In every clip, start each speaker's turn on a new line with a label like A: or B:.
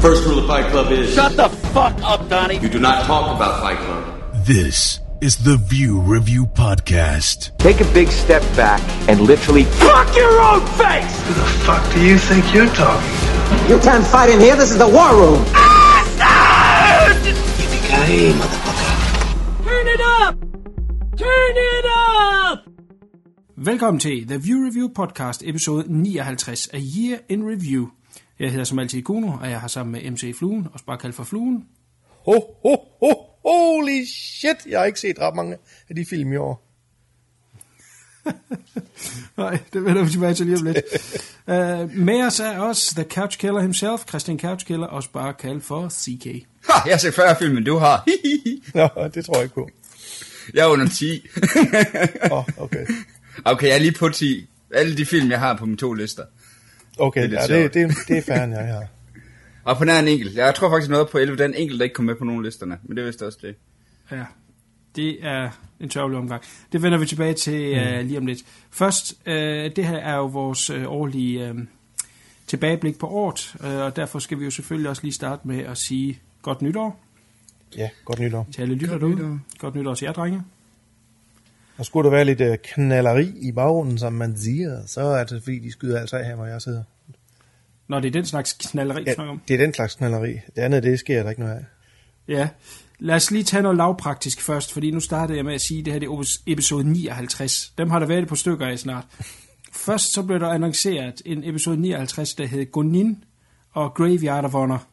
A: First rule of Fight Club is
B: Shut the fuck up, Donnie.
A: you do not talk about Fight Club.
C: This is the View Review Podcast.
D: Take a big step back and literally
B: Fuck your own face!
E: Who the fuck do you think you're talking to?
F: You can't fight in here. This is the war room.
E: Yippee-ki-yay, motherfucker.
B: Turn it up! Turn it up!
G: Velkommen til The View Review Podcast, episode 59 af Year in Review. Jeg hedder som altid Kuno, og jeg har sammen med MC Fluen, også bare kaldt for Fluen.
H: Ho, ho, ho, holy shit, jeg har ikke set ret mange af de film i år.
G: Nej, det vender vi tilbage til lige om lidt. uh, med os er også The Couch Killer himself, Christian Couch Killer, også bare kaldt for CK.
I: Ha, jeg har set færre film, end du har.
H: Nå, det tror jeg ikke på.
I: jeg er under 10.
H: Åh, oh, okay.
I: Okay, jeg er lige på 10. Alle de film, jeg har på mine to lister.
H: Okay,
I: Det er
H: ja, det, det, det er færre, jeg har.
I: Og på nær en enkelt. Jeg tror faktisk noget på 11, den enkelt, der ikke kom med på nogen listerne. Men det er vist også det.
G: Ja, det er en tørvelig omgang. Det vender vi tilbage til uh, lige om lidt. Først, uh, det her er jo vores uh, årlige uh, tilbageblik på året, uh, og derfor skal vi jo selvfølgelig også lige starte med at sige godt nytår
H: Ja, godt nytår.
G: til alle lytter derude. Godt nytår til jer, drenge.
H: Og skulle der være lidt uh, knalleri i baggrunden, som man siger, så er det fordi, de skyder altså af her, hvor jeg sidder.
G: Når det er den slags knalleri,
H: Ja,
G: om.
H: det er den slags knalleri. Det andet, det sker der ikke noget af.
G: Ja. Lad os lige tage noget lavpraktisk først, fordi nu startede jeg med at sige, at det her det er episode 59. Dem har der været et par stykker af snart. Først så blev der annonceret en episode 59, der hed Gonin og Graveyard of Honor.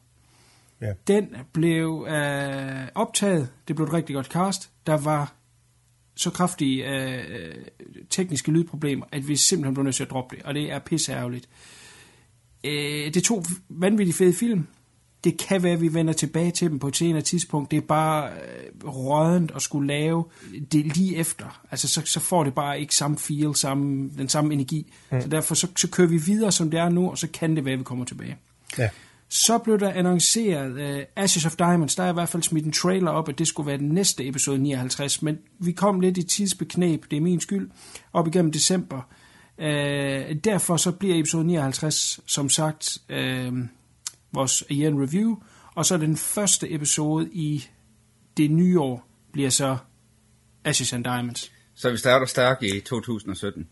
H: Ja.
G: Den blev øh, optaget, det blev et rigtig godt cast. Der var så kraftige øh, tekniske lydproblemer, at vi simpelthen blev nødt til at droppe det, og det er pisseærgerligt. Øh, det er to vanvittigt fede film. Det kan være, at vi vender tilbage til dem på et senere tidspunkt. Det er bare øh, rådent at skulle lave det lige efter. Altså, så, så får det bare ikke samme feel, samme, den samme energi. Mm. Så derfor så, så kører vi videre, som det er nu, og så kan det være, at vi kommer tilbage.
H: Ja.
G: Så blev der annonceret uh, Ashes of Diamonds. Der er i hvert fald smidt en trailer op, at det skulle være den næste episode 59. Men vi kom lidt i tidsbeknæb, det er min skyld, op igennem december. Uh, derfor så bliver episode 59, som sagt, uh, vores year in review. Og så den første episode i det nye år bliver så Ashes and Diamonds.
I: Så vi starter stærkt i 2017.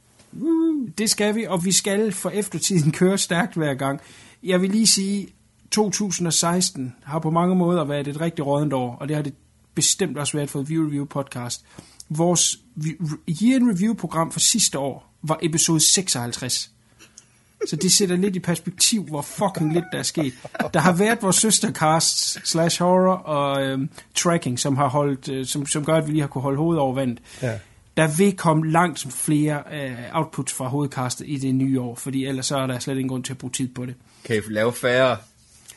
G: Det skal vi, og vi skal for eftertiden køre stærkt hver gang. Jeg vil lige sige, 2016 har på mange måder været et rigtig rådent år, og det har det bestemt også været for View Review podcast. Vores Year in Review program for sidste år var episode 56. Så det sætter lidt i perspektiv, hvor fucking lidt der er sket. Der har været vores søstercasts slash horror og øhm, tracking, som har holdt, øh, som, som gør, at vi lige har kunne holde hovedet over vandet.
H: Ja.
G: Der vil komme langt flere øh, outputs fra hovedcastet i det nye år, fordi ellers så er der slet ingen grund til at bruge tid på det.
I: Kan I lave færre?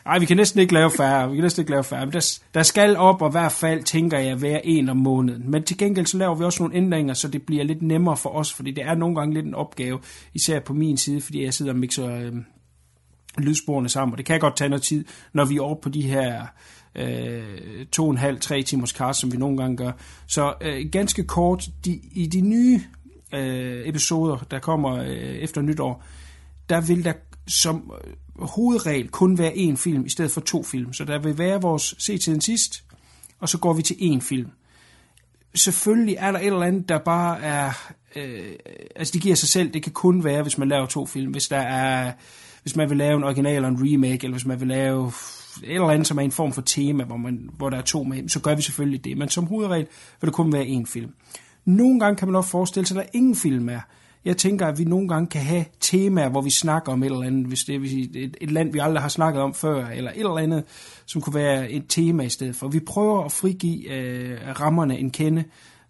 G: Nej, vi kan næsten ikke lave færre. Vi kan næsten ikke lave færre. Men der, der skal op, og i hvert fald, tænker jeg, være en om måneden. Men til gengæld så laver vi også nogle ændringer, så det bliver lidt nemmere for os, fordi det er nogle gange lidt en opgave, især på min side, fordi jeg sidder og mixer øh, lydsporene sammen, og det kan godt tage noget tid, når vi er oppe på de her øh, to og en halv, tre timers cast, som vi nogle gange gør. Så øh, ganske kort, de, i de nye øh, episoder, der kommer øh, efter nytår, der vil der som øh, hovedregel kun være én film i stedet for to film. Så der vil være vores se tiden sidst, og så går vi til én film. Selvfølgelig er der et eller andet, der bare er... Øh, altså det giver sig selv, det kan kun være, hvis man laver to film. Hvis der er... Hvis man vil lave en original og en remake, eller hvis man vil lave et eller andet, som er en form for tema, hvor, man, hvor der er to med, så gør vi selvfølgelig det. Men som hovedregel vil det kun være én film. Nogle gange kan man også forestille sig, at der ingen film er. Jeg tænker, at vi nogle gange kan have temaer, hvor vi snakker om et eller andet, hvis det er et, et land, vi aldrig har snakket om før, eller et eller andet, som kunne være et tema i stedet for. Vi prøver at frigive øh, rammerne en kende,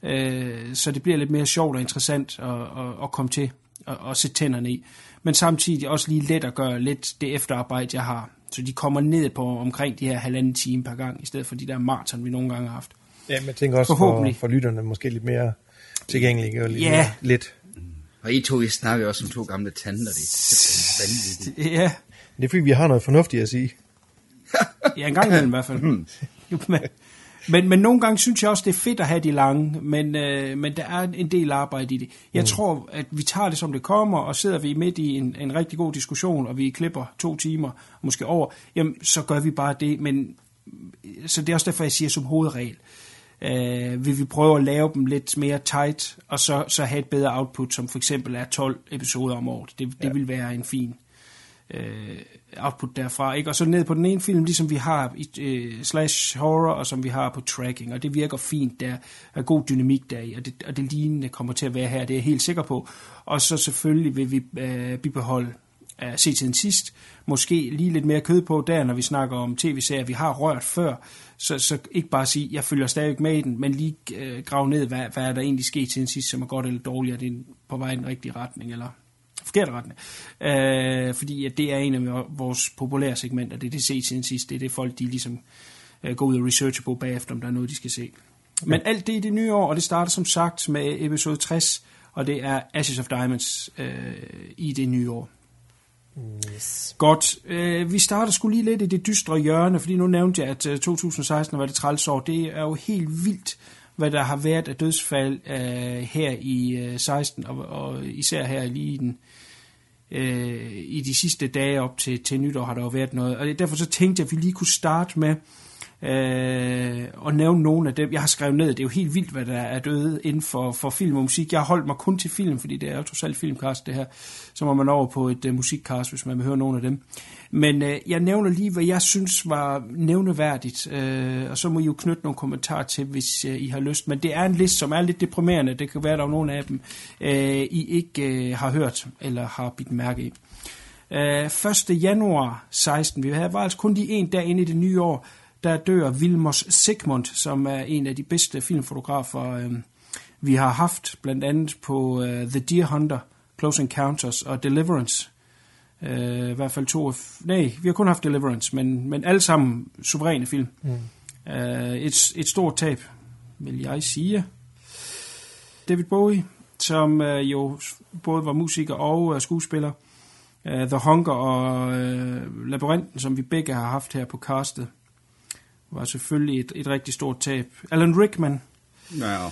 G: øh, så det bliver lidt mere sjovt og interessant at, at, at komme til og, og sætte tænderne i. Men samtidig også lige let at gøre lidt det efterarbejde, jeg har. Så de kommer ned på omkring de her halvanden time per gang, i stedet for de der maraton, vi nogle gange har haft.
H: Ja, men jeg tænker også for, for lytterne måske lidt mere tilgængelige og lidt
G: Ja.
H: mere lidt.
I: Og I to, I snakker også som to gamle tanter. Det er simpelthen vanvittigt.
G: Ja,
H: Det er fordi, vi har noget fornuftigt at sige.
G: Ja, en gang imellem i hvert fald. Men, Men, men nogle gange synes jeg også, det er fedt at have de lange, men, øh, men der er en del arbejde i det. Jeg mm. tror, at vi tager det, som det kommer, og sidder vi midt i en, en rigtig god diskussion, og vi klipper to timer, måske over, jamen, så gør vi bare det. Men, så det er også derfor, jeg siger som hovedregel, øh, vil vi prøve at lave dem lidt mere tight, og så, så have et bedre output, som for eksempel er 12 episoder om året. Det, det ja. vil være en fin øh, output derfra. Ikke? Og så ned på den ene film, ligesom vi har i øh, slash horror, og som vi har på tracking, og det virker fint. Der er god dynamik der i, og det, og det lignende kommer til at være her, det er jeg helt sikker på. Og så selvfølgelig vil vi øh, bibeholde øh, se til den sidst, måske lige lidt mere kød på der, når vi snakker om tv-serier, vi har rørt før, så, så ikke bare sige, jeg følger stadig med i den, men lige øh, grave ned, hvad, hvad er der egentlig sket til den sidst, som er godt eller dårligt, er det på vej i den rigtige retning, eller forkerte retning. Øh, fordi at det er en af vores populære segmenter, det er det se til den sidst, det er det folk, de ligesom øh, går ud og researcher på bagefter, om der er noget, de skal se. Men alt det i det nye år, og det starter som sagt med episode 60, og det er Ashes of Diamonds øh, i det nye år. Yes. Godt. Øh, vi starter skulle lige lidt i det dystre hjørne, fordi nu nævnte jeg, at øh, 2016 var det trælsår. Det er jo helt vildt, hvad der har været af dødsfald øh, her i øh, 16, og, og især her lige i den øh, i de sidste dage op til, til nytår har der jo været noget. Og derfor så tænkte jeg, at vi lige kunne starte med øh, og nævne nogle af dem. Jeg har skrevet ned, det er jo helt vildt, hvad der er døde inden for, for film og musik. Jeg har holdt mig kun til film, fordi det er jo trods alt filmcast det her. Så må man over på et øh, musikcast, hvis man vil høre nogle af dem. Men øh, jeg nævner lige, hvad jeg synes var nævneværdigt, øh, og så må I jo knytte nogle kommentarer til, hvis øh, I har lyst. Men det er en liste, som er lidt deprimerende. Det kan være, at der er nogle af dem, øh, I ikke øh, har hørt eller har bidt mærke i. Øh, 1. januar 16, vi havde altså kun de en dag inde i det nye år, der dør Vilmos Sigmund, som er en af de bedste filmfotografer, øh, vi har haft, blandt andet på øh, The Deer Hunter, Close Encounters og Deliverance. Øh, I hvert fald to af... Nej, vi har kun haft Deliverance, men, men alle sammen suveræne film. Mm. Øh, et, et stort tab, vil jeg sige. David Bowie, som øh, jo både var musiker og øh, skuespiller. Øh, The Hunger og øh, Labyrinten, som vi begge har haft her på castet var selvfølgelig et, et rigtig stort tab. Alan Rickman
I: ja.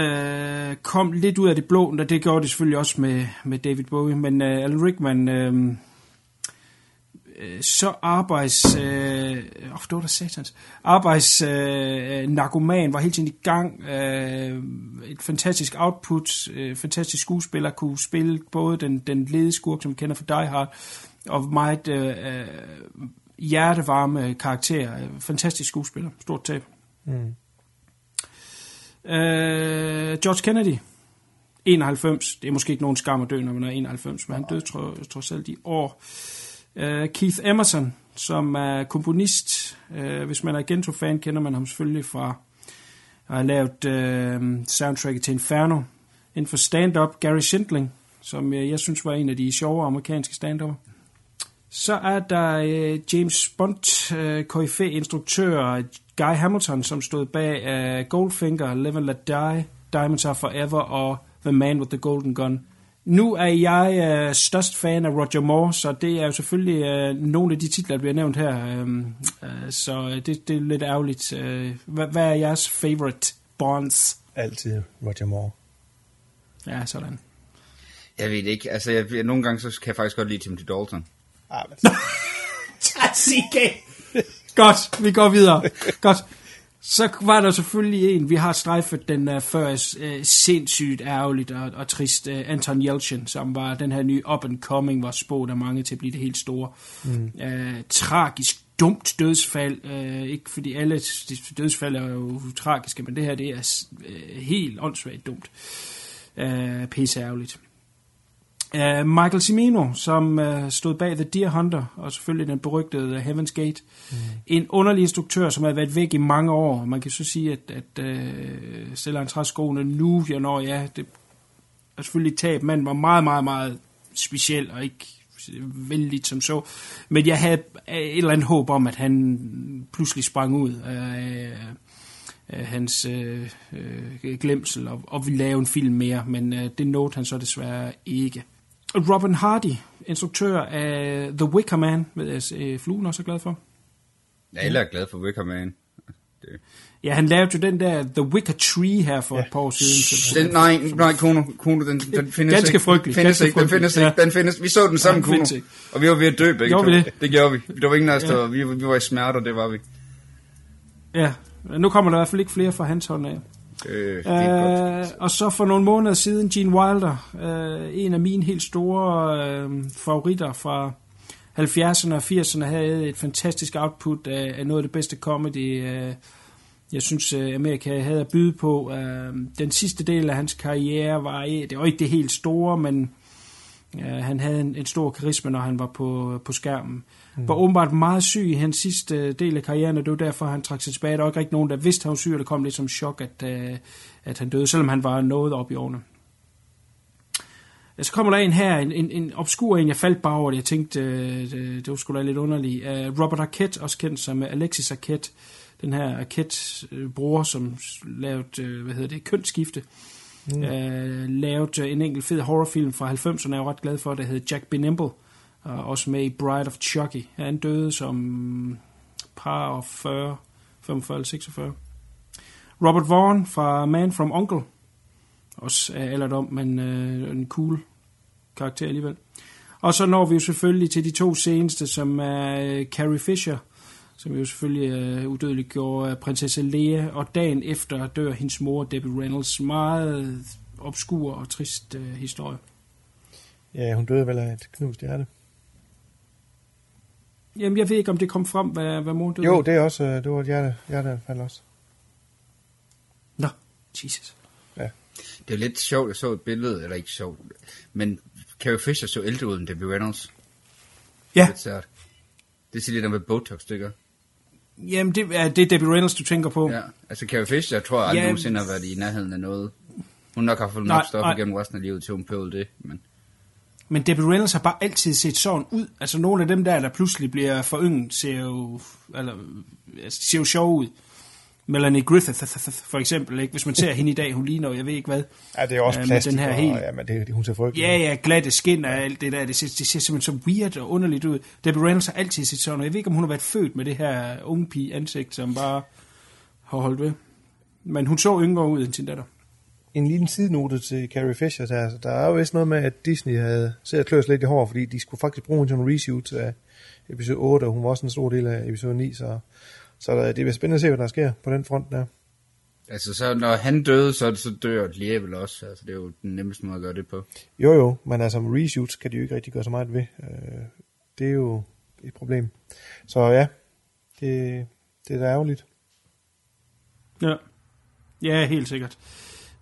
G: øh, kom lidt ud af det blå, og det gjorde det selvfølgelig også med, med David Bowie, men øh, Alan Rickman, øh, øh, så arbejds, øh, oh, det var da satans, arbejds øh, narkoman var hele tiden i gang, øh, et fantastisk output, øh, fantastisk skuespiller, kunne spille både den, den ledede skurk, som vi kender fra Die Hard, og meget øh, øh hjertevarme karakter. Fantastisk skuespiller. Stort tab. Mm. Øh, George Kennedy. 91. Det er måske ikke nogen skam at dø, når man er 91, men han døde tror, selv i år. Uh, Keith Emerson, som er komponist. Uh, hvis man er Gento-fan, kender man ham selvfølgelig fra at have lavet uh, soundtracket til Inferno. Inden for stand-up, Gary Shindling, som jeg, jeg synes var en af de sjove amerikanske stand -upper. Så er der øh, James Bond, øh, instruktør Guy Hamilton, som stod bag øh, Goldfinger, Live and Let Die, Diamonds Are Forever og The Man with the Golden Gun. Nu er jeg øh, størst fan af Roger Moore, så det er jo selvfølgelig øh, nogle af de titler, der bliver nævnt her. Øh, øh, så det, det er lidt ærgerligt. Øh, hvad, hvad er jeres favorite Bonds?
H: Altid Roger Moore.
G: Ja, sådan.
I: Jeg ved ikke. Altså, jeg, nogle gange så kan jeg faktisk godt lide Timothy Dalton.
H: Ah.
G: CK. Godt, vi går videre. Godt. Så var der selvfølgelig en, vi har strejfet den uh, før uh, sindssygt ærgerligt og, og trist, uh, Anton Yelchin, som var den her nye up and coming, var spået af mange til at blive det helt store. Mm. Uh, tragisk, dumt dødsfald. Uh, ikke fordi alle dødsfald er jo tragiske, men det her det er uh, helt åndssvagt dumt. Uh, pisse ærgerligt. Uh, Michael Cimino, som uh, stod bag The Deer Hunter, og selvfølgelig den berygtede Heaven's Gate. Mm. En underlig instruktør, som har været væk i mange år. Man kan så sige, at, at uh, selv han skoene nu, ja, når ja, det er selvfølgelig et tab. Manden var meget, meget, meget speciel, og ikke vældig som så. Men jeg havde et eller andet håb om, at han pludselig sprang ud af hans øh, øh, glemsel og, og ville lave en film mere, men øh, det nåede han så desværre ikke. Robin Hardy, instruktør af The Wicker Man, ved jeg, øh, Fluen også er glad for.
I: Ja, alle er glad for Wicker Man.
G: Ja, han lavede jo den der The Wicker Tree her for ja. et par år siden. Så,
I: Den, nej, nej, Kuno, Kuno den, den findes
G: Ganske
I: ikke.
G: frygtelig,
I: Findes
G: ganske
I: ikke, den findes
G: frygtelig,
I: ikke, den findes. Vi så den sammen,
G: den
I: Kuno. Og vi var ved at dø begge
G: Gjorde
I: to.
G: vi det?
I: Det gjorde vi. Der var ingen af os,
G: Ja.
I: vi, vi var i smerte, og det var vi.
G: ja, nu kommer der i hvert fald ikke flere fra hans hånd af.
I: Øh, det er.
G: Øh, og så for nogle måneder siden, Gene Wilder, øh, en af mine helt store øh, favoritter fra 70'erne og 80'erne, havde et fantastisk output af, af noget af det bedste comedy, øh, jeg synes, øh, Amerika havde at byde på. Øh, den sidste del af hans karriere var, det var ikke det helt store, men øh, han havde en, en stor karisma, når han var på, på skærmen. Mm. Var åbenbart meget syg i hans sidste del af karrieren, og det var derfor, han trak sig tilbage. Der var ikke rigtig nogen, der vidste, at han var syg, og det kom lidt som chok, at, øh, at han døde, selvom han var noget op i årene. Så kommer der en her, en, en, en obskur en, jeg faldt bare over det. Jeg tænkte, øh, det, det var sgu da lidt underligt. Robert Arquette, også kendt som Alexis Arquette, den her Arquette-bror, som lavede, øh, hvad hedder det, kønsskifte. Mm. Lavede øh, en enkelt fed horrorfilm fra 90'erne, jeg er jo ret glad for, der hed Jack Benimble, og også med i Bride of Chucky. Han døde som par og 40, 45 eller 46. Robert Vaughn fra Man from Uncle, også af alderdom, men øh, en cool karakter alligevel. Og så når vi jo selvfølgelig til de to seneste, som er øh, Carrie Fisher, som jo selvfølgelig øh, udødeligt gjorde øh, prinsesse Lea, og dagen efter dør hendes mor, Debbie Reynolds. Meget obskur og trist øh, historie.
H: Ja, hun døde vel af et knust hjerte.
G: Jamen, jeg ved ikke, om det kom frem, hvad, hvad mor døde
H: Jo, det er også, øh, det var et hjerte, hjerteanfald også.
G: Nå, Jesus.
I: Det er lidt sjovt, jeg så et billede, eller ikke sjovt, men Carrie Fisher så ældre ud end Debbie Reynolds.
G: Ja,
I: Lidt sært. Det siger lidt om, hvad Botox stykker.
G: jamen det er, det er Debbie Reynolds, du tænker på.
I: Ja, altså Carrie Fisher, jeg tror jeg aldrig
G: Ja,
I: nogensinde har været i nærheden af noget. Hun nok har fået nok stof igennem resten af livet, til hun pøvede det. Men
G: Men Debbie Reynolds har bare altid set sådan ud. Altså nogle af dem der, der pludselig bliver forynget, ser jo, eller, altså, ser jo sjove ud. Melanie Griffith for eksempel, ikke? hvis man ser hende i dag, hun ligner, jeg ved ikke hvad.
H: Ja, det er også plastik,
G: den her
H: og,
G: helt-
H: ja, men det, hun ser frygtelig
G: Ja,
H: ud.
G: ja, glatte skin og alt det der, det ser, det ser simpelthen så weird og underligt ud. Debbie Reynolds har altid set sådan, og jeg ved ikke, om hun har været født med det her unge pige ansigt, som bare har holdt ved. Men hun så yngre ud end sin datter.
H: En lille sidenote til Carrie Fisher. Der, der er jo vist noget med, at Disney havde set at klø sig lidt i hår, fordi de skulle faktisk bruge hende som reshoot af episode 8, og hun var også en stor del af episode 9, så, så der, det bliver spændende at se, hvad der sker på den front der.
I: altså, så når han døde, så, så dør Lea vel også. Altså, det er jo den nemmeste måde at gøre det på.
H: Jo jo, men altså reshoots kan de jo ikke rigtig gøre så meget ved. Øh, det er jo et problem. Så ja, det, det er da ærgerligt.
G: Ja. ja, helt sikkert.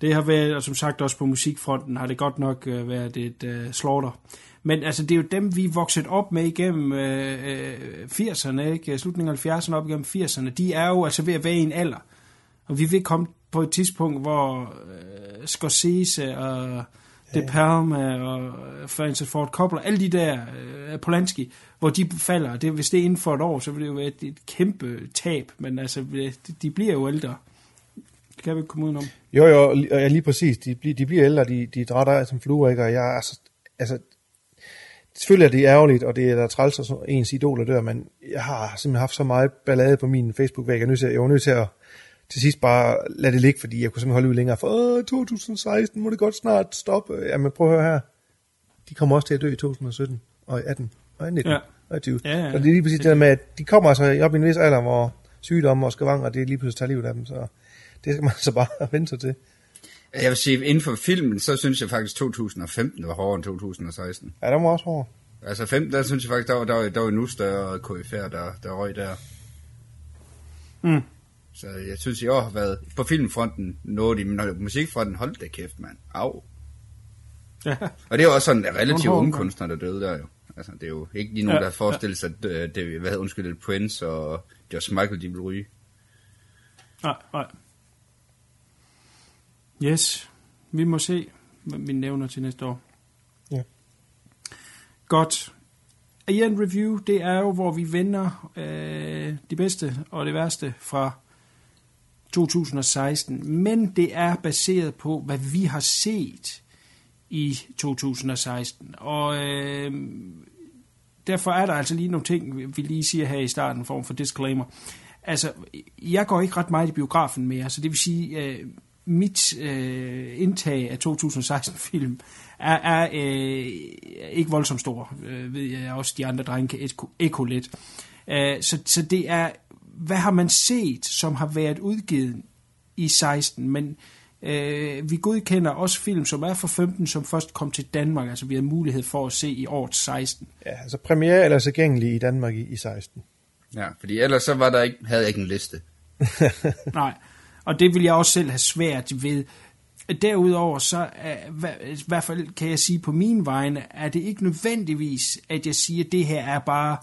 G: Det har været, og som sagt også på musikfronten, har det godt nok øh, været et øh, slaughter. Men altså, det er jo dem, vi er vokset op med igennem øh, øh, 80'erne, ikke? Slutningen af 70'erne op igennem 80'erne. De er jo altså ved at være i en alder. Og vi vil komme på et tidspunkt, hvor øh, Scorsese og De Palma og Francis Ford Coppola, alle de der, øh, Polanski, hvor de falder, det, hvis det er inden for et år, så vil det jo være et, et kæmpe tab, men altså, de, de bliver jo ældre. Det kan vi ikke komme udenom.
H: Jo jo, og og ja, lige præcis. De, bliver- de bliver ældre, de, de drætter af som fluer, ikke? Og jeg er altså, altså, selvfølgelig er det ærgerligt, og det er der træls, at ens idoler dør, men jeg har simpelthen haft så meget ballade på min Facebook-væg, jeg, nødt til, jeg var nødt til at til sidst bare lade det ligge, fordi jeg kunne simpelthen holde ud længere, for Åh, 2016 må det godt snart stoppe. Jamen prøv at høre her, de kommer også til at dø i 2017, og i 18, og i 19,
G: Ja.
H: og i 20.
G: Ja, ja.
H: Så det er lige præcis det der med, at de kommer altså op i en vis alder, hvor sygdomme og skavanger, det er lige pludselig tager livet af dem, så det skal man så bare vente sig til.
I: Jeg vil sige, inden for filmen, så synes jeg faktisk, 2015 var hårdere end 2016.
H: Ja, der var også hård.
I: Altså 15, der synes jeg faktisk, der var, der var, der var endnu større KFR, der, der røg der.
G: Mm.
I: Så jeg synes, i år har været på filmfronten noget men når musikfronten, hold da kæft, mand. Au.
G: Ja.
I: Og det er jo også sådan, at relativt unge
G: mand.
I: kunstnere, der døde der jo. Altså, det er jo ikke lige nogen,
G: Ja,
I: der forestiller sig, at øh, det, hvad hedder, undskyld, Prince og Josh Michael, de vil ryge.
G: Nej, nej. Yes, vi må se, hvad vi nævner til næste år.
H: Ja.
G: Godt. Ian Review, det er jo, hvor vi vender øh, de bedste og det værste fra 2016. Men det er baseret på, hvad vi har set i 2016. Og øh, derfor er der altså lige nogle ting, vi lige siger her i starten, en form for disclaimer. altså, jeg går ikke ret meget i biografen mere, så det vil sige, øh, mit øh, indtag af 2016-film er, er øh, ikke voldsomt stor, øh, ved jeg også de andre drenge kan ekko- lidt. Øh, så, så det er, hvad har man set, som har været udgivet i 16, men øh, vi godkender også film, som er fra 15, som først kom til Danmark, altså vi har mulighed for at se i året 16.
H: Ja, altså premiere eller tilgængelig i Danmark i, i 16.
I: Ja, fordi ellers så var der ikke, havde jeg ikke en liste.
G: Nej, og det vil jeg også selv have svært ved. Derudover så, i hvert fald kan jeg sige på min vegne, er det ikke nødvendigvis, at jeg siger, at det her er bare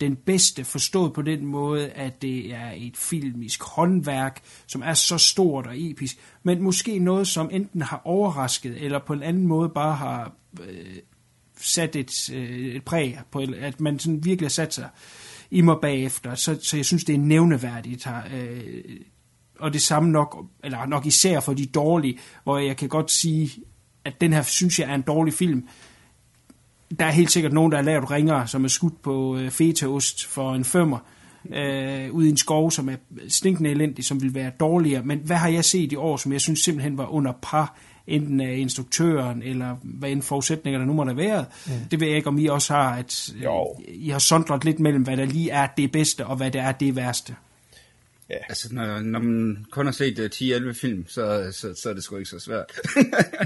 G: den bedste, forstået på den måde, at det er et filmisk håndværk, som er så stort og episk, men måske noget, som enten har overrasket, eller på en anden måde bare har øh, sat et, øh, et præg på, at man sådan virkelig har sat sig i mig bagefter. Så, så jeg synes, det er nævneværdigt har, Øh, og det samme nok, eller nok især for de dårlige, hvor jeg kan godt sige, at den her synes jeg er en dårlig film. Der er helt sikkert nogen, der har lavet ringer, som er skudt på øh, fetaost for en femmer, øh, ude i en skov, som er stinkende elendig, som vil være dårligere. Men hvad har jeg set i år, som jeg synes simpelthen var under par, enten af instruktøren, eller hvad end forudsætninger der nu måtte have været. Mm. Det ved jeg ikke, om I også har, at
H: Jo.
G: I har sondret lidt mellem, hvad der lige er det bedste, og hvad der er det værste.
I: Altså, når, når man kun har set uh, 10-11 film, så, så, så er det sgu ikke så svært.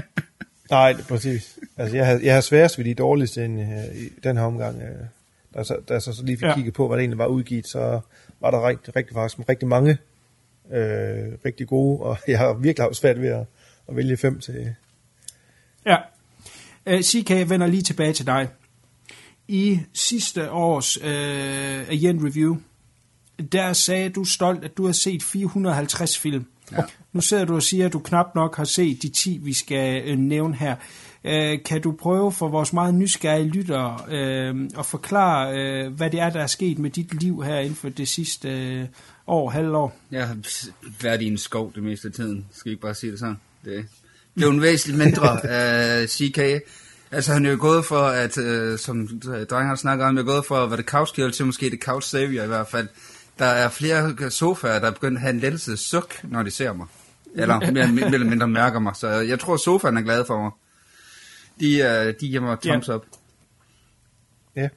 H: Nej, præcis. Altså, jeg har, jeg har sværest ved de dårligste ind, øh, i den her omgang. Øh, da, så, da jeg så, så lige fik
G: Ja.
H: ja. kigget på, hvad det egentlig var udgivet, så var der rigtig, rigtig, faktisk rigtig mange øh, rigtig gode, og jeg har virkelig haft svært ved at, at vælge fem til.
G: Ja. Øh, CK, jeg vender lige tilbage til dig. I sidste års øh, Yen Review, der sagde du stolt, at du har set 450 film.
I: Ja.
G: Nu sidder du og siger, at du knap nok har set de 10, vi skal øh, nævne her. Øh, kan du prøve for vores meget nysgerrige lyttere øh, at forklare, øh, hvad det er, der er sket med dit liv her inden for det sidste øh, år, halvår?
I: Jeg har været i en skov det meste af tiden. Skal ikke bare sige det sådan? Det blev en væsentligt mindre af CK. Altså han er jo gået for, at, øh, som drengen har snakket om, jeg er gået for at være det couch til måske det couch savior i hvert fald. Der er flere sofaer, der er begyndt at have en lettelse suk, når de ser mig. Eller mere, mere eller mindre mærker mig. Så jeg tror, sofaen er glad for mig. De, øh, de giver mig thumbs up.
H: Ja,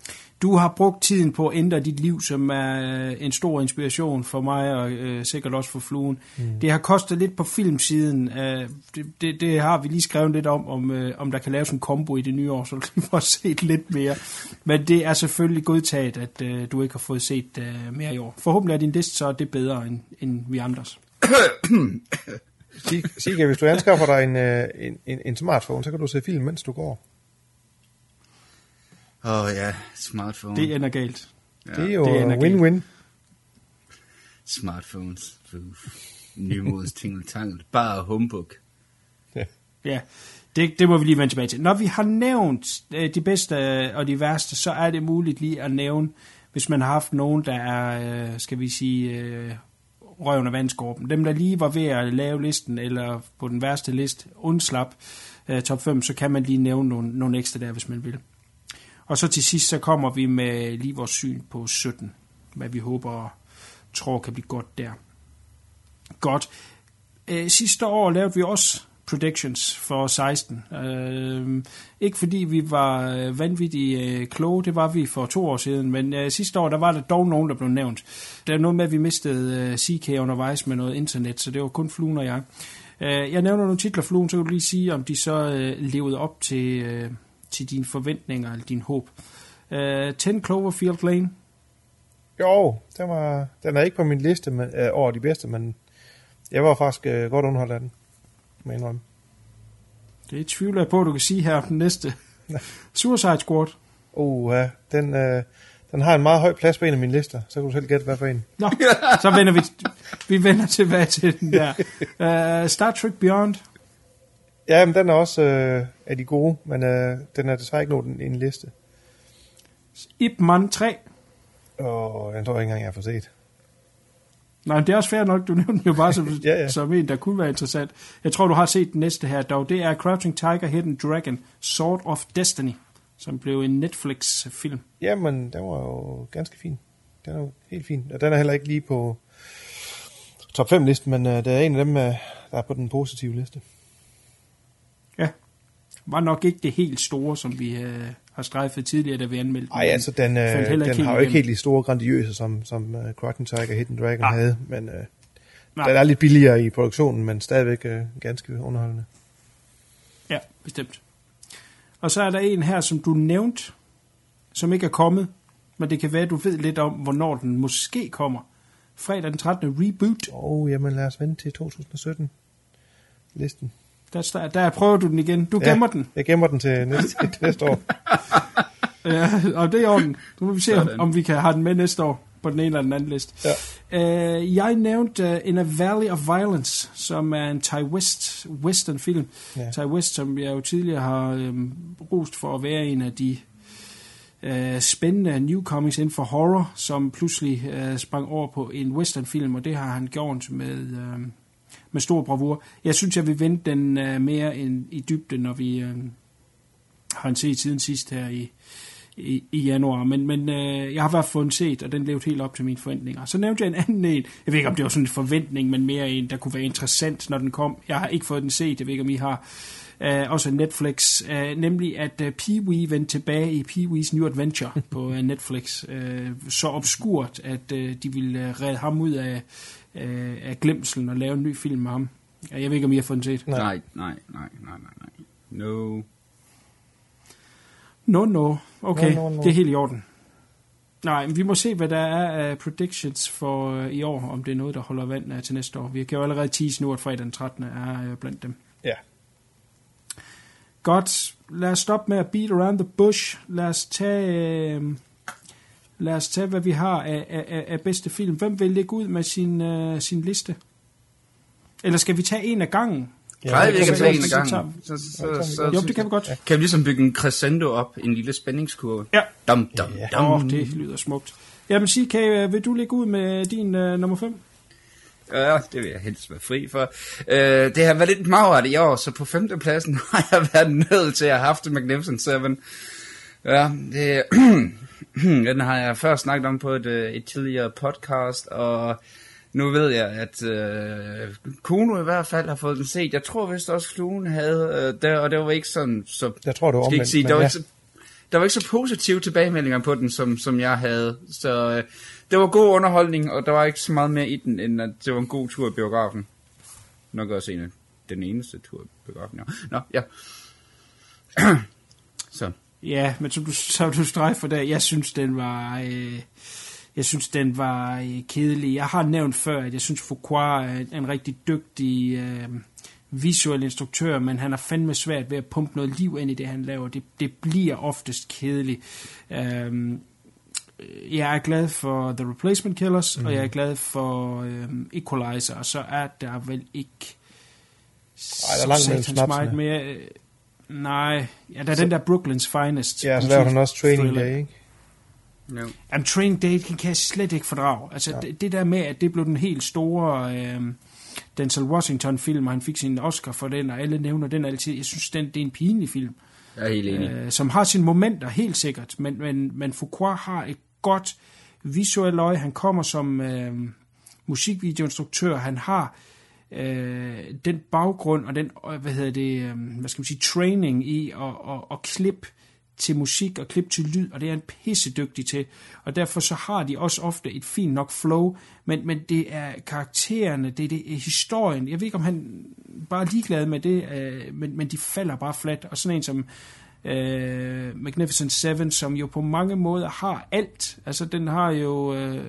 G: Du har brugt tiden på at ændre dit liv, som er øh, en stor inspiration for mig, og øh, sikkert også for fluen. Mm. Det har kostet lidt på filmsiden. Øh, det, det, det har vi lige skrevet lidt om, om, øh, om der kan laves en kombo i det nye år, så vi får set lidt mere. Men det er selvfølgelig godtaget, at øh, du ikke har fået set øh, mere i år. Forhåbentlig er din liste så det bedre end, end vi andres.
H: Sig- Sigge, hvis du anskaffer dig en, øh, en, en, en smartphone, så kan du se film, mens du går.
I: Åh oh, ja, smartphone.
G: Det ender galt.
H: Ja, det er jo
G: det er
H: win-win.
I: Smartphones. Nymodes tingeltangel. Bare humbug.
G: Ja, det, det må vi lige vende tilbage til. Når vi har nævnt øh, de bedste øh, og de værste, så er det muligt lige at nævne, hvis man har haft nogen, der er, øh, skal vi sige, øh, røven af vandskorpen. Dem, der lige var ved at lave listen, eller på den værste liste, undslap øh, top 5, så kan man lige nævne nogle, nogle ekstra der, hvis man vil. Og så til sidst, så kommer vi med lige vores syn på 17, hvad vi håber og tror kan blive godt der. Godt. Øh, sidste år lavede vi også predictions for 16. Øh, ikke fordi vi var øh, vanvittigt øh, kloge, det var vi for to år siden, men øh, sidste år der var der dog nogen, der blev nævnt. Der er noget med, at vi mistede øh, CK undervejs med noget internet, så det var kun fluen og jeg. Øh, jeg nævner nogle titler, fluen, så kan du lige sige, om de så øh, levede op til, øh, til dine forventninger eller din håb. Øh, 10 Cloverfield Lane,
H: Jo, den, var, den er ikke på min liste men, øh, over de bedste, men jeg var faktisk øh, godt underholdt af den. Jeg indrømme.
G: det tvivler jeg på, du kan sige her den næste. Suicide Squad.
H: Uh, ja, den, øh, den har en meget høj plads på en af mine lister, så kan du selv gætte, hvad for en.
G: Nå, så vender vi, vi vender tilbage til den der. Uh, Star Trek Beyond.
H: Ja, men den er også øh, af de gode, men øh, den er desværre ikke nået i en liste.
G: Ip Man 3.
H: Og den tror jeg ikke engang, jeg har fået set.
G: Nej, men det er også fair nok, du nævnte den jo bare som,
H: Ja, ja.
G: som en, der kunne være interessant. Jeg tror, du har set den næste her dog. Det er Crouching Tiger, Hidden Dragon, Sword of Destiny, som blev en Netflix-film.
H: Jamen, den var jo ganske fin. Den er jo helt fin. Og den er heller ikke lige på top 5 listen, men uh, det er en af dem, uh, der er på den positive liste.
G: Ja. Var nok ikke det helt store, som vi øh, har strejfet tidligere, da vi anmeldte
H: Nej, altså den,
G: heller
H: den har jo ikke helt de store grandiøse, som, som uh, Crockett Tiger Hidden Dragon
G: Nej.
H: havde, men
G: Nej.
H: den er lidt billigere i produktionen, men stadigvæk uh, ganske underholdende.
G: Ja, bestemt. Og så er der en her, som du nævnte, som ikke er kommet, men det kan være, at du ved lidt om, hvornår den måske kommer. Fredag den 13. Reboot.
H: Og oh, jamen lad os vente til 2017 listen.
G: Der, der, der prøver du den igen. Du gemmer den.
H: Jeg gemmer den til næste, til næste år.
G: Ja, og det er orden. Nu må vi se, om,
I: Sådan.
G: om vi kan have den med næste år på den ene eller den anden liste.
H: Ja.
G: Uh, jeg nævnte uh, In a Valley of Violence, som er en Ty West western film.
H: Ja.
G: Ty West, som jeg jo tidligere har um, rost for at være en af de uh, spændende newcomings inden for horror, som pludselig uh, sprang over på en western film, og det har han gjort med, uh, med stor bravur. Jeg synes, jeg vil vente den uh, mere end i dybden, når vi uh, har en set siden sidst her i, i, i januar, men, men øh, jeg har i hvert fald set, og den levede helt op til mine forventninger. Så nævnte jeg en anden en, jeg ved ikke om det var sådan en forventning, men mere en, der kunne være interessant, når den kom. Jeg har ikke fået den set, jeg ved ikke om I har. Uh, også Netflix, uh, nemlig at uh, Pee-wee vendte tilbage i Pee-wee's New Adventure på uh, Netflix. Uh, så obskurt, at uh, de ville uh, redde ham ud af, uh, af glemselen og lave en ny film med ham. Jeg ved ikke, om I har fået den set.
H: Nej.
I: Nej, nej, nej, nej, nej, nej. No.
G: No, no. Okay,
H: No, no, no.
G: det er helt i orden. Nej, men vi må se, hvad der er af predictions for øh, i år, om det er noget, der holder vand øh, til næste år. Vi kan jo allerede tease nu, at fredag den 13. er øh, blandt dem.
H: Ja.
G: Godt, lad os stoppe med at beat around the bush. Lad os tage, øh, lad os tage hvad vi har af, af, af- af bedste film. Hvem vil lægge ud med sin, øh, sin liste? Eller skal vi tage en af gangen?
H: Ja,
I: Nej,
H: det
I: vi
H: kan
I: kan tage en
G: så
I: af gangen. Så, så,
H: kan
I: så,
H: godt.
G: Jo, det kan vi godt.
I: Kan vi ligesom bygge en crescendo op, en lille spændingskurve?
G: Ja.
I: Dum, dum,
H: Ja.
I: dum.
G: Oh, det lyder smukt. Jamen, CK, øh, vil du lægge ud med din øh, nummer 5?
I: Ja, det vil jeg helst være fri for. Øh, det har været lidt magret i år, så på femtepladsen har jeg været nødt til at have haft Magnificent Seven. Ja, det, den har jeg før snakket om på et, øh, et tidligere podcast, og nu ved jeg, at øh, Kuno i hvert fald har fået den set. Jeg tror vist også, Kuno havde, øh, der, og det var ikke sådan, så...
H: Jeg tror, var
I: skal ikke
H: omvendt,
I: sige,
H: men
I: der, var
H: ja.
I: ikke så, der var ikke så positive tilbagemeldinger på den, som, som jeg havde. Så øh, det var god underholdning, og der var ikke så meget mere i den, end at det var en god tur i biografen. Nok også en af den eneste tur i biografen, ja. Nå, ja. så.
G: Ja, men som du, som du strejfer der, jeg synes, den var... Øh, jeg synes, den var øh, kedelig. Jeg har nævnt før, at jeg synes, Fuqua er en, rigtig dygtig øh, visuel instruktør, men han har fandme svært ved at pumpe noget liv ind i det, han laver. Det, det bliver oftest kedeligt. Øh, jeg er glad for The Replacement Killers, mm. og jeg er glad for øh, Equalizer, og så er der vel ikke
H: Ej, der er langt mellem
G: meget mere... Nej, ja, der er den der Brooklyn's Finest.
H: Ja, så laver han også Training
G: thriller.
H: Day, ikke?
I: No.
G: Jamen, Training Day kan jeg slet ikke fordrage. Altså, ja. det, det der med, at det blev den helt store øh, Denzel Washington-film, og han fik sin Oscar for den, og alle nævner den altid. Jeg synes, den, det er en pinlig film,
I: Jeg er helt enig.
G: øh, som har sine momenter, helt sikkert. Men, men, men Fuqua har et godt visuelt øje. Han kommer som øh, musikvideoinstruktør. Han har øh, øh, den baggrund og den, øh, hvad hedder det, øh, hvad skal man sige, training i at, at, at klippe til musik og klip til lyd, og det er en pissedygtig til. Og derfor så har de også ofte et fint nok flow, men, men det er karaktererne, det er, det er historien. Jeg ved ikke, om han bare er ligeglad med det, øh, men, men de falder bare flat. Og sådan en som øh, Magnificent Seven, som jo på mange måder har alt. Altså, den har jo... Øh,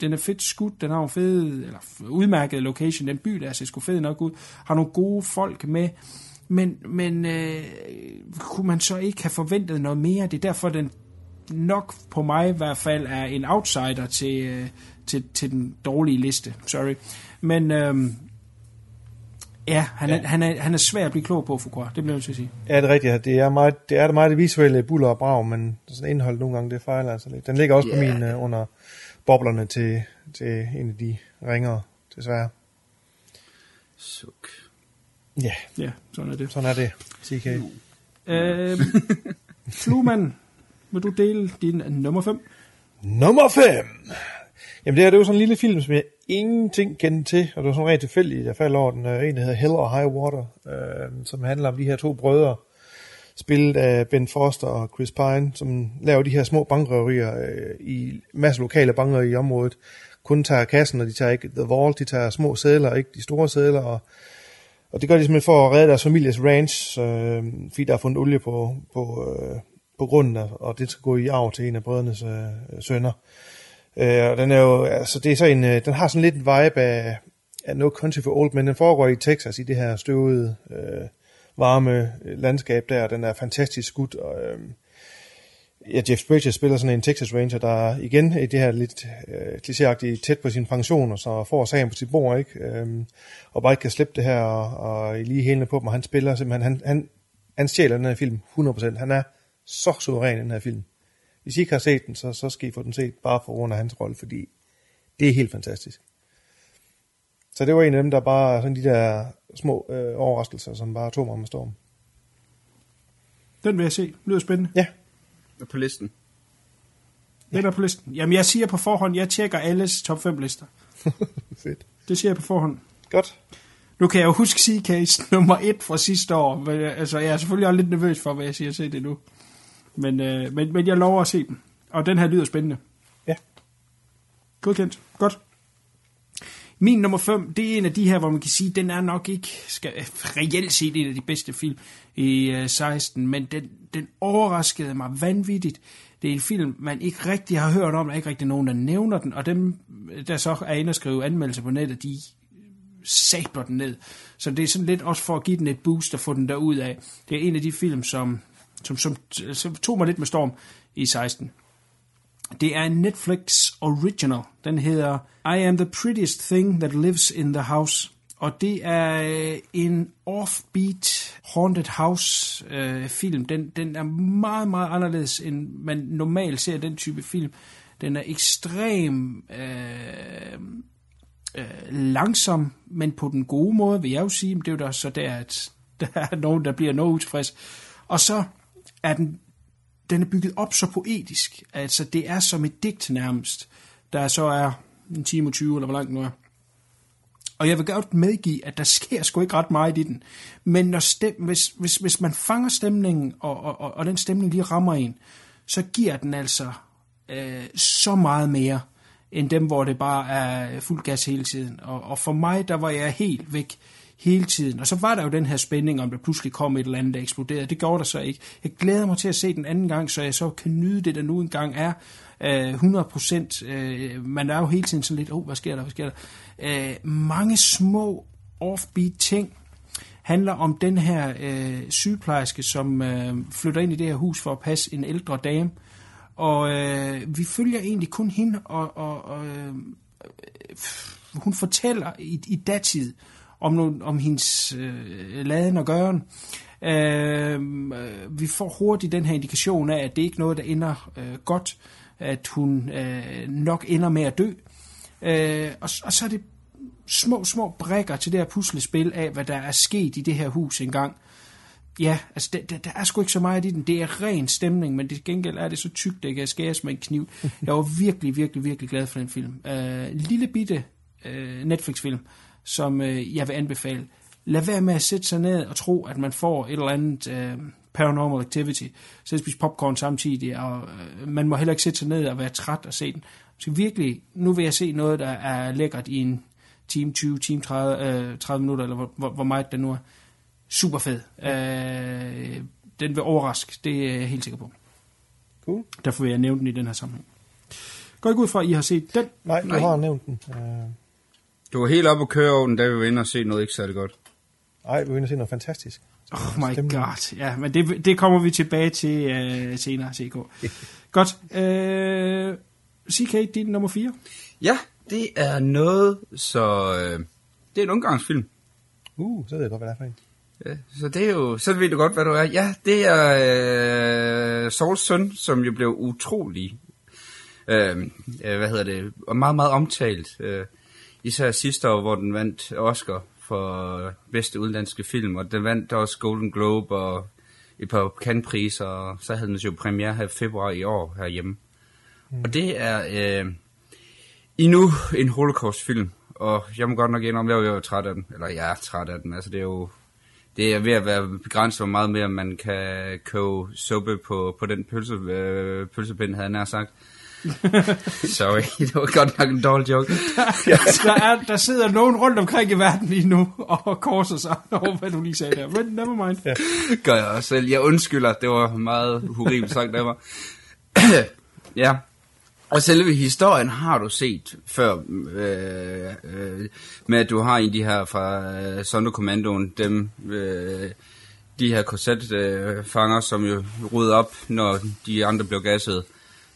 G: den er fedt skudt, den har en fed, eller udmærket location, den by der ser sgu fed nok ud, har nogle gode folk med, men, men øh, kunne man så ikke have forventet noget mere? Det er derfor, den nok på mig i hvert fald er en outsider til, øh, til, til den dårlige liste. Sorry. Men øh, ja, han er, ja. Han, er, han er svær at blive klog på, Foucault. Det bliver jeg til at sige.
H: Ja, det er rigtigt. Det er, meget, det er det meget det visuelle buller og brag, men sådan indhold nogle gange, det fejler altså lidt. Den ligger også yeah. på min uh, under boblerne til, til en af de ringere, desværre.
I: Suk.
H: Ja,
G: Ja, sådan er det.
H: sådan er det. CK.
G: Øh, Flueman, vil du dele din nummer 5?
H: Nummer 5. Jamen det her, det er jo sådan en lille film, som jeg ingenting kendte til, og det var sådan rent tilfældigt, jeg faldt over den. Øh, En, der hedder Hell or High Water, øh, som handler om de her to brødre, spillet af Ben Foster og Chris Pine, som laver de her små bankrøverier øh, i masser lokale banker i området. Kun tager kassen, og de tager ikke The Vault, de tager små sædler, ikke de store sædler, og, og det gør de simpelthen for at redde deres families ranch, øh, fordi der er fundet olie på, på, øh, på grunden, og og det skal gå i arv til en af brødrenes øh, sønner. Øh, Øh, og den er jo, altså det er så en, øh, den har sådan lidt en vibe af, af No Country for Old Men. Den foregår i Texas, i det her støvede, øh, varme øh, landskab der, og den er fantastisk skudt, og øh, ja, Jeff Bridges spiller sådan en Texas Ranger, der igen i det her lidt øh, klichéagtigt tæt på sin pension, og så får sagen på sit bord, ikke? Øhm, og bare ikke kan slippe det her, og, og lige hælende på dem, og han spiller simpelthen, han, han, han stjæler den her film 100%. Han er så suveræn i den her film. Hvis I ikke har set den, så, så skal I få den set, bare for grund af hans rolle, fordi det er helt fantastisk. Så det var en af dem, der bare, sådan de der små øh, overraskelser, som bare tog mig med storm.
G: Den vil jeg se. Lyder spændende.
H: Ja,
I: På listen.
G: Den er på listen. Jamen, jeg siger på forhånd, jeg tjekker alles top 5 lister.
H: fedt.
G: Det siger jeg på forhånd.
H: Godt.
G: Nu kan jeg jo huske C-Case nummer 1 fra sidste år. Men, altså, jeg er selvfølgelig også lidt nervøs for, hvad jeg siger til det nu. Men, øh, men, men jeg lover at se den. Og den her lyder spændende.
H: Ja.
G: Godkendt. Godt. Min nummer 5, det er en af de her, hvor man kan sige, den er nok ikke skal, reelt set en af de bedste film i øh, 16, men den, den overraskede mig vanvittigt. Det er en film, man ikke rigtig har hørt om, der er ikke rigtig nogen, der nævner den, og dem, der så er inde og skrive anmeldelser på nettet, de sabler den ned. Så det er sådan lidt også for at give den et boost og få den derud af. Det er en af de film, som, som, som, som tog mig lidt med storm i 16. Det er en Netflix original. Den hedder I am the prettiest thing that lives in the house. Og det er øh, en offbeat haunted house øh, film. Den, den er meget, meget anderledes, end man normalt ser den type film. Den er ekstrem øh, øh, langsom, men på den gode måde, vil jeg jo sige. Men det er jo da så der, at der er nogen, der bliver noget utilfreds. Og så er den den er bygget op så poetisk, altså det er som et digt nærmest, der så er en time og 20, eller hvor langt nu er. Og jeg vil godt medgive, at der sker sgu ikke ret meget i den. Men når stem, hvis, hvis, hvis man fanger stemningen, og, og, og, og den stemning lige rammer en, så giver den altså øh, så meget mere, end dem, hvor det bare er fuld gas hele tiden. Og, og for mig, der var jeg helt væk hele tiden. Og så var der jo den her spænding, om der pludselig kom et eller andet, der eksploderede. Det gjorde der så ikke. Jeg glæder mig til at se den anden gang, så jeg så kan nyde det, der nu engang er. Øh, 100 procent. Øh, man er jo hele tiden sådan lidt, oh, hvad sker der, hvad sker der? Øh, mange små offbeat ting handler om den her øh, sygeplejerske, som øh, flytter ind i det her hus for at passe en ældre dame. Og øh, vi følger egentlig kun hende, og, og, og øh, hun fortæller i, i datid, om, nogle, om hendes øh, laden og gøren. Øhm, øh, vi får hurtigt den her indikation af, at det ikke er noget, der ender øh, godt, at hun øh, nok ender med at dø. Øh, og, og så er det små, små brækker til det her puslespil af, hvad der er sket i det her hus engang. Ja, altså der, der, der er sgu ikke så meget i den. Det er ren stemning, men det gengæld er det så tykt, det kan skæres med en kniv. Jeg var virkelig, virkelig, virkelig glad for den film. Øh, lille bitte øh, Netflix-film, som øh, jeg vil anbefale. Lad være med at sætte sig ned og tro, at man får et eller andet øh, paranormal activity. Så spise popcorn samtidig, og øh, man må heller ikke sætte sig ned og være træt og se den. Så virkelig, nu vil jeg se noget, der er lækkert i en time 20, time 30, øh, 30 minutter, eller hvor, hvor, hvor meget det nu er. Super fed. Øh, den vil overraske, det er jeg helt sikker på.
H: Cool.
G: Derfor vil jeg nævne den i den her sammenhæng. Går ikke ud fra, at I har set den?
H: Nej, du
I: Nej.
H: har nævnt den. Uh,
I: Du var helt op at køre over den, da vi var inde og se noget ikke særlig godt.
H: ej, vi er inde og se noget fantastisk.
G: Oh my
H: Stemning.
G: god. Ja, men det, det kommer vi tilbage til uh, senere, CK. Godt. Uh, CK, din nummer 4.
I: Ja, det er noget, så... Øh, det er en ungdomsfilm.
H: Uh, så ved jeg godt, hvad det er for en.
I: Ja, så det er jo, så ved du godt, hvad du er. Ja, det er øh, Sauls søn, som jo blev utrolig, øh, øh, hvad hedder det, og meget, meget omtalt. Øh, især sidste år, hvor den vandt Oscar for bedste udenlandske film, og den vandt også Golden Globe og et par Cannes-priser, og så havde den jo premiere her i februar i år herhjemme. Mm. Og det er øh, endnu en holocaust-film. Og jeg må godt nok indrømme, jeg er jo træt af den. Eller jeg er træt af den. Altså det er jo det er ved at være begrænset, hvor meget mere man kan koge suppe på, på den pølse, øh, pølsepind, havde jeg nær sagt. Sorry, det var godt nok en dårlig joke.
G: der, er, der sidder nogen rundt omkring i verden lige nu og korser sig over, hvad du lige sagde der. Men never mind. Ja.
I: Gør jeg også selv. Jeg undskylder, det var meget horribelt sagt, det var. ja, og selve historien har du set før, øh, øh, med at du har en af de her fra øh, Sonderkommandoen, dem, øh, de her korsetfanger, øh, som jo rydder op, når de andre blev gasset.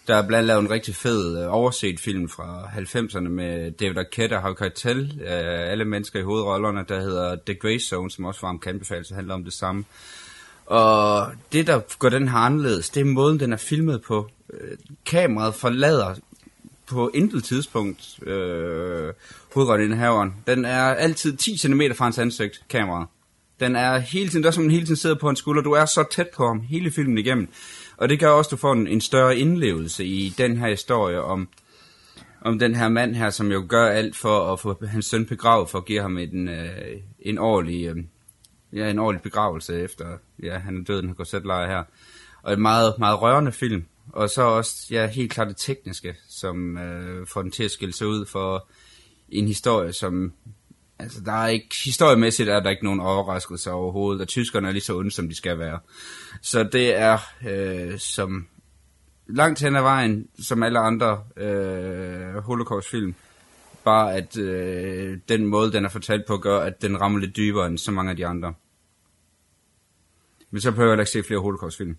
I: Der er blandt lavet en rigtig fed øh, overset film fra 90'erne med David Arquette og Harvey Keitel, øh, alle mennesker i hovedrollerne, der hedder The Grey Zone, som også var en anbefales, så handler om det samme. Og det, der går den her anderledes, det er måden, den er filmet på. Øh, kameraet forlader på intet tidspunkt øh, hovedrolleindhaveren. Den er altid 10 cm fra hans ansigt, kameraet. Den er hele tiden, der som hele tiden sidder på hans skulder. Du er så tæt på ham hele filmen igennem. Og det gør også, at du får en, en større indlevelse i den her historie om, om den her mand her, som jo gør alt for at få hans søn begravet, for at give ham en, øh, en årlig, Øh, ja, en årlig begravelse efter, ja, han er død, den her leje her. Og en meget, meget rørende film. Og så også, ja, helt klart det tekniske, som øh, får den til at skille sig ud for en historie, som, altså der er ikke, historiemæssigt er der ikke nogen overraskelse overhovedet, og tyskerne er lige så onde, som de skal være. Så det er, øh, som langt hen ad vejen, som alle andre øh, holocaust-film, bare at øh, den måde, den er fortalt på, gør, at den rammer lidt dybere end så mange af de andre. Men så behøver jeg ikke se flere holocaust-film.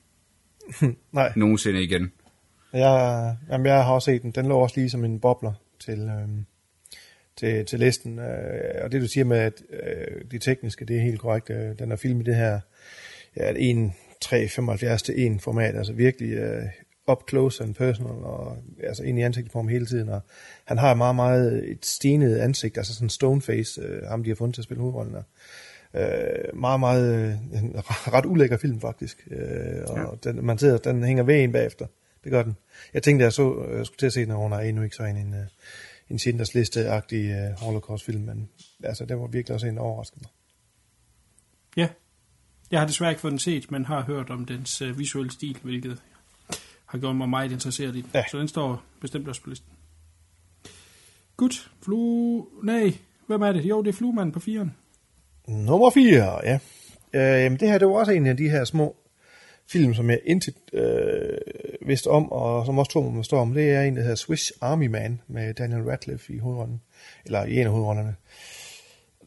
H: Nej.
I: Nogensinde igen.
H: Jeg, jamen, jeg har også set den. Den lå også lige som en bobler til, øh, til, til listen. Øh, og det du siger med, at øh, de tekniske, det er helt korrekt. Øh, den er filmet i det her ja, 1 375 til 1 format, altså virkelig øh, up close and personal, og altså ind i ansigtet på ham hele tiden, og han har meget, meget et stenet ansigt, altså sådan stone face, øh, ham de har fundet til at spille hovedrollen der. Øh, meget, meget, øh, en ret ulækker film faktisk, øh, og ja. den, man sidder, den hænger ved en bagefter, det gør den. Jeg tænkte, jeg så, jeg skulle til at se den, og hun er endnu ikke så en, en, øh, en Schindlers Liste-agtig uh, Holocaust-film, men altså, det var virkelig også en, mig.
G: Ja, jeg har desværre ikke fået den set, men har hørt om dens uh, visuelle stil, hvilket har gjort mig meget interesseret i den. Ja. Så den står bestemt også på listen. Godt. Flu... Nej, hvem er det? Jo, det er Fluemanden på firen.
H: Nummer 4, ja. Øh, jamen, det her det var også en af de her små film, som jeg intet øh, vidste om, og som også tror, man står om. Det er en, der hedder Swiss Army Man, med Daniel Radcliffe i hovedrollen, eller i en af hovedrollerne.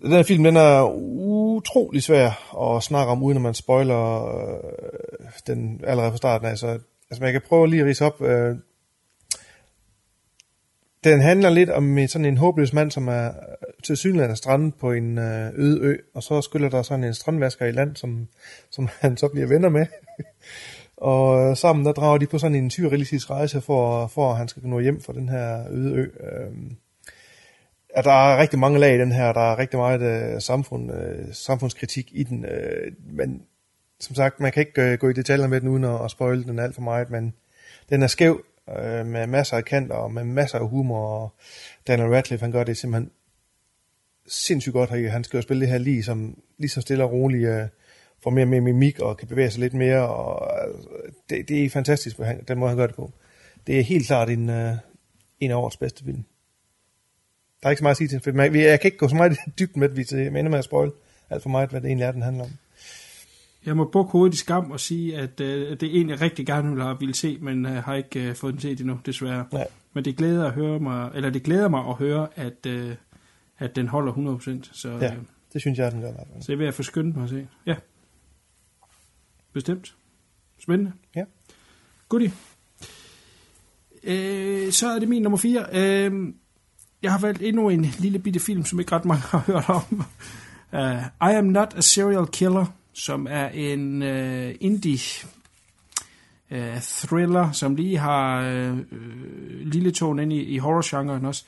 H: Den her film, den er utrolig svær at snakke om, uden at man spoiler øh, den allerede fra starten af. Så altså, man kan prøve lige at rise op. Øh, den handler lidt om sådan en håbløs mand, som er til synligheden strandet på en øh, øde ø, og så skylder der sådan en strandvasker i land, som, som han så bliver venner med. og øh, sammen der drager de på sådan en surrealistisk rejse, for, for at han skal nå hjem fra den her øde ø. Øh, at der er rigtig mange lag i den her, der er rigtig meget øh, samfund, øh, samfundskritik i den, øh, men som sagt, man kan ikke øh, gå i detaljer med den, uden at, at spoil den alt for meget, men den er skæv, øh, med masser af kanter, og med masser af humor, og Daniel Radcliffe, han gør det simpelthen sindssygt godt. Han skal jo spille det her lige som, lige så stille og roligt, øh, får mere og mere mimik, og kan bevæge sig lidt mere, og altså, det, det er fantastisk, han, den måde han gør det på. Det er helt klart en, øh, en af årets bedste film. Der er ikke så meget at sige til, for jeg kan ikke gå så meget dybt med, at vi ender med at spoil alt for meget, hvad det egentlig er, den handler om.
G: Jeg må bukke hovedet i skam og sige, at øh, det er en, jeg rigtig gerne vil have ville se, men øh, har ikke øh, fået den set endnu, desværre.
H: Nej.
G: Men det glæder, at høre mig, eller det glæder mig at høre, at, øh, at den holder 100%. Så,
H: ja,
G: øh,
H: det synes jeg, den gør.
G: Så jeg vil jeg forskynde mig at se. Ja. Bestemt. Spændende.
H: Ja.
G: Goodie. Øh, så er det min nummer 4. Øh, jeg har valgt endnu en lille bitte film, som ikke ret mange har hørt om. Uh, I am not a serial killer som er en uh, indie uh, thriller, som lige har uh, lille tone ind i, i horror-genren også.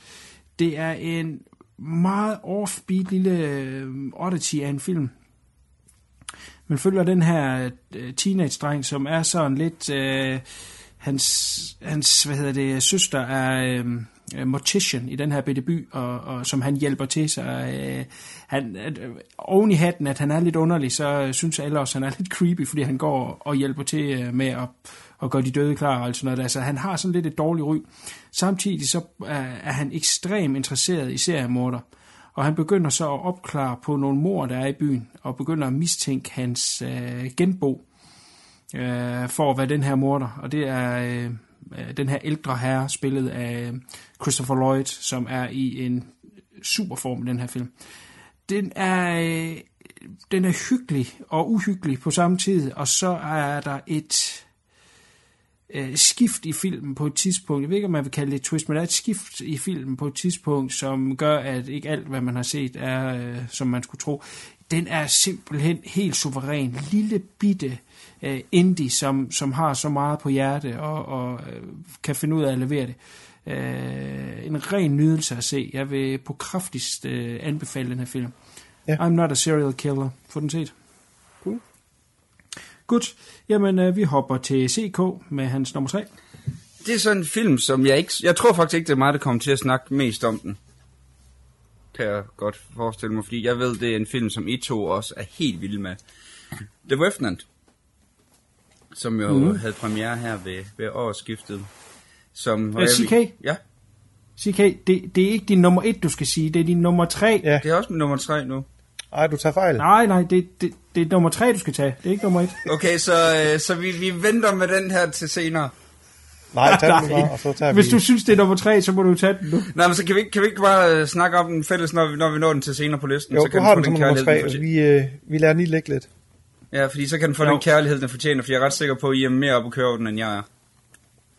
G: Det er en meget offbeat lille uh, oddity af en film. Man følger den her uh, teenage-dreng, som er sådan lidt... Uh, hans, hans hvad hedder det, søster er um, øh, mortician i den her bitte by, og, og som han hjælper til, så øh, han, øh, oven i hatten, at han er lidt underlig, så øh, synes alle også, at han er lidt creepy, fordi han går og hjælper til øh, med at, og gør de døde klar og alt sådan noget. Altså, han har sådan lidt et dårligt ry. Samtidig så er, er han ekstremt interesseret i seriemorder, og han begynder så at opklare på nogle mor, der er i byen, og begynder at mistænke hans øh, genbo øh, for at være den her morder, og det er øh, Øh, den her ældre herre, spillet af øh, Christopher Lloyd, som er i en super form i den her film. Den er, øh, den er hyggelig og uhyggelig på samme tid, og så er der et øh, skift i filmen på et tidspunkt. Jeg ved ikke, om man vil kalde det et twist, men der er et skift i filmen på et tidspunkt, som gør, at ikke alt, hvad man har set, er, øh, som man skulle tro. Den er simpelthen helt suveræn. Lille bitte øh, indie, som, som har så meget på hjerte og, og øh, kan finde ud af at levere det. Øh, en ren nydelse at se. Jeg vil på kraftigst øh, anbefale den her film.
H: Ja.
G: I'm not a serial killer. Få den set. Cool. Godt. Jamen, øh, vi hopper til CK med hans nummer 3.
I: Det er sådan en film, som jeg ikke... Jeg tror faktisk ikke, det er mig, der kommer til at snakke mest om den. Kan jeg godt forestille mig, fordi jeg ved, det er en film, som I to også er helt vilde med. The Revenant. Som jo mm. havde premiere her ved, ved årsskiftet. Som,
G: Øh, CK?
I: Ja,
G: CK, det, det er ikke din nummer 1, du skal sige. Det er din nummer 3.
H: Ja.
I: det er også min nummer tre nu.
H: Ej, du tager fejl.
G: Nej, nej, det, det, det er nummer 3, du skal tage. Det er ikke nummer 1.
I: Okay, så, øh, så vi, vi venter med den her til senere.
H: Nej, tag den bare, og så tager
G: Hvis
H: vi...
G: du synes, det er nummer 3, så må du tage den nu.
I: Nej, men så kan vi, ikke- kan vi ikke bare øh, snakke om den fælles, når vi, når vi når den til senere på listen?
H: Jo,
I: så
H: du
I: kan
H: har
I: få
H: den som nummer tre. Vi, øh, vi lader den lige ligge lidt.
I: Ja, fordi så kan den få
G: Jo.
I: den kærlighed, den fortjener, for jeg er ret sikker på, at I er mere op at køre over den, end jeg er.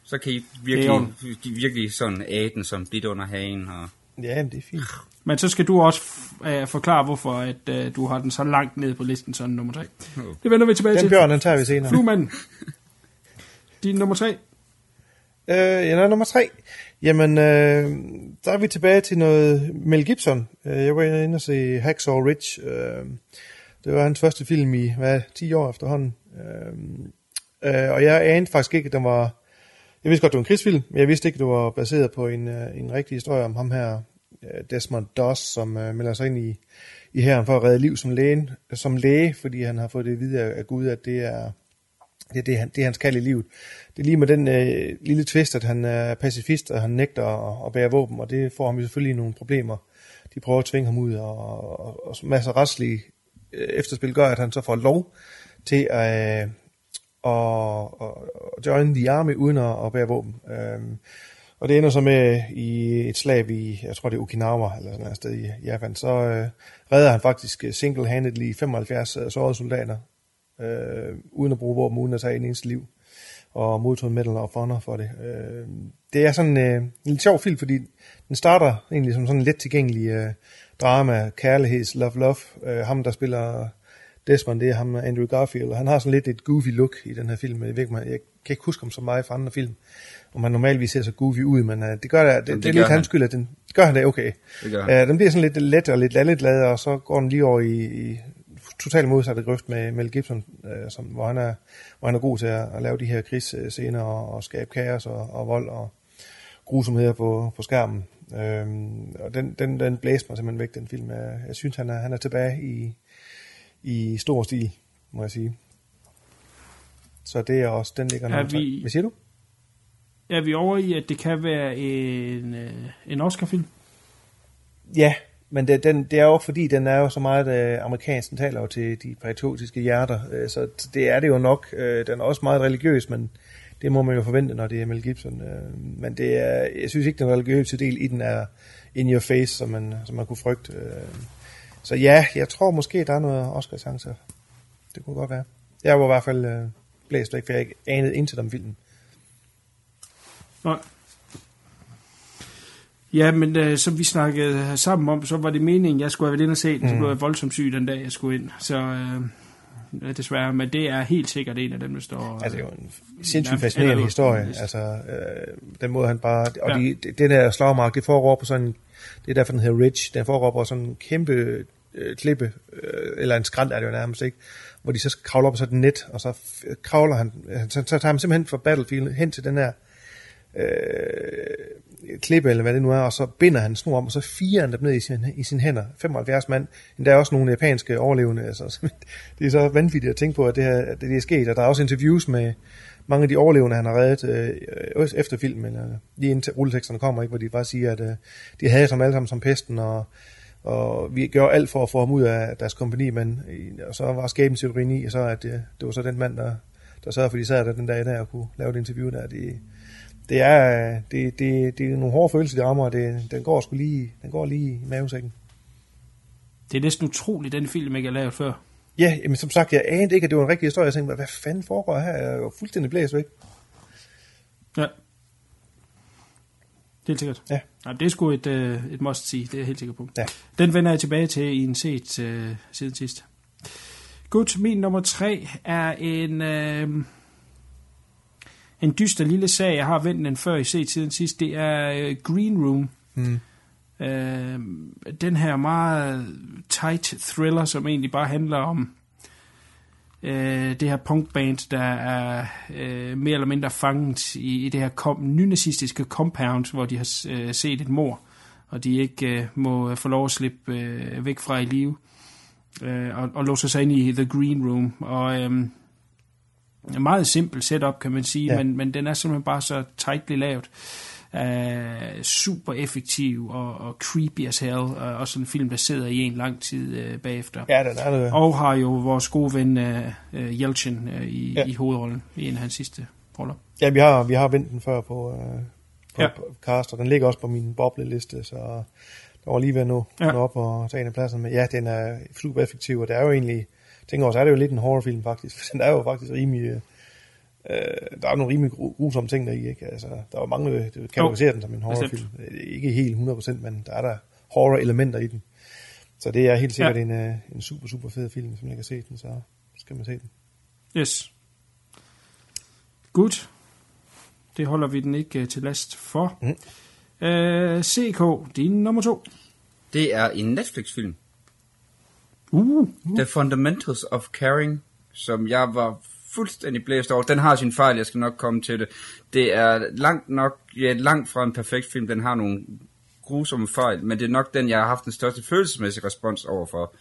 I: Så kan I virkelig, virkelig sådan æde den som bit under hagen. Og...
H: Ja, men det er fint.
G: Men så skal du også øh, forklare, hvorfor at, øh, du har den så langt ned på listen, sådan nummer 3. Det vender vi tilbage
H: Den
G: til.
H: bjørn, den tager vi senere.
G: Fluemanden. Din nummer 3.
H: Øh, ja, nummer tre. Jamen, øh, der er vi tilbage til noget Mel Gibson. Øh, jeg var inde og se Hacksaw Ridge. Øh, det var hans første film i, hvad, 10 år efterhånden. Øhm, øh, og jeg anede faktisk ikke, at den var... Jeg vidste godt, det var en krigsfilm, men jeg vidste ikke, at det var baseret på en, øh, en rigtig historie om ham her, øh, Desmond Doss, som øh, melder sig ind i, i herren for at redde liv som, lægen, som læge, fordi han har fået det at vide af af Gud, at det er, det er, det, han, det er hans kald i livet. Det er lige med den øh, lille twist, at han er pacifist, og han nægter at, at bære våben, og det får ham jo selvfølgelig nogle problemer. De prøver at tvinge ham ud, og, og, og masser af retslige Øh, efterspil gør, at han så får lov til øh, at, og, og, og join the army uden at, at bære våben. Øhm, og det ender så med i et slag i, jeg tror det er Okinawa, eller sådan et sted i Japan, så øh, redder han faktisk øh, single-handedly 75 sårede soldater, øh, uden at bruge våben, uden at tage en eneste liv, og modtog en Medal of Honor for det. Øh, det er sådan øh, en lidt sjov film, fordi den starter egentlig som sådan en let tilgængelig øh, drama, kærligheds, love, love. Øh, ham, der spiller Desmond, det er ham, Andrew Garfield, og han har sådan lidt et goofy look i den her film. Jeg, ved, man- jeg kan ikke huske ham så meget fra andre film, om han normalvis ser så goofy ud, men uh, det gør det, det,
I: Jamen,
H: det, det er lidt
I: han.
H: hans skyld, at den gør han det okay.
I: Det gør han.
H: Uh, den bliver sådan lidt let og lidt lalleglad, og så går den lige over i, i totalt modsatte grøft med Mel Gibson, uh, som, hvor, han er, hvor han er god til at, at lave de her krigsscener og, og skabe kaos og, og vold og grusomheder på, på skærmen. Øhm, og den, den, den blæste mig simpelthen væk, den film. Jeg, jeg synes, han er, han er tilbage i, i stor stil, må jeg sige. Så det er også, den ligger
G: Er
H: tre.
G: vi-
H: Hvad siger du?
G: Er vi over i, at det kan være en, øh, en Oscar-film?
H: Ja, men det, den, det er jo fordi, den er jo så meget øh, amerikansk, den taler jo til de patriotiske hjerter, øh, så det er det jo nok. Øh, den er også meget religiøs, men det må man jo forvente, når det er Mel Gibson. Øh, men det er, jeg synes ikke, den religiøse del i den er in your face, som man, som man kunne frygte. Øh, så ja, jeg tror måske, der er noget Oscar-chancer. Det kunne godt være. Jeg var i hvert fald øh, blæst væk, for jeg ikke anede intet om filmen.
G: Nej. Ja, men øh, som vi snakkede sammen om, så var det meningen, jeg skulle have været inde og se den, så
H: Mm.
G: blev jeg voldsomt syg den dag, jeg skulle ind. Så øh, desværre, men det er helt sikkert en af dem, der står...
H: Altså, det er jo en
G: nærmest
H: sindssygt fascinerende
G: på
H: historie. Altså, øh, den måde han bare... Og
G: Ja.
H: de, det, det der slagmark, det foregår på sådan... Det er derfor, den hedder Ridge. Den foregår på sådan en kæmpe øh, klippe, øh, eller en skrant er det jo nærmest, ikke? hvor de så skal kravle op på sådan et net, og så kravler han, så, så tager han simpelthen fra Battlefield hen til den her øh, klippe, eller hvad det nu er, og så binder han snor om, og så firer han dem ned i, sin, i sine hænder. 75 mand. Men der er også nogle japanske overlevende. Altså, det er så vanvittigt at tænke på, at det, her, at det er sket. Og der er også interviews med mange af de overlevende, han har reddet øh, efter filmen, eller lige indtil rulleteksterne kommer, ikke, hvor de bare siger, at øh, de havde ham alle sammen som pesten, og, og vi gør alt for at få ham ud af deres kompani, men øh, og så var skabens i, og så at det, det var så den mand, der, der sørgede for, at de sad der den dag der og kunne lave et interview der. Det, det er, det, det, det er nogle hårde følelser, de rammer, og det, den, går sgu lige, den går lige i mavesækken.
G: Det er næsten utroligt, den film ikke er lavet før.
H: Ja, men som sagt, jeg anede ikke, at det var en rigtig historie. Jeg tænkte, hvad fanden foregår her? Jeg er jo fuldstændig blæst væk.
G: Ja. Helt sikkert.
H: Ja.
G: Nej, det er sgu et, øh, et must see, det er jeg helt sikker på.
H: Ja.
G: Den vender jeg tilbage til i en set øh, siden sidst. Godt, min nummer tre er en, øh, en dyster lille sag, jeg har vendt den før i set siden sidst. Det er øh, Green Room.
H: Mm.
G: Øh, den her meget tight thriller, som egentlig bare handler om øh, det her punkband, der er øh, mere eller mindre fanget i, i det her kom, nynazistiske compound, hvor de har øh, set et mor, og de ikke øh, må få lov at slippe øh, væk fra i live, øh, og, og låse sig ind i The Green Room. Og øh, meget simpel setup, kan man sige,
H: Ja.
G: men, men den er simpelthen bare så tightly lavet. Uh, super effektiv og, og creepy as hell, og også en film, der sidder i en lang tid uh, bagefter.
H: Ja, den er det.
G: Og har jo vores gode ven uh, uh, Yelchin uh, i,
H: Ja.
G: i hovedrollen i en af hans sidste roller.
H: Ja, vi har, vi har vendt den før på, øh, på, ja.
G: Ja.
H: på cast, og den ligger også på min bobleliste, så der var lige ved at nå, ja. Nå op og tage en af pladserne. Men ja, den er super effektiv, og det er jo egentlig, tænker også, er det jo lidt en horrorfilm faktisk. Den er jo faktisk rimelig, øh, der er nogle rimelig gru- grusomme ting der i, ikke? Altså, der er mange, der kategoriserer den som en horrorfilm. Øh, Ikke helt 100%, men der er der horror-elementer i den. Så det er helt sikkert ja. En, øh, en super, super fed film, hvis man ikke har set den, så skal man se den.
G: Yes. Godt. Det holder vi den ikke til last for.
H: Mm.
G: Uh, CK, din nummer to.
I: Det er en Netflix-film.
G: Uh,
I: The Fundamentals of Caring, som jeg var fuldstændig blæst over. Den har sin fejl, jeg skal nok komme til det. Det er langt nok, ja, langt fra en perfekt film. Den har nogle grusomme fejl, men det er nok den, jeg har haft den største følelsesmæssige respons overfor.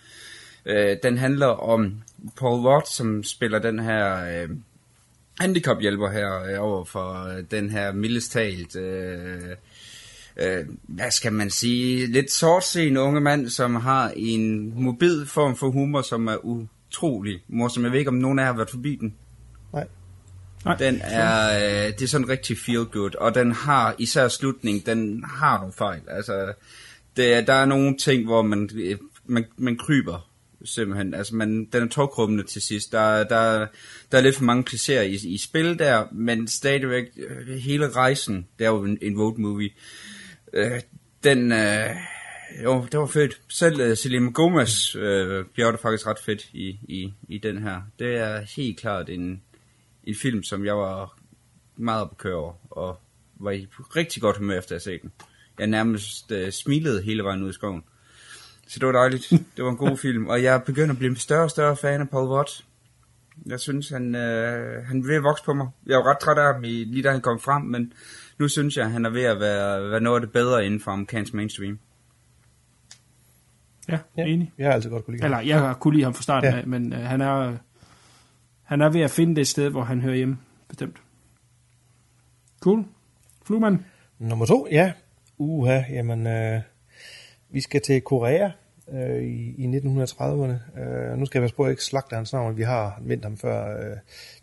I: Øh, den handler om Paul Rudd, som spiller den her øh, handicaphjælper her øh, over for øh, den her mildestalt øh, øh, hvad skal man sige, lidt sortseende unge mand, som har en mobil form for humor, som er utrolig morsom. Jeg ved ikke, om nogen af jer har været forbi den.
H: Nej.
G: nej.
I: Den er, øh, det er sådan rigtig feel good, og den har, især slutningen, den har nogle fejl. Altså, det, der er nogle ting, hvor man, øh, man, man kryber simpelthen. Altså, man, den er tårkrummende til sidst. Der, der, der er lidt for mange klichéer i, i spil der, men stadigvæk øh, hele rejsen, det er jo en, en road movie, øh, den, øh, jo, det var fedt. Selv uh, Selima Gomez øh, gjorde det faktisk ret fedt i, i, i den her. Det er helt klart en, en film, som jeg var meget op at køre over, og var i rigtig godt humør efter at set den. Jeg nærmest uh, smilede hele vejen ud i skoven. Så det var dejligt. Det var en god film, og jeg begynder at blive en større og større fan af Paul Rudd. Jeg synes, han, øh, han er at vokse på mig. Jeg var ret træt af ham, lige da han kom frem, men nu synes jeg, at han er ved at være, være noget af det bedre inden for amerikansk mainstream.
G: Ja,
H: Ja,
G: enig.
H: jeg har altid godt kunne lide ham.
G: Eller, jeg har kunne lide ham fra starten
H: Ja.
G: af, men øh, han, er, han er ved at finde det sted, hvor han hører hjemme, bestemt. Cool. Flugman.
H: Nummer to, ja. Uha, jamen, øh, vi skal til Korea øh, i, i 1930'erne. Øh, nu skal jeg passe på, at jeg ikke slagte hans navn. Vi har vendt ham før. Øh,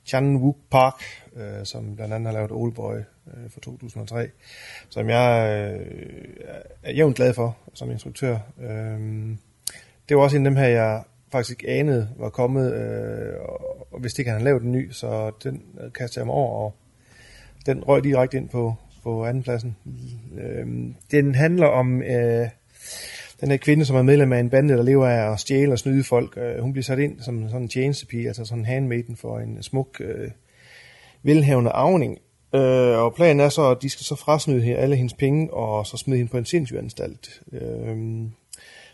H: Chan Wook Park, øh, som blandt andet har lavet Oldboy øh, for 2003, som jeg øh, er jævnt glad for som instruktør. Øh, det var også en af dem her, jeg faktisk ikke anede var kommet, øh, og, og hvis ikke han havde den ny, så den øh, kastede jeg mig over, og den røg direkte ind på, på andenpladsen. Øh, den handler om øh, den her kvinde, som er medlem af en bande, der lever af at stjæle og snyde folk. Øh, hun bliver sat ind som sådan en tjenestepige, altså sådan en handmaiden for en smuk, øh, velhavende avning. Øh, og planen er så, at de skal så frasnyde her alle hendes penge, og så smide hende på en sindssygeanstalt. Øh,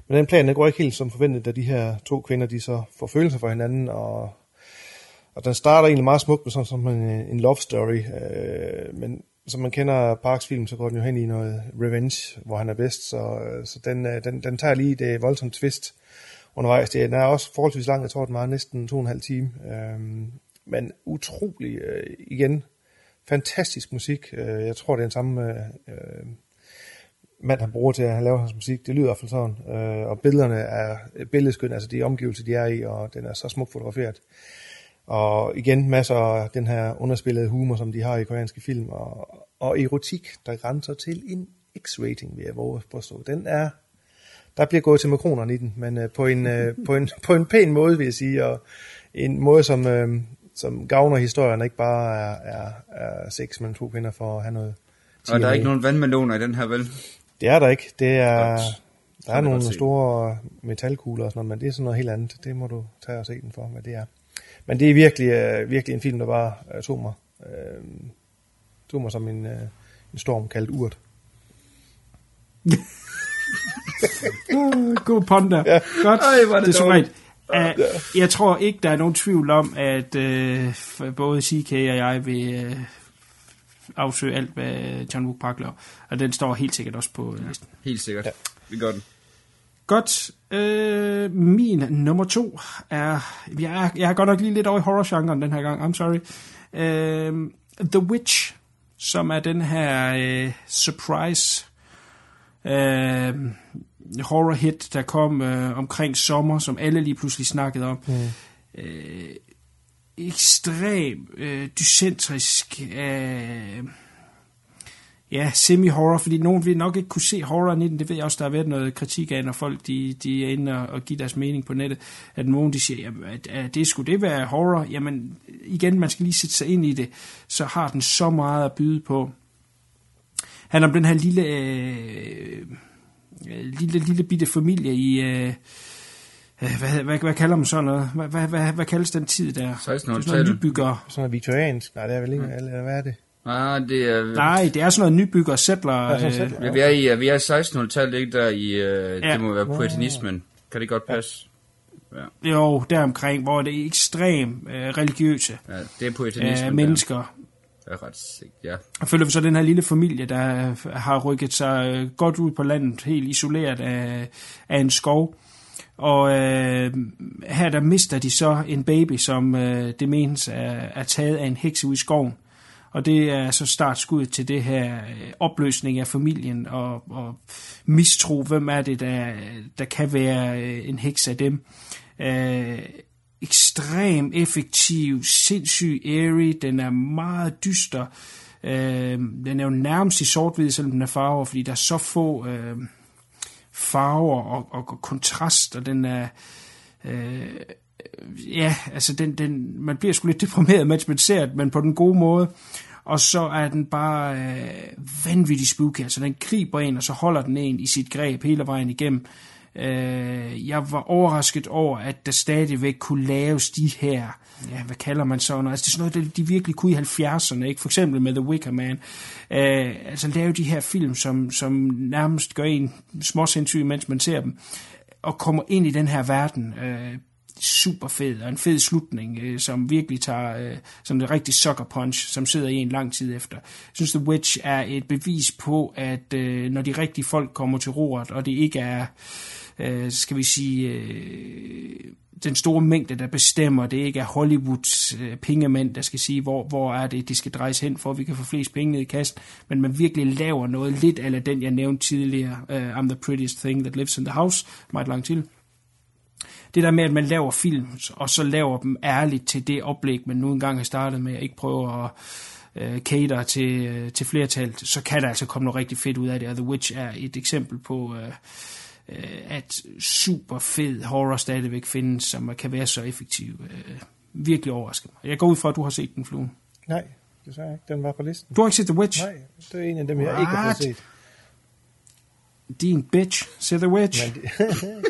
H: men den plan, den går ikke helt som forventet, da de her to kvinder, de så får følelser for hinanden, og, og den starter egentlig meget smukt med sådan som en, en love story, øh, men som man kender Parks film, så går den jo hen i noget revenge, hvor han er bedst, så, øh, så den, øh, den, den tager lige det voldsomt twist undervejs. Den er også forholdsvis lang, jeg tror, den var næsten to og en halv time, øh, men utrolig, øh, igen, fantastisk musik. Øh, jeg tror, det er den samme øh, øh, mand, han bruger til at lave hans musik. Det lyder i hvert fald sådan. Øh, og billederne er billedskønne, altså de omgivelser, de er i, og den er så smukt fotograferet. Og igen masser af den her underspillede humor, som de har i koreanske film, og, og erotik, der grænser til en X-rating, vil jeg våge at påstå. Den er, der bliver gået til makronerne i den, men øh, på, en, øh, på, en, på en pæn måde, vil jeg sige, og en måde, som, øh, som gavner historien, ikke bare er, er, er sex mellem to kvinder for at have noget.
I: Og der er ikke nogen vandmeloner i den her, vel?
H: Det er der ikke. Det er,
I: Godt.
H: der er nogle store metalkugler og sådan noget, men det er sådan noget helt andet. Det må du tage og se den for, hvad det er. Men det er virkelig, uh, virkelig en film, der bare uh, tog mig, uh, tog mig som en, uh, en storm kaldt urt.
G: God ponder. Ja. Godt.
I: Ej, er det
G: det er Uh, jeg tror ikke, der er nogen tvivl om, at uh, både CK og jeg vil uh, afsøge alt, hvad John Woo Park laver. Og den står helt sikkert også på ja. listen.
I: Helt sikkert. Ja. Vi gør den.
G: Godt. Øh, min nummer to er... Jeg er, jeg er godt nok lige lidt over i horror-genren den her gang. I'm sorry. Øh, The Witch, som er den her øh, surprise øh, horror hit, der kom øh, omkring sommer, som alle lige pludselig snakkede om. Mm. Øh, ekstrem øh, dycentrisk øh, ja, semi-horror, fordi nogen vil nok ikke kunne se horroren i den. Det ved jeg også, der har været noget kritik af, når folk de, de er inde og, og giver deres mening på nettet. At nogen de siger, jamen, at, at det skulle det være horror. Jamen igen, man skal lige sætte sig ind i det. Så har den så meget at byde på. Han om den her lille, øh, lille, lille bitte familie i... Øh, hvad, hvad, hvad kalder man sådan noget? Hvad, hvad, hvad, hvad kaldes den tid der?
I: 1600-tallet.
G: Nybygger.
H: Sådan noget viktoriansk. Nej, det er vel ikke, mm. eller hvad er det?
I: Ah, det er...
G: Nej, det er sådan noget nybygger, settler.
H: Ja, sådan
G: Øh,
I: vi er i, vi er i 1600-tallet, ikke der i... Øh,
G: Ja.
I: Det må være puritanismen. Kan det godt passe? Ja,
G: jo, deromkring, hvor det er ekstremt øh, religiøse
I: ja det er puritanismen.
G: øh, mennesker.
I: Der. Jeg er ret sikker, ja.
G: Og følger vi så den her lille familie, der har rykket sig øh, godt ud på landet, helt isoleret af, af en skov. Og øh, her der mister de så en baby, som øh, det menes er, er taget af en heks ude i skoven. Og det er så startskuddet til det her øh, opløsning af familien og, og mistro, hvem er det, der, der kan være øh, en heks af dem. Øh, ekstrem effektiv, sindssyg airy, den er meget dyster. Øh, den er jo nærmest i sort-hvid, selvom den er farver, fordi der er så få øh, farver og, og, og kontrast, og den er... Øh, ja, altså den, den, man bliver sgu lidt deprimeret, mens man ser det, men på den gode måde. Og så er den bare øh, vanvittig spooky, altså den griber en, og så holder den en i sit greb hele vejen igennem. Øh, jeg var overrasket over, at der stadigvæk kunne laves de her, ja, hvad kalder man så? altså det er sådan noget, de virkelig kunne i 70'erne, ikke? For eksempel med The Wicker Man. Øh, altså lave de her film, som, som nærmest gør en småsindssyg, mens man ser dem, og kommer ind i den her verden, øh, super fed, og en fed slutning, øh, som virkelig tager, øh, som det rigtig sucker punch, som sidder i en lang tid efter. Jeg synes, The Witch er et bevis på, at øh, når de rigtige folk kommer til roret, og det ikke er, øh, Øh, skal vi sige, øh, den store mængde, der bestemmer, det ikke er Hollywoods øh, pengemænd, der skal sige, hvor, hvor er det, de skal drejes hen, for at vi kan få flest penge ned i kassen, men man virkelig laver noget lidt af den, jeg nævnte tidligere, øh, I'm the prettiest thing that lives in the house, meget langt til. Det der med, at man laver film, og så laver dem ærligt til det oplæg, man nu engang har startet med, at ikke prøve at øh, cater til, øh, til flertal, så kan der altså komme noget rigtig fedt ud af det, og The Witch er et eksempel på, øh, øh, at super fed horror stadigvæk findes, som kan være så effektiv. Øh, virkelig overrasket mig. Jeg går ud fra, at du har set den flue.
H: Nej, det sagde jeg ikke. Den var på listen.
G: Du har ikke set The Witch?
H: Nej, det er en af dem, jeg ikke har
G: What?
H: set.
G: Din bitch, se The Witch.
H: Men det,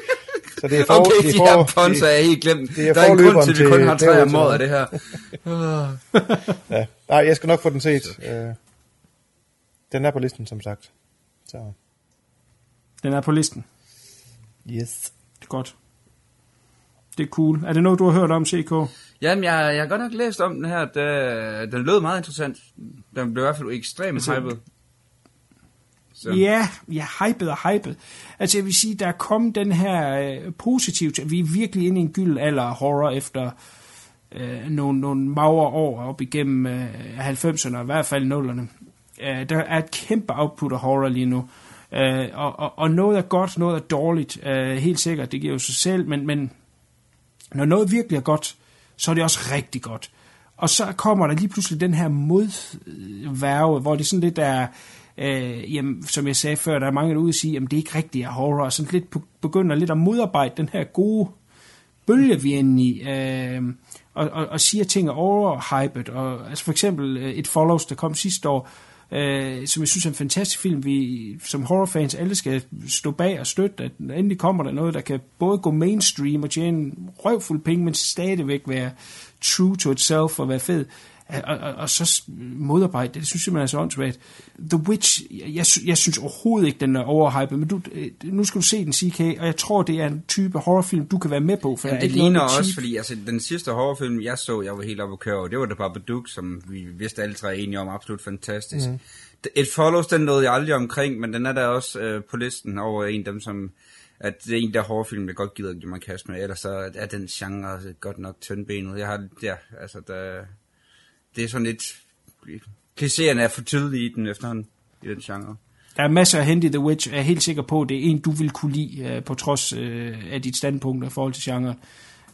H: så det er for,
I: Okay,
H: det er
I: de
H: for,
I: her puns er jeg helt glemt.
H: det er
I: Der er en grund til, at vi kun har tre om året af det her.
H: Ja. Nej, jeg skal nok få den set. Øh, Den er på listen, som sagt. Så.
G: Den er på listen.
H: Yes.
G: Det er godt. Det er cool. Er det noget, du har hørt om, CK?
I: Jamen, jeg, jeg har godt nok læst om den her. Det, den lød meget interessant. Den blev i hvert fald ekstremt
G: Altså,
I: hyped. Så.
G: Ja, ja, hypet og hypet. Altså jeg vil sige, der er kommet den her øh, positivt, vi er virkelig inde i en gyld alder af horror efter øh, nogle, nogle magre år op igennem øh, 90'erne, og i hvert fald 0'erne. Øh, der er et kæmpe output af horror lige nu. Øh, og, og, og noget er godt, noget er dårligt, øh, helt sikkert, det giver jo sig selv, men, men når noget virkelig er godt, så er det også rigtig godt. Og så kommer der lige pludselig den her modværve, hvor det sådan lidt er, øh, jamen, som jeg sagde før, der er mange, der er ude og sige, at det er ikke rigtigt er horror, og sådan lidt begynder lidt at modarbejde den her gode bølge, vi er inde i, øh, og, og, og siger ting er overhypet, og altså for eksempel øh, et Follows, der kom sidste år, øh, øh, som jeg synes er en fantastisk film, vi som horrorfans alle skal stå bag og støtte, at endelig kommer der noget, der kan både gå mainstream og tjene røvfuld penge, men stadigvæk være true to itself og være fed. Og, og, og så modarbejde det, det synes jeg, man er så åndssvagt. The Witch, jeg, jeg synes overhovedet ikke, den er overhypet, men du, øh, nu skal du se den, CK, og jeg tror, det er en type horrorfilm, du kan være med på. For
I: Jamen, det ligner også,
G: cheap-
I: fordi altså, den sidste horrorfilm, jeg så, jeg var helt oppe at køre over, det var The Babadook, som vi vidste alle tre er enige om, absolut fantastisk. Mm. Et Follows, den nåede jeg aldrig omkring, men den er der også øh, på listen over en af dem, som at det er en der horrorfilm, jeg godt gider at give mig kast med, ellers så er den genre godt nok tyndbenet. Jeg har, ja, altså, der, det er sådan lidt, klichéerne er for tydelige i den efterhånden, i den genre.
G: Der er masser af hente i The Witch, jeg er helt sikker på, at det er en, du vil kunne lide, øh, på trods øh, af dit standpunkt i forhold til genre.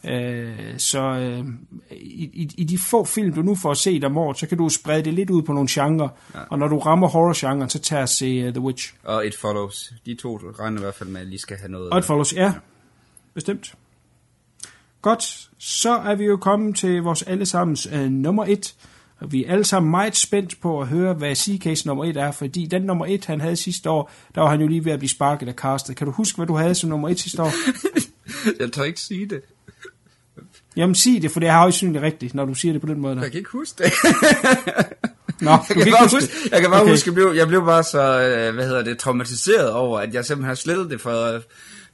G: Øh, så øh, i, i, i de få film, du nu får set om året, så kan du sprede det lidt ud på nogle genrer, ja. og når du rammer horror-genren, så tager se uh, The Witch.
I: Og It Follows. De to regner i hvert fald med, at lige skal have noget.
G: Og It Follows, ja. Bestemt. Godt, så er vi jo kommet til vores allesammens øh, nummer et. Og vi er alle sammen meget spændt på at høre, hvad CK's nummer et er, fordi den nummer et, han havde sidste år, der var han jo lige ved at blive sparket af castet. Kan du huske, hvad du havde som nummer et sidste år?
I: jeg tør ikke sige det.
G: Jamen sig det, for det er højst rigtigt, når du siger det på den måde. Der.
I: Jeg kan ikke huske det.
G: Nå,
I: jeg kan bare
G: ikke
I: huske, jeg kan bare
G: Okay.
I: huske, jeg blev, jeg blev bare så, øh, hvad hedder det, traumatiseret over, at jeg simpelthen har slettet det fra,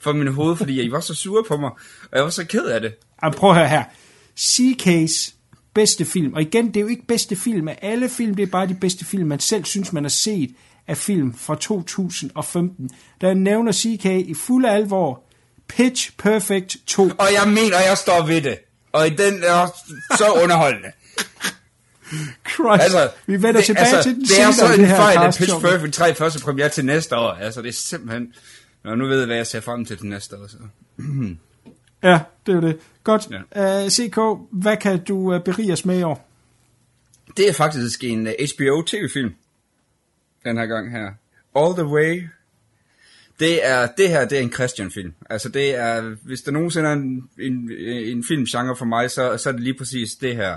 I: fra min hoved, fordi I var så sure på mig, og jeg var så ked af det.
G: Jamen, prøv at høre her. CK's bedste film, og igen, det er jo ikke bedste film af alle film, det er bare de bedste film, man selv synes, man har set af film fra 2015. Der nævner CK i fuld alvor Pitch Perfect 2.
I: Og jeg mener, jeg står ved det. Og den er så underholdende.
G: Christ, altså, vi vender
I: det,
G: tilbage
I: altså,
G: til den
I: Det er så en fejl, at Pitch. Perfect 3 første premiere til næste år. Altså, det er simpelthen... Nå, nu ved jeg, hvad jeg ser frem til til næste år. Så.
G: Ja, det er jo det. Godt.
I: Ja.
G: Uh, CK, hvad kan du uh, berige os med i år?
I: Det er faktisk en uh, HBO TV-film. Den her gang her. All the Way. Det er det her, det er en Christian-film. Altså det er, hvis der nogensinde er en, en, en filmgenre for mig, så, så er det lige præcis det her.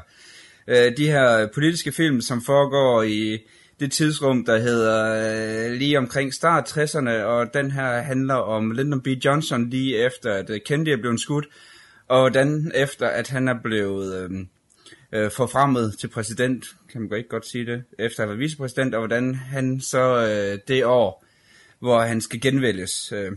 I: Øh, de her politiske film, som foregår i det tidsrum, der hedder øh, lige omkring start 60'erne, og den her handler om Lyndon B. Johnson lige efter, at øh, Kennedy er blevet skudt, og den efter, at han er blevet øh, øh, forfremmet til præsident, kan man ikke godt sige det, efter at have været vicepræsident, og hvordan han så øh, det år, hvor han skal genvælges øh,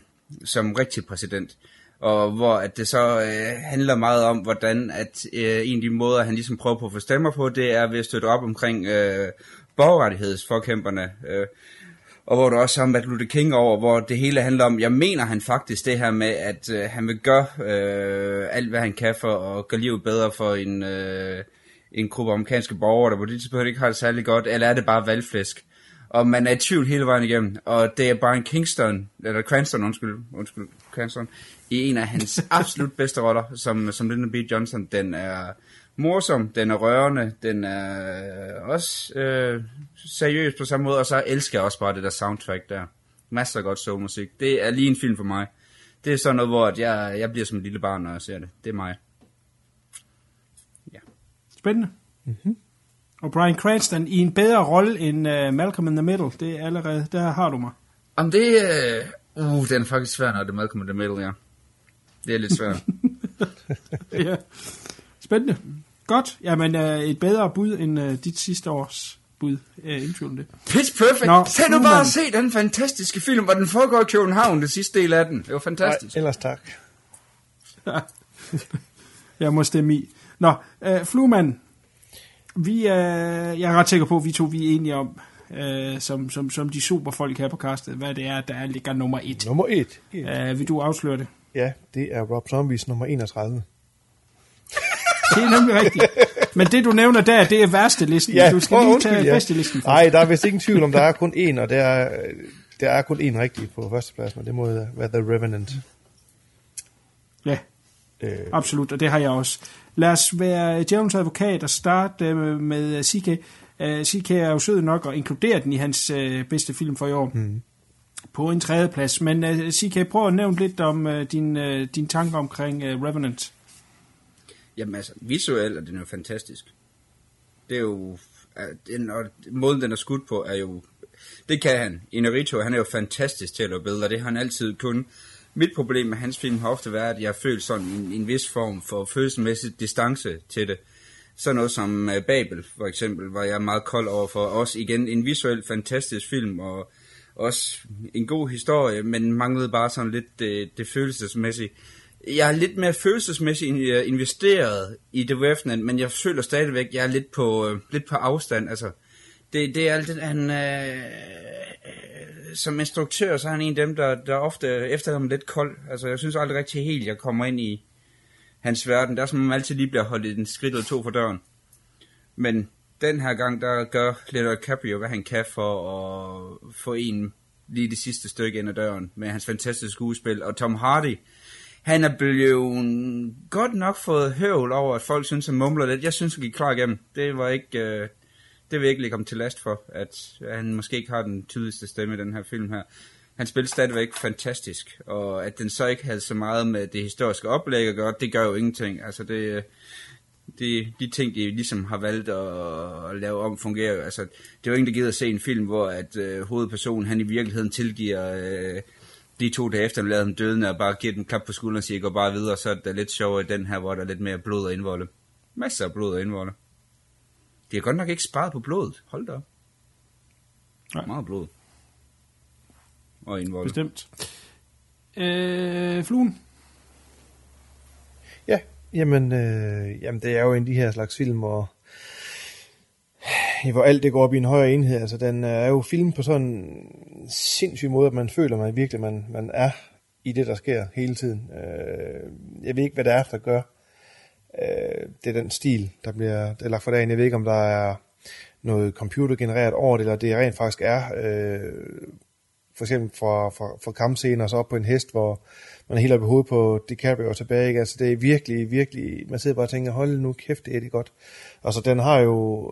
I: som rigtig præsident, og hvor at det så øh, handler meget om, hvordan at øh, en af de måder, han ligesom prøver på at få stemmer på, det er ved at støtte op omkring øh, borgerrettighedsforkæmperne, øh, og hvor du også har Martin Luther King over, hvor det hele handler om, jeg mener han faktisk det her med, at øh, han vil gøre øh, alt, hvad han kan for at gøre livet bedre for en, øh, en gruppe amerikanske borgere, der på det tidspunkt ikke har det særlig godt, eller er det bare valgflæsk? Og man er i tvivl hele vejen igennem, og det er Brian Kingston, eller Cranston, undskyld, undskyld, Cranston, i en af hans absolut bedste roller, som, som Lyndon B. Johnson. Den er morsom, den er rørende, den er også øh, seriøs på samme måde, og så elsker jeg også bare det der soundtrack der. Masser af godt soulmusik. Det er lige en film for mig. Det er sådan noget, hvor at jeg, jeg bliver som et lille barn, når jeg ser det. Det er mig.
G: Spændende. Mm-hmm. Og Brian Cranston i en bedre rolle end uh, Malcolm in the Middle, det er allerede, der har du mig.
I: Om det øh, uh, den er faktisk svær, når det er Malcolm in the Middle, ja. Det er lidt svært.
G: ja. Spændende. Godt. Jamen, uh, et bedre bud end uh, dit sidste års bud. Øh, ingen tvivl om det.
I: Pitch Perfect.
G: Nå,
I: Tag nu
G: Fluemand.
I: bare og se den fantastiske film, hvor den foregår i København, det sidste del af den. Det var fantastisk.
H: ellers tak.
G: Jeg må stemme i. Nå, øh, Fluemann. Vi er, jeg er ret sikker på, at vi to vi er enige om, øh, som, som, som de superfolk her på castet, hvad det er, der ligger nummer et.
H: Nummer et. et.
G: Øh, vil du afsløre det?
H: Ja, det er Rob Zombies nummer 31.
G: Det er nemlig rigtigt. Men det, du nævner der, det er værste listen. du skal lige
H: undskyld,
G: tage
H: ja.
G: bedste listen.
H: Nej, der er vist ingen tvivl om, der er kun én, og der er, der er kun én rigtig på førstepladsen, og det må være The Revenant.
G: Ja,
H: Øh,
G: absolut, og det har jeg også. Lad os være djævelens advokat og starte øh, med CK. Øh, CK er jo sød nok at inkludere den i hans øh, bedste film for i år. Mm. På en tredje plads. Men øh, CK, prøv at nævne lidt om øh, din, øh, din tanker omkring øh, Revenant.
I: Jamen altså, visuelt er den jo fantastisk. Det er jo... Den, og måden, den er skudt på, er jo... Det kan han. Inarito, han er jo fantastisk til at lave billeder. Det har han altid kun. Mit problem med hans film har ofte været, at jeg føler sådan en, en vis form for følelsesmæssig distance til det. Sådan noget som øh, Babel, for eksempel, var jeg meget kold over for. Også igen en visuelt fantastisk film, og også en god historie, men manglede bare sådan lidt det, det følelsesmæssige. Jeg er lidt mere følelsesmæssigt øh, investeret i The Revenant, men jeg føler stadigvæk, at jeg er lidt på, øh, lidt på afstand. Altså, det, det er alt det, han... Øh, øh som instruktør, så er han en af dem, der, der ofte efter ham lidt kold. Altså, jeg synes aldrig rigtig helt, jeg kommer ind i hans verden. Der er som om altid lige bliver holdt en skridt eller to for døren. Men den her gang, der gør Leonardo DiCaprio, hvad han kan for at få en lige det sidste stykke ind ad døren med hans fantastiske skuespil. Og Tom Hardy, han er blevet godt nok fået høvl over, at folk synes, han mumler lidt. Jeg synes, han gik klar igennem. Det var ikke... Øh, det vil jeg ikke lægge ham til last for, at han måske ikke har den tydeligste stemme i den her film her. Han spillede stadigvæk fantastisk, og at den så ikke havde så meget med det historiske oplæg at gøre, det gør jo ingenting. Altså det, øh, de, de ting, de ligesom har valgt at, at lave om, fungerer jo. Altså, det er jo ingen, der gider at se en film, hvor at øh, hovedpersonen, han i virkeligheden tilgiver øh, de to dage efter, han lavede dem dødende, og bare giver den klap på skulderen og siger, gå bare videre, så er det lidt sjovere i den her, hvor der er lidt mere blod og indvolde. Masser af blod og indvolde. De har godt nok ikke sparet på blodet. Hold da op.
G: Nej.
I: Meget blod. Og indvolde.
G: Bestemt. Øh, fluen?
H: Ja, jamen, øh, jamen det er jo en af de her slags film, hvor, hvor alt det går op i en højere enhed. Altså den øh, er jo filmet på sådan en sindssyg måde, at man føler man virkelig, man, man er i det, der sker hele tiden. Øh, jeg ved ikke, hvad det er, der gør. Øh, det er den stil, der bliver der lagt for dagen. Jeg ved ikke, om der er noget computergenereret over det, eller det rent faktisk er... Øh, for eksempel fra, fra, fra kampscener og så op på en hest, hvor man er helt oppe i hovedet på DiCaprio og tilbage. Ikke? Altså det er virkelig, virkelig, man sidder bare og tænker, hold nu kæft, det er det godt. Altså den har jo,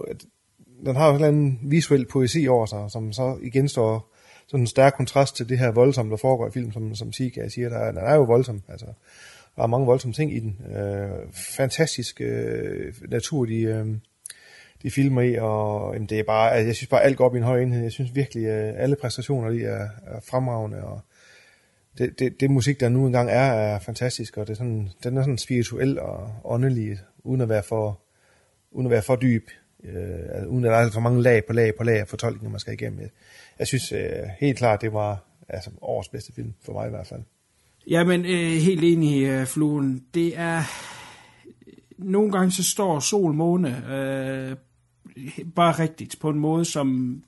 H: den har jo en eller anden visuel poesi over sig, som så igen står sådan en stærk kontrast til det her voldsomme, der foregår i film, som, som Sika siger, der er, den er jo voldsom, altså der er mange voldsomme ting i den. Øh, fantastisk øh, natur, de, øh, de filmer i, og jamen, det er bare, altså, jeg synes bare alt går op i en høj enhed. Jeg synes virkelig, øh, alle præstationer lige er, er fremragende, og det, det, det, musik, der nu engang er, er fantastisk, og det er sådan, den er sådan spirituel og åndelig, uden at være for, uden at være for dyb, øh, altså, uden at der er for mange lag på lag på lag af fortolkninger, man skal igennem. Jeg, jeg synes øh, helt klart, det var altså, årets bedste film, for mig i hvert fald.
G: Jamen, øh, helt enig, øh, Fluen. Det er... Nogle gange så står sol, måne øh, bare rigtigt på en måde, som,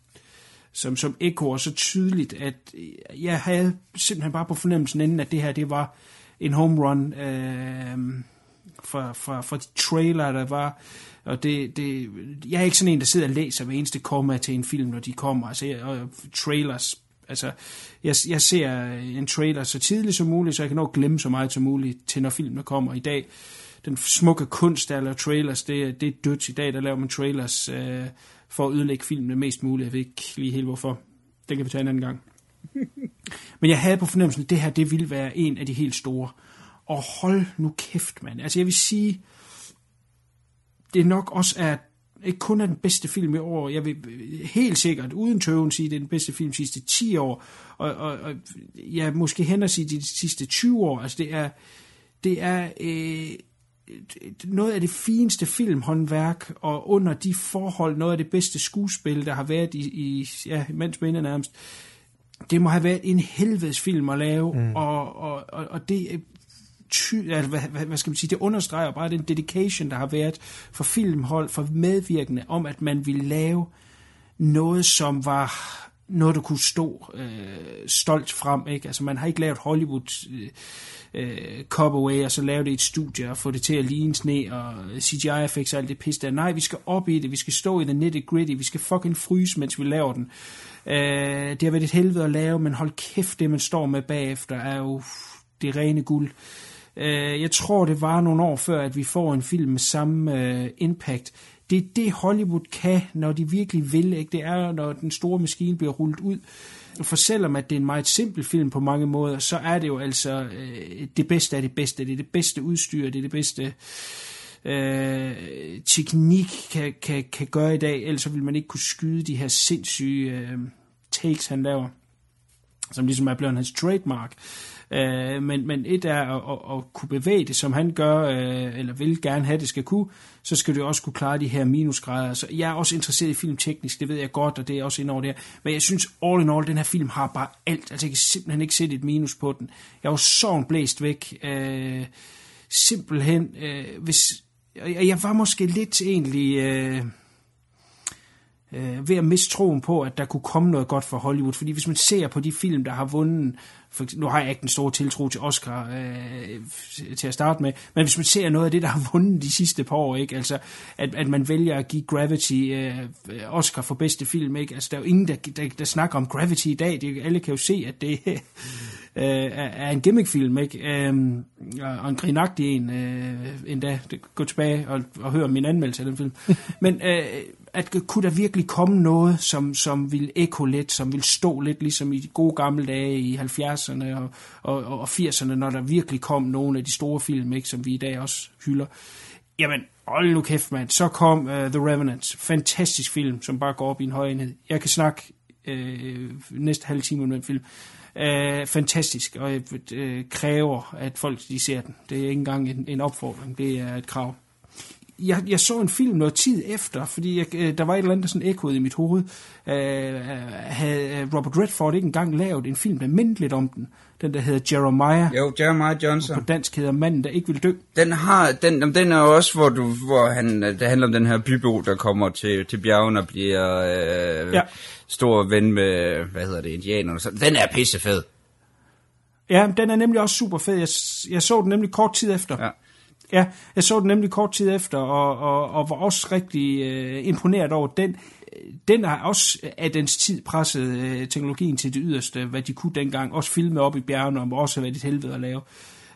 G: som, som ekkoer så tydeligt, at øh, jeg havde simpelthen bare på fornemmelsen inden, at det her, det var en home run øh, fra, fra, fra de trailer, der var. Og det, det, jeg er ikke sådan en, der sidder og læser hver eneste komma til en film, når de kommer. Altså, jeg, og trailers Altså, jeg, jeg ser en trailer så tidligt som muligt, så jeg kan nå at glemme så meget som muligt til, når filmen kommer i dag. Den smukke kunst, der laver trailers, det, det er dødt i dag, der laver man trailers øh, for at ødelægge filmen mest muligt. Jeg ved ikke lige helt hvorfor. Det kan vi tage en anden gang. Men jeg havde på fornemmelsen, at det her, det ville være en af de helt store. Og hold nu kæft, mand. Altså, jeg vil sige, det nok også er ikke kun er den bedste film i år. Jeg vil helt sikkert, uden tøven, sige, det er den bedste film de sidste 10 år. Og, og, og ja, måske hen at sige de sidste 20 år. Altså, det er, det er, øh, noget af det fineste filmhåndværk, og under de forhold noget af det bedste skuespil, der har været i, i ja, mens minde nærmest. Det må have været en helvedes film at lave, mm. og, og, og, og det ty, altså, hvad, hvad, hvad skal man sige, det understreger bare den dedication, der har været for filmhold, for medvirkende, om at man ville lave noget, som var noget, du kunne stå øh, stolt frem. Ikke? Altså, man har ikke lavet Hollywood øh, øh, cop-away, og så lavet det i et studie og få det til at ligne sne, og CGI-effects og alt det pis der. Nej, vi skal op i det, vi skal stå i det nitty-gritty, vi skal fucking fryse, mens vi laver den. Øh, det har været et helvede at lave, men hold kæft, det man står med bagefter er jo det rene guld. Øh, Øh, jeg tror, det var nogle år før, at vi får en film med samme øh, impact. Det er det, Hollywood kan, når de virkelig vil. Ikke? Det er, når den store maskine bliver rullet ud. For selvom at det er en meget simpel film på mange måder, så er det jo altså øh, det bedste af det bedste. Det er det bedste udstyr, det er det bedste øh, teknik kan, kan, kan gøre i dag. Ellers vil man ikke kunne skyde de her sindssyge øh, takes, han laver som ligesom er blevet hans trademark. Øh, men, men et er at, at, at kunne bevæge det, som han gør, øh, eller vil gerne have, det skal kunne, så skal du også kunne klare de her minusgrader. Så jeg er også interesseret i film teknisk, det ved jeg godt, og det er også indover det her. Men jeg synes, all in all, den her film har bare alt. Altså, jeg kan simpelthen ikke sætte et minus på den. Jeg var sådan blæst væk. Øh, simpelthen, øh, hvis... Jeg var måske lidt egentlig... Øh, øh, ved at miste troen på, at der kunne komme noget godt for Hollywood. Fordi hvis man ser på de film, der har vundet, for, nu har jeg ikke den store tiltro til Oscar øh, til at starte med, men hvis man ser noget af det, der har vundet de sidste par år, ikke? Altså, at, at man vælger at give Gravity øh, Oscar for bedste film, ikke? Altså, der er jo ingen, der, der, der snakker om Gravity i dag. Det, alle kan jo se, at det øh, er en gimmickfilm, ikke? Øh, og en grinagtig en, øh, endda. Gå tilbage og, og høre min anmeldelse af den film. men øh, at kunne der virkelig komme noget, som, som vil ekko lidt, som vil stå lidt ligesom i de gode gamle dage i 70'erne og, og, og 80'erne, når der virkelig kom nogle af de store film, ikke, som vi i dag også hylder. Jamen, hold nu kæft, mand. Så kom uh, The Revenant. Fantastisk film, som bare går op i en høj enhed. Jeg kan snakke uh, næste halv time om den film. Uh, fantastisk, og uh, kræver, at folk de ser den. Det er ikke engang en, en opfordring, det er et krav jeg, jeg så en film noget tid efter, fordi jeg, øh, der var et eller andet, der sådan ekkoede i mit hoved. Uh, havde Robert Redford ikke engang lavet en film, der mindte lidt om den? Den, der hedder Jeremiah.
I: Jo, Jeremiah Johnson.
G: På dansk hedder Manden, der ikke vil dø.
I: Den, har, den, den er også, hvor, du, hvor han, det handler om den her bybo, der kommer til, til bjergen og bliver øh, ja. stor ven med, hvad hedder det, indianerne. Så den er pissefed.
G: Ja, den er nemlig også super fed. Jeg, jeg så den nemlig kort tid efter. Ja. Ja, jeg så den nemlig kort tid efter, og, og, og var også rigtig øh, imponeret over den. Den har også af dens tid presset øh, teknologien til det yderste, hvad de kunne dengang. Også filme op i bjergene, og også været et helvede at lave.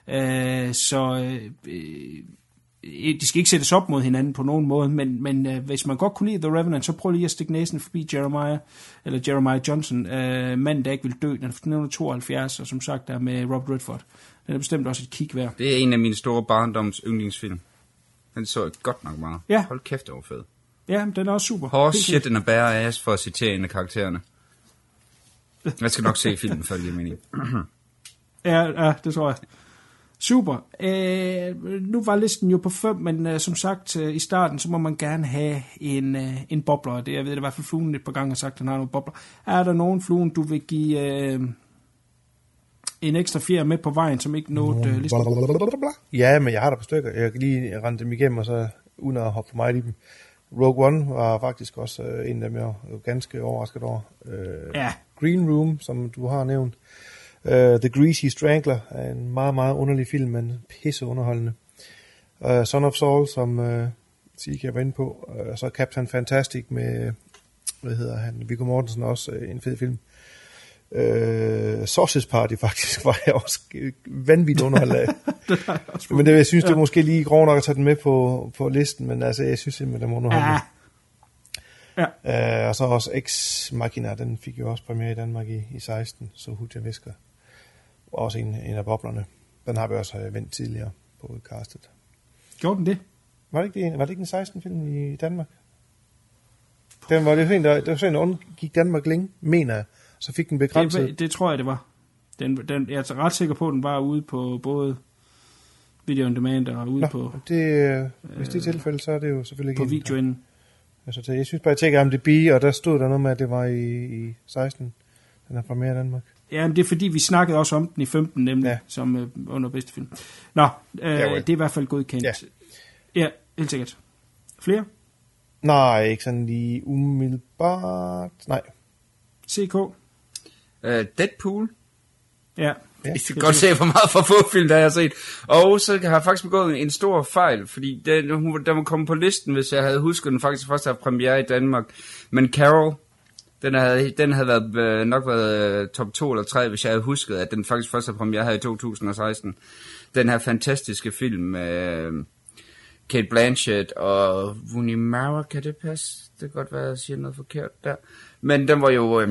G: Øh, så øh, øh, de skal ikke sættes op mod hinanden på nogen måde, men, men øh, hvis man godt kunne lide The Revenant, så prøv lige at stikke næsen forbi Jeremiah, eller Jeremiah Johnson, øh, manden, der ikke vil dø, den er 1972, og som sagt der med Robert Redford. Den er bestemt også et kig værd.
I: Det er en af mine store barndoms yndlingsfilm. Den så jeg godt nok meget.
G: Ja.
I: Hold kæft, det var fed.
G: Ja, den er også super.
I: Horse shit in a bear ass, for at citere en af karaktererne. Jeg skal nok se filmen, før det mening.
G: ja, ja, det tror jeg. Super. Øh, nu var listen jo på fem, men øh, som sagt øh, i starten, så må man gerne have en, øh, en bobler. Det, jeg ved det i hvert fald fluen et par gange har sagt, at han har nogle bobler. Er der nogen fluen, du vil give øh, en ekstra fjer med på vejen, som ikke nåede øh?
H: Ja, men jeg har der på stykker. Jeg kan lige rende dem igennem, og så uden at hoppe for meget i dem. Rogue One var faktisk også øh, en af dem, jeg var ganske overrasket over. Øh,
G: ja.
H: Green Room, som du har nævnt. Uh, The Greasy Strangler er en meget, meget underlig film, men pisse underholdende. Uh, Son of Saul, som uh, Sika var inde på. Uh, så Captain Fantastic med, hvad hedder han, Viggo Mortensen også, uh, en fed film. Uh, Sausage Party faktisk var jeg også vanvittigt underholdt af. det men det, jeg synes, ja. det er måske lige grov nok at tage den med på, på listen, men altså, jeg synes simpelthen, det er underholdende. Ja. Ja. Uh, og så også Ex Machina, den fik jo også premiere i Danmark i, i 16, så hurtigt jeg visker også en, en af boblerne. Den har vi også øh, vendt tidligere på castet.
G: Gjorde den det?
H: Var det ikke, var det ikke en 16 film i Danmark? Den var det sådan, der, det var sådan, der gik Danmark længe, mener jeg. Så fik den begrænset.
G: Det, det tror jeg, det var. Den, den, jeg er ret sikker på, at den var ude på både Video on demand og ude
H: Nå,
G: på,
H: det, øh, hvis det er tilfældet, så er det jo selvfølgelig ikke...
G: på
H: en-
G: videoen.
H: Altså, det- jeg synes bare, jeg tjekkede om det bi, og der stod der noget med, at det var i, i 16, den er premiere i Danmark.
G: Ja, men det er fordi, vi snakkede også om den i 15, nemlig, ja.
H: Ja.
G: som øh, under bedste film. Nå, øh,
H: Javel.
G: det er i hvert fald godkendt.
H: Ja.
G: ja, helt sikkert. Flere?
H: Nej, ikke sådan lige umiddelbart. Nej.
G: CK?
I: Uh, Deadpool.
G: Ja.
H: Ja.
I: I kan godt se, hvor meget for få film, der jeg har set. Og så har jeg faktisk begået en stor fejl, fordi den, hun, den var kommet på listen, hvis jeg havde husket, den faktisk først havde premiere i Danmark. Men Carol, den havde, den havde været, øh, nok været øh, top 2 eller 3, hvis jeg havde husket, at den faktisk først havde premiere her i 2016. Den her fantastiske film med øh, Kate Blanchett og Rooney Mara, kan det passe? Det kan godt være, at jeg siger noget forkert der. Men den var jo... Øh,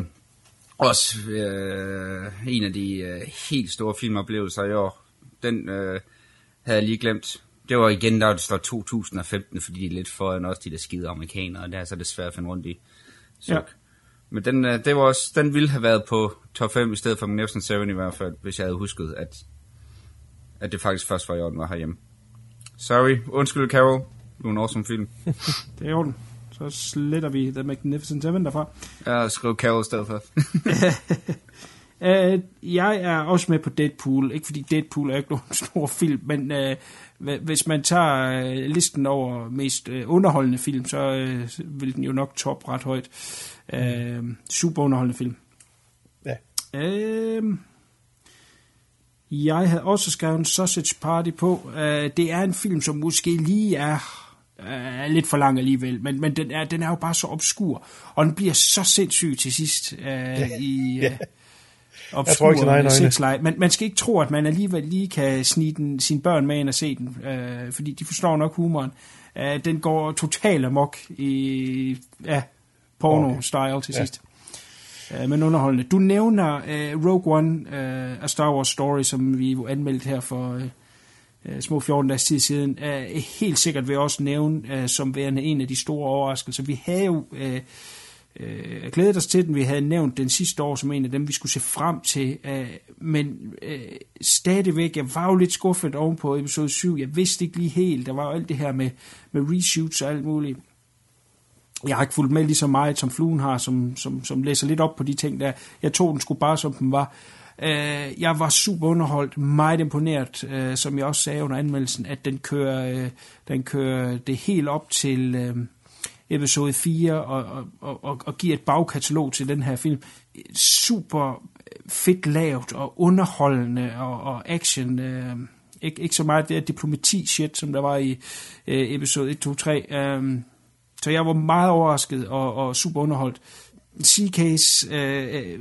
I: også øh, en af de øh, helt store filmoplevelser i år. Den øh, havde jeg lige glemt. Det var igen, der det står 2015, fordi de er lidt foran også de der skide amerikanere, og det er så det svært at finde rundt i. Så.
G: Ja.
I: Men den, øh, det var også, den ville have været på top 5 i stedet for Magnificent Seven i hvert fald, hvis jeg havde husket, at, at det faktisk først var i orden var herhjemme. Sorry, undskyld Carol, du er en awesome film.
G: Det er i orden. Så sletter vi The Magnificent Seven derfra.
I: Jeg skrev Carol i stedet for.
G: Uh, jeg er også med på Deadpool. Ikke fordi Deadpool er ikke nogen stor film, men uh, hvis man tager uh, listen over mest uh, underholdende film, så uh, vil den jo nok top ret højt. Uh, super underholdende film.
H: Ja.
G: Uh, jeg havde også skrevet en Sausage Party på. Uh, det er en film, som måske lige er uh, lidt for lang alligevel, men, men den, er, den er jo bare så obskur, og den bliver så sindssyg til sidst uh, ja. i... Uh,
H: Ja. Egen øjne.
G: sexleje. Men man skal ikke tro, at man alligevel lige kan snige den, sine børn med ind og se den, øh, fordi de forstår nok humoren. Øh, den går totalt amok i ja, porno-style til
H: Ja.
G: sidst. Øh, men underholdende. Du nævner øh, Rogue One, øh, A Star Wars Story, som vi anmeldte her for øh, øh, Øh, små 14 dages tid siden. Helt sikkert vil jeg også nævne øh, som værende en af de store overraskelser. Vi havde jo... Øh, øh, glædet os til den. Vi havde nævnt den sidste år som en af dem, vi skulle se frem til. Øh, men øh, stadigvæk, jeg var jo lidt skuffet ovenpå episode 7. Jeg vidste ikke lige helt. Der var jo alt det her med, med reshoots og alt muligt. Jeg har ikke fulgt med lige så meget, som Fluen har, som, som, som læser lidt op på de ting der. Jeg tog den sgu bare, som den var. Øh, jeg var super underholdt, meget imponeret, øh, som jeg også sagde under anmeldelsen, at den kører, øh, den kører det helt op til... Øh, episode 4 og, og, og, og, og giver et bagkatalog til den her film. Super fedt lavet og underholdende og, og action. Øh, ikke, ikke så meget det her diplomati-shit, som der var i øh, episode 1, 2, 3. Øh, så jeg var meget overrasket og, og super underholdt. CK's øh, øh,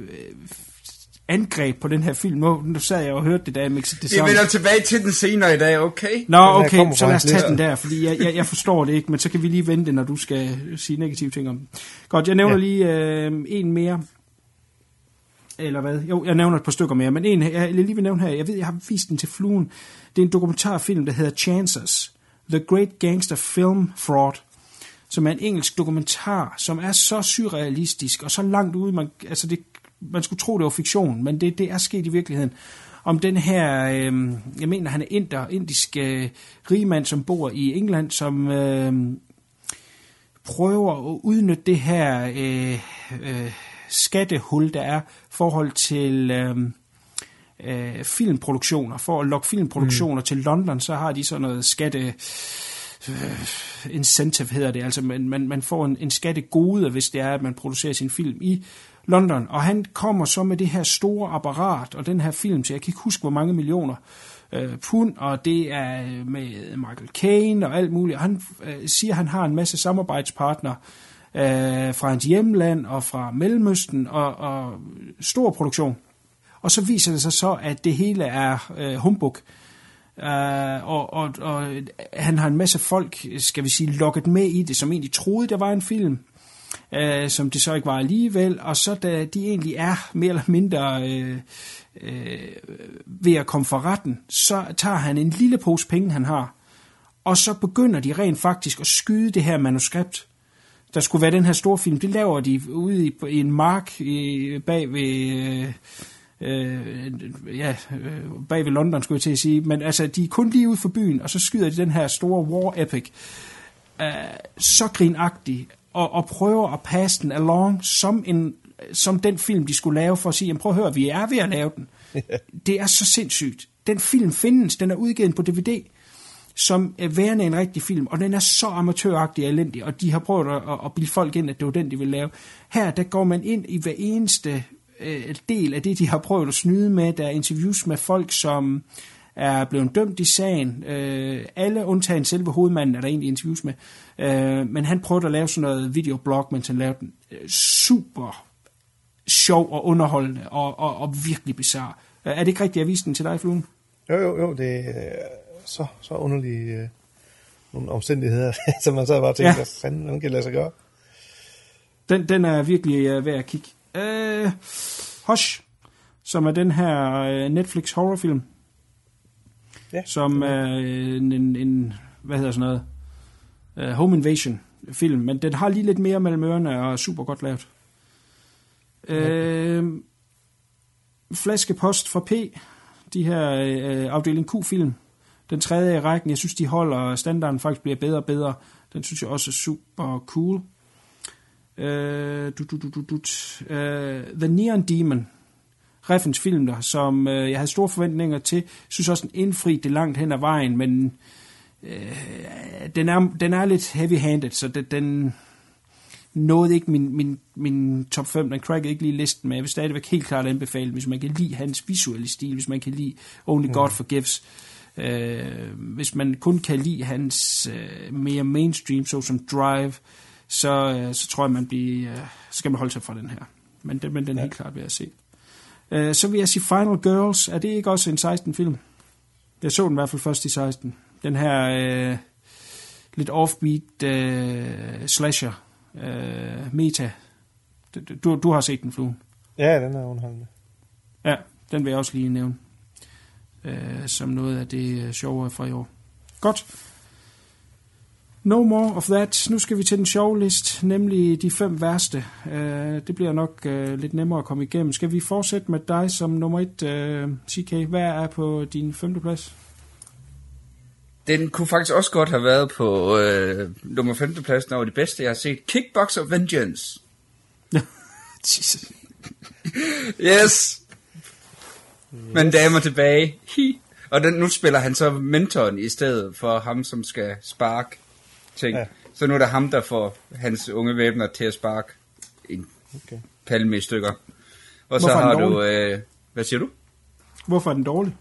G: angreb på den her film, nu, nu sad jeg og hørte det, da jeg mixede det
I: Vi
G: sammen.
I: vender tilbage til den senere i dag, okay?
G: Nå, okay, så lad os tage den der, fordi jeg, jeg, jeg forstår det ikke, men så kan vi lige vente, det, når du skal sige negative ting om den. Godt, jeg nævner
H: Ja.
G: lige øh, en mere. Eller hvad? Jo, jeg nævner et par stykker mere, men en, jeg lige vil nævne her, jeg ved, jeg har vist den til fluen. Det er en dokumentarfilm, der hedder Chances. The Great Gangster Film Fraud som er en engelsk dokumentar, som er så surrealistisk og så langt ude, man, altså det, man skulle tro, det var fiktion, men det, det er sket i virkeligheden. Om den her, øh, jeg mener, han er inder, indisk øh, rigmand, som bor i England, som øh, prøver at udnytte det her øh, øh, skattehul, der er forhold til... Øh, øh, filmproduktioner. For at lokke filmproduktioner mm. til London, så har de sådan noget skatte øh, incentive hedder det, altså man, man, man får en, en skattegode, hvis det er, at man producerer sin film i London, og han kommer så med det her store apparat, og den her film til, jeg kan ikke huske, hvor mange millioner øh, pund, og det er øh, med Michael Caine og alt muligt, han øh, siger, at han har en masse samarbejdspartnere, øh, fra hans hjemland og fra Mellemøsten, og, og stor produktion. Og så viser det sig så, at det hele er øh, humbug. Uh, og, og, og han har en masse folk, skal vi sige, lukket med i det, som egentlig troede, der var en film, øh, som det så ikke var alligevel, og så da de egentlig er mere eller mindre øh, øh, ved at komme for retten, så tager han en lille pose penge, han har, og så begynder de rent faktisk at skyde det her manuskript, der skulle være den her store film. Det laver de ude i, i en mark i, bag ved... Øh, øh, ja, øh, bag ved London, skulle jeg til at sige. Men altså, de er kun lige ude for byen, og så skyder de den her store war epic. Øh, så grinagtig, og, og prøver at passe den along som, en, som den film, de skulle lave, for at sige, jamen, prøv at høre, vi er ved at lave den. det er så sindssygt. Den film findes, den er udgivet på DVD, som er værende en rigtig film, og den er så amatøragtig og elendig, og de har prøvet at, at bilde folk ind, at det var den, de ville lave. Her, der går man ind i hver eneste øh, del af det, de har prøvet at snyde med. Der er interviews med folk, som er blevet dømt i sagen. Øh, alle undtagen selve hovedmanden er der egentlig interviews med. Øh, men han prøvede at lave sådan noget videoblog, mens han lavede den. Øh, super sjov og underholdende og, og, og virkelig bizarre. Øh, er det ikke rigtigt, jeg viste den til dig, Fluen?
H: Jo, jo, jo, det er så, så underlige øh, nogle omstændigheder, som man så bare tænker,
G: Ja.
H: hvad fanden, hvordan kan det lade sig gøre?
G: Den, den er virkelig uh, værd at kigge. Uh, Hush, som er den her uh, Netflix horrorfilm,
H: Ja.
G: som er en, en, en, hvad hedder sådan noget, uh, home invasion film, men den har lige lidt mere mellem ørerne og er super godt lavet. Uh, Flaskepost fra P, de her uh, afdeling Q-film, den tredje i rækken, jeg synes, de holder, standarden faktisk bliver bedre og bedre. Den synes jeg også er super cool. Øh, du, du, du, du, du, øh, The Neon Demon, Reffens film der, som øh, jeg havde store forventninger til. synes også, den indfri det langt hen ad vejen, men øh, den, er, den er lidt heavy-handed, så den, den nåede ikke min, min, min top 5. Den crackede ikke lige listen, men jeg vil stadigvæk helt klart anbefale, hvis man kan lide hans visuelle stil, hvis man kan lide Only God Forgives, øh, hvis man kun kan lide hans øh, mere mainstream, såsom Drive, så, øh, så tror jeg, man bliver, øh, så skal man holde sig fra den her. Men den, men den er helt klart ved at se. Øh, så vil jeg sige Final Girls. Er det ikke også en 16-film? Jeg så den i hvert fald først i 16. Den her øh, lidt offbeat øh, slasher øh, meta. Du- Du, har set den, Fluen.
H: Ja, den er underholdende.
G: Ja, den vil jeg også lige nævne. Øh, som noget af det øh, sjove fra i år. Godt. No more of that. Nu skal vi til den sjove list, nemlig de fem værste. Øh, det bliver nok øh, lidt nemmere at komme igennem. Skal vi fortsætte med dig som nummer et, øh, CK? Hvad er på din femte plads?
I: Den kunne faktisk også godt have været på øh, nummer 5. pladsen over de bedste, jeg har set. Kickboxer Vengeance. Yes! Men damer tilbage. Hi. Og den, nu spiller han så mentoren i stedet for ham, som skal sparke ting. Ja. Så nu er det ham, der får hans unge væbner til at sparke en
H: Okay.
I: palme i stykker. Og så
G: Hvorfor den
I: har du... Øh, hvad siger du?
G: Hvorfor er den dårlig?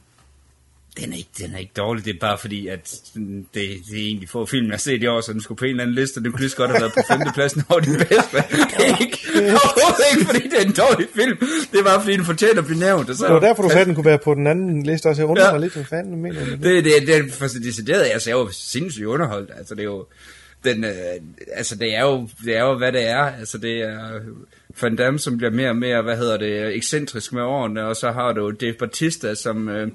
I: Den er, ikke, den er ikke dårlig, det er bare fordi, at det, det er egentlig få film, jeg har set i år, så den skulle på en eller anden liste, og det kunne lige så godt have været på femtepladsen over de bedste. Det er ikke, overhovedet ikke, fordi det er en dårlig film. Det er bare fordi, den fortjener at blive nævnt. Og så,
H: Det var derfor, du sagde, at den kunne være på den anden liste også. Jeg undrer
I: Ja.
H: mig lidt, hvad fanden du mener med det.
I: Det, det, det er for decideret, altså jeg er jo sindssygt underholdt, altså det er jo, den, øh, altså det er jo, det er jo, hvad det er, altså det er Van Damme, som bliver mere og mere, hvad hedder det, ekscentrisk med årene, og så har du Dave Bautista, som øh,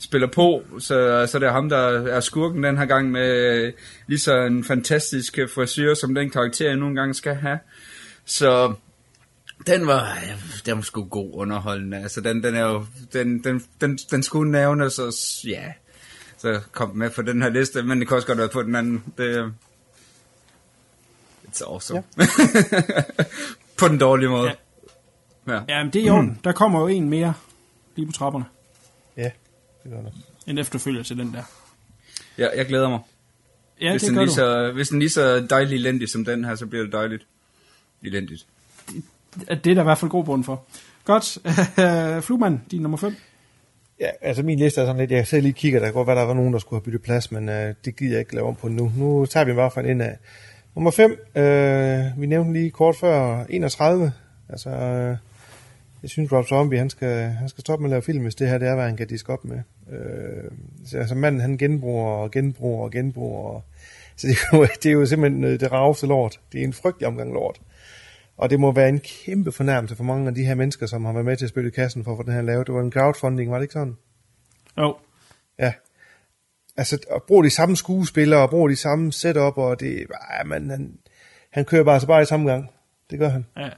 I: spiller på, så, så det er ham, der er skurken den her gang med øh, lige så en fantastisk øh, frisyr, som den karakter, jeg nogle gange skal have. Så den var, den var sgu god underholdende. Altså, den, den er jo, den, den, den, den skulle nævnes, og s- ja, så kom den med på den her liste, men det kan også godt være på den anden. Det, it's awesome. Ja. på den dårlige måde. Ja. ja.
G: Ja, men det er i orden. Der kommer jo en mere lige på trapperne.
H: Ja, det gør det.
G: En efterfølger til den der.
I: ja jeg glæder mig.
G: Ja,
I: hvis,
G: det
I: den
G: gør
I: lige
G: du.
I: så, hvis den lige så dejlig elendig som den her, så bliver det dejligt. Elendigt.
G: Det er der i hvert fald god grund for. Godt. Flugman, din nummer 5.
H: Ja, altså min liste er sådan lidt, jeg selv lige kigger, der kan godt være, der var nogen, der skulle have byttet plads, men øh, det gider jeg ikke lave om på nu. Nu tager vi bare fra en ende af. Nummer 5, øh, vi nævnte lige kort før 31, altså øh, jeg synes Rob Zombie, han skal, han skal stoppe med at lave film, hvis det her det er, hvad han kan diske op med. Øh, så, altså manden, han genbruger og genbruger og genbruger, og, så det er, jo, det er jo simpelthen øh, det raveste lort. Det er en frygtelig omgang lort. Og det må være en kæmpe fornærmelse for mange af de her mennesker, som har været med til at spille i kassen for at få den her lavet. Det var en crowdfunding, var det ikke sådan?
G: Jo.
H: Ja. Altså, at bruge de samme skuespillere, og bruge de samme setup, og det, ja, man, han, han kører bare så bare i samme gang. Det gør han.
G: Ja.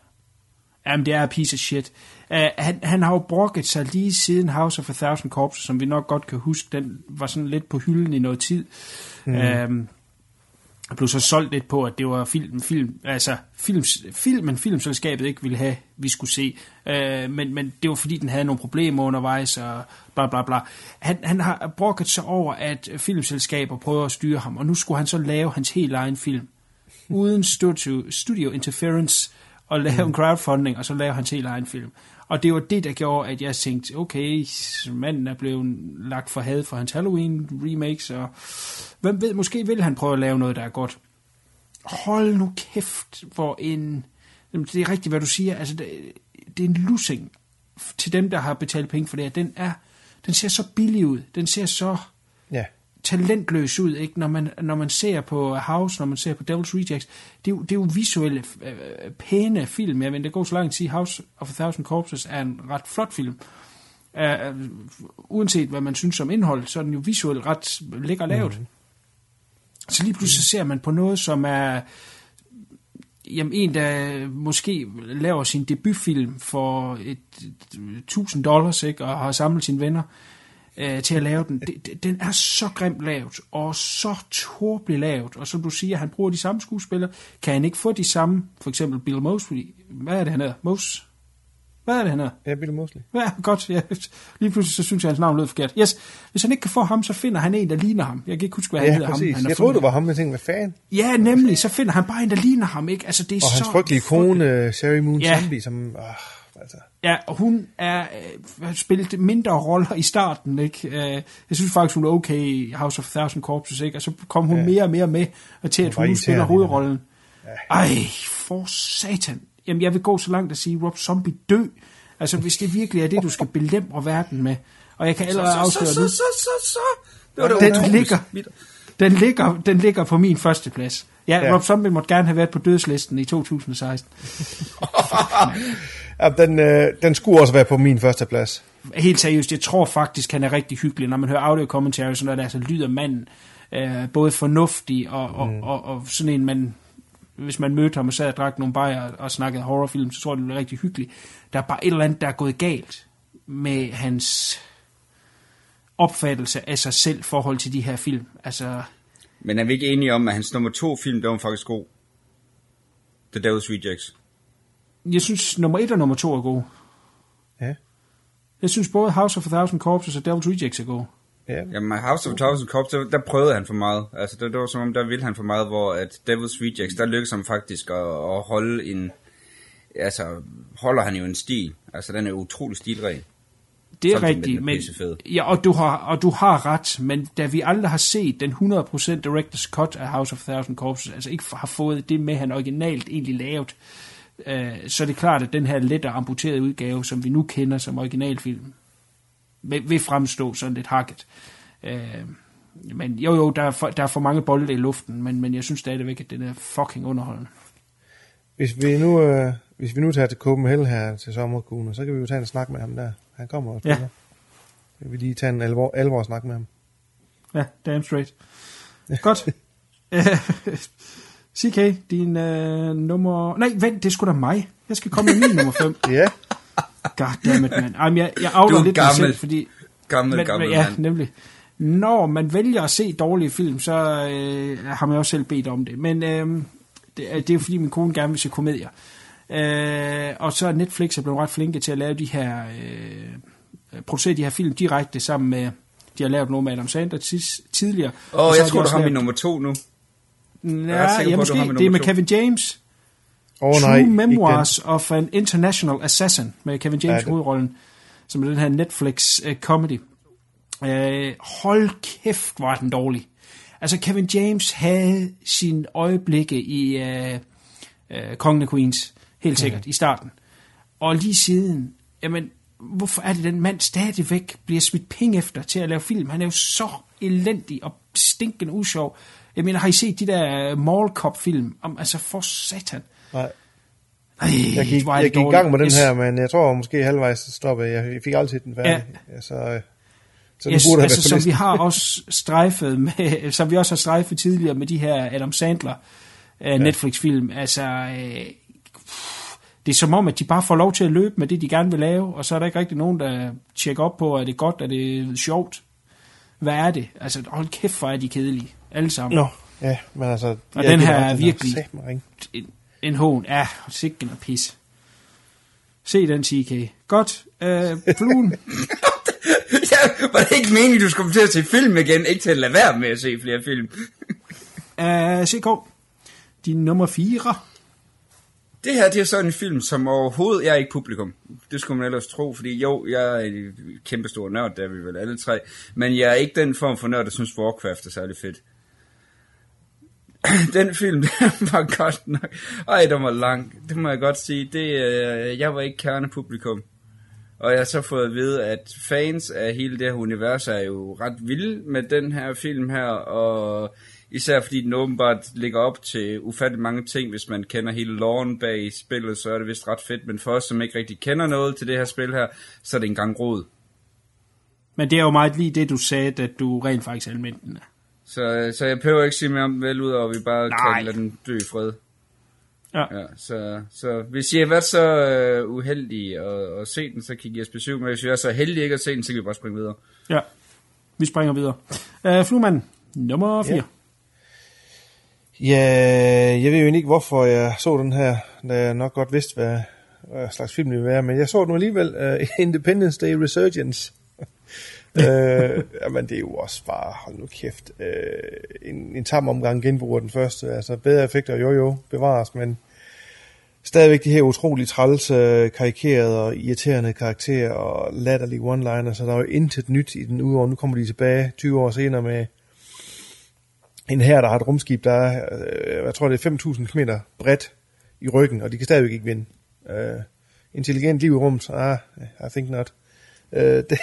G: Jamen, det er piece of shit. Uh, han, han har jo brokket sig lige siden House of a Thousand Corpses, som vi nok godt kan huske, den var sådan lidt på hylden i noget tid. Mm. Uh, blev så solgt lidt på, at det var film, film altså films, filmen, filmselskabet ikke ville have, vi skulle se. Uh, men, men det var fordi, den havde nogle problemer undervejs, og bla bla bla. Han, han har brokket sig over, at filmselskaber prøver at styre ham, og nu skulle han så lave hans helt egen film. Uden studio, studio interference, og lave mm. en crowdfunding, og så lave hans helt egen film. Og det var det, der gjorde, at jeg tænkte, okay, manden er blevet lagt for had for hans Halloween-remakes, og hvem ved, måske vil han prøve at lave noget, der er godt. Hold nu kæft, for en... Det er rigtigt, hvad du siger. Altså, det, det er en lussing til dem, der har betalt penge for det her. Den, er, den ser så billig ud. Den ser så. Talentløs ud, ikke? Når, man, når man ser på House, når man ser på Devil's Rejects. Det er jo, det er jo visuelle, øh, pæne film. Jeg mener, det går så langt at sige, House of a Thousand Corpses er en ret flot film. Uh, uanset hvad man synes om indhold, så er den jo visuelt ret lækker lavet. Mm. Så lige pludselig ser man på noget, som er jamen en, der måske laver sin debutfilm for et, et, 1000 dollars, ikke, og har samlet sine venner øh, til at lave den. Det- Den er så grimt lavet, og så tåbeligt lavet, og som du siger, han bruger de samme skuespillere. Kan han ikke få de samme, for eksempel Bill Mosley, hvad er det, han hedder? Mos? Hvad er det, han hedder?
H: Ja, Bill Mosley.
G: Ja, godt. Ja. Lige pludselig så synes jeg, at hans navn lød forkert. Yes, hvis han ikke kan få ham, så finder han en, der ligner ham. Jeg kan ikke huske, hvad han
H: Ja,
G: hedder. Ham,
H: præcis.
G: han har
H: Jeg troede, det var ham, men tænkte, hvad fanden?
G: Ja, nemlig. Så finder han bare en, der ligner ham, ikke? Altså, det er
H: Og
G: så...
H: hans frygtelige kone, Sherry Moon
G: Ja.
H: Zombie, som... Ah, altså.
G: Ja, og hun er øh, har spillet mindre roller i starten, ikke? Øh, jeg synes faktisk, hun er okay i House of Thousand Corpses, ikke? Og så kom hun ja. mere og mere med, og til at hun nu spiller hovedrollen. Ej, for satan. Jamen, jeg vil gå så langt at sige, Rob Zombie dø. Altså, hvis det virkelig er det, du skal belemre verden med. Og jeg kan allerede afsløre
I: så,
G: nu.
I: så, så, så, så. Det var
G: Den
I: utroligt
G: ligger, den, ligger, den ligger på min første plads. Ja,
H: Ja.
G: ja. Rob Zombie måtte gerne have været på dødslisten i 2016.
H: Ja, den, øh, den skulle også være på min første plads.
G: helt seriøst, jeg tror faktisk, han er rigtig hyggelig. Når man hører audio commentary, så når der altså lyder manden øh, både fornuftig og, og, mm. og, og sådan en, man, hvis man mødte ham og sad og drak nogle bajer og snakkede horrorfilm, så tror jeg, det ville rigtig hyggeligt. Der er bare et eller andet, der er gået galt med hans opfattelse af sig selv i forhold til de her film. Altså,
I: Men er vi ikke enige om, at hans nummer to film, der var faktisk god? The Devil's Rejects.
G: Jeg synes, nummer et og nummer to er gode.
H: Ja.
G: Jeg synes både House of a Thousand Corpses og Devil's Rejects er gode.
H: Ja.
I: Jamen, House of Thousand Corps, der, der prøvede han for meget. Altså, det, det var som om, der ville han for meget, hvor at Devil's Rejects, der lykkedes han faktisk at, at holde en... Altså, holder han jo en stil. Altså, den er utrolig stilren.
G: Det er
I: med,
G: rigtigt, men, ja, og, du har, og du har ret, men da vi aldrig har set den 100% director's cut af House of Thousand Corpses, altså ikke har fået det med, han originalt egentlig lavet, øh, så er det klart, at den her let og amputerede udgave, som vi nu kender som originalfilm, vil, vil fremstå sådan lidt hakket. Øh, men jo, jo, der er, for, der er for mange bolde i luften, men, men jeg synes stadigvæk, at den er fucking underholdende.
H: Hvis vi nu, øh, hvis vi nu tager til Copenhagen her til sommerkugen, så kan vi jo tage en snak med ham der. Han kommer og
G: Ja.
H: kan vi lige tage en alvor, alvor snak med ham.
G: Ja, damn straight. Godt. Øh, CK, din øh, nummer... Nej, vent, det er sgu da mig. Jeg skal komme med min nummer 5.
H: Ja,
G: Goddammit, mand. Jamen, jeg, jeg afler
I: er
G: lidt mig
I: gammel.
G: selv, fordi...
I: Gammel,
G: men,
I: gammel
G: ja,
I: mand.
G: nemlig. Når man vælger at se dårlige film, så øh, har man også selv bedt om det. Men øh, det, er- det er jo fordi, min kone gerne vil se komedier. Øh, og så er Netflix er blevet ret flinke til at lave de her... Øh, producere de her film direkte sammen med... De har lavet nogle med Adam Sandler tidligere.
I: Åh, oh, jeg tror, du har min
G: lavet-
I: nummer to nu.
G: Ja,
I: Jeg er sikker
G: ja
I: på,
G: måske.
I: du har min
G: Det er med
I: to.
G: Kevin James.
H: Oh,
G: True
H: nej,
G: Memoirs of an International Assassin med Kevin James
H: Ja,
G: i
H: det-
G: hovedrollen, som er den her Netflix uh, comedy. Uh, hold kæft, hvor er den dårlig. Altså, Kevin James havde sine øjeblikke i uh, uh, Kongen af Queens, helt sikkert, mm. i starten. Og lige siden, jamen, hvorfor er det, den mand stadigvæk bliver smidt penge efter til at lave film? Han er jo så elendig og stinkende usjov. Jeg mener, har I set de der Mall Cop film? Om, altså, for satan.
H: Nej.
G: Ej,
H: Jeg gik, jeg gik i gang med den
G: Yes.
H: her, men jeg tror måske halvvejs stoppede. Jeg fik altid den færdig. Ja. Så, øh, så den
G: Yes,
H: burde
G: altså, som vi har også strejfet med, som vi også har strejfet tidligere med de her Adam Sandler uh, Netflix-film. Altså, uh, det er som om, at de bare får lov til at løbe med det, de gerne vil lave, og så er der ikke rigtig nogen, der tjekker op på, er det godt, er det sjovt, hvad er det? Altså, hold kæft, hvor er de kedelige, alle sammen.
H: Nå, ja, men altså...
G: Og
H: ja,
G: den her er virkelig- en, en hån. Ja, sikken og pis. Se den, CK. Godt. Øh, fluen.
I: ja, var det ikke meningen, du skulle komme til at se film igen, ikke til at lade være med at se flere film?
G: Øh, CK. Din nummer 4.
I: Det her, det er sådan en film, som overhovedet, jeg er ikke publikum. Det skulle man ellers tro, fordi jo, jeg er en kæmpe stor nørd, der er vi vel alle tre. Men jeg er ikke den form for nørd, der synes Warcraft er særlig fedt. den film, den var godt nok... Ej, den var lang. Det må jeg godt sige. Det, øh, jeg var ikke kernepublikum. Og jeg har så fået at vide, at fans af hele det her univers er jo ret vilde med den her film her, og især fordi den åbenbart ligger op til ufattelig mange ting, hvis man kender hele loven bag spillet, så er det vist ret fedt, men for os, som ikke rigtig kender noget til det her spil her, så er det en gang rod.
G: Men det er jo meget lige det, du sagde, at du rent faktisk anmeldte den.
I: Så, så jeg behøver ikke sige mere om vel ud over, at vi bare
G: Nej.
I: kan lade den dø i fred.
G: Ja.
I: Ja, så, så hvis I har været så øh, uheldige at, at se den, så kan I give os besøg, men hvis I er så heldige ikke at se den, så kan vi bare springe videre.
G: Ja. Vi springer videre. Øh, Fluemanden. Nummer 4.
H: Ja. Ja, jeg ved jo ikke, hvorfor jeg så den her, da jeg nok godt vidste, hvad, hvad slags film det ville være, men jeg så den nu alligevel, uh, Independence Day Resurgence. Uh, jamen, det er jo også bare, hold nu kæft, uh, en, en tam omgang genbrug af den første, altså bedre effekter, jo jo, bevares, men stadigvæk de her utroligt træls, uh, karikerede og irriterende karakterer og latterlige one-liner, så der er jo intet nyt i den udover, nu kommer de tilbage 20 år senere med en her, der har et rumskib, der er, øh, jeg tror det er 5.000 km bredt i ryggen, og de kan stadigvæk ikke vinde. Øh, intelligent liv i rummet, ah, I think not. Øh, det,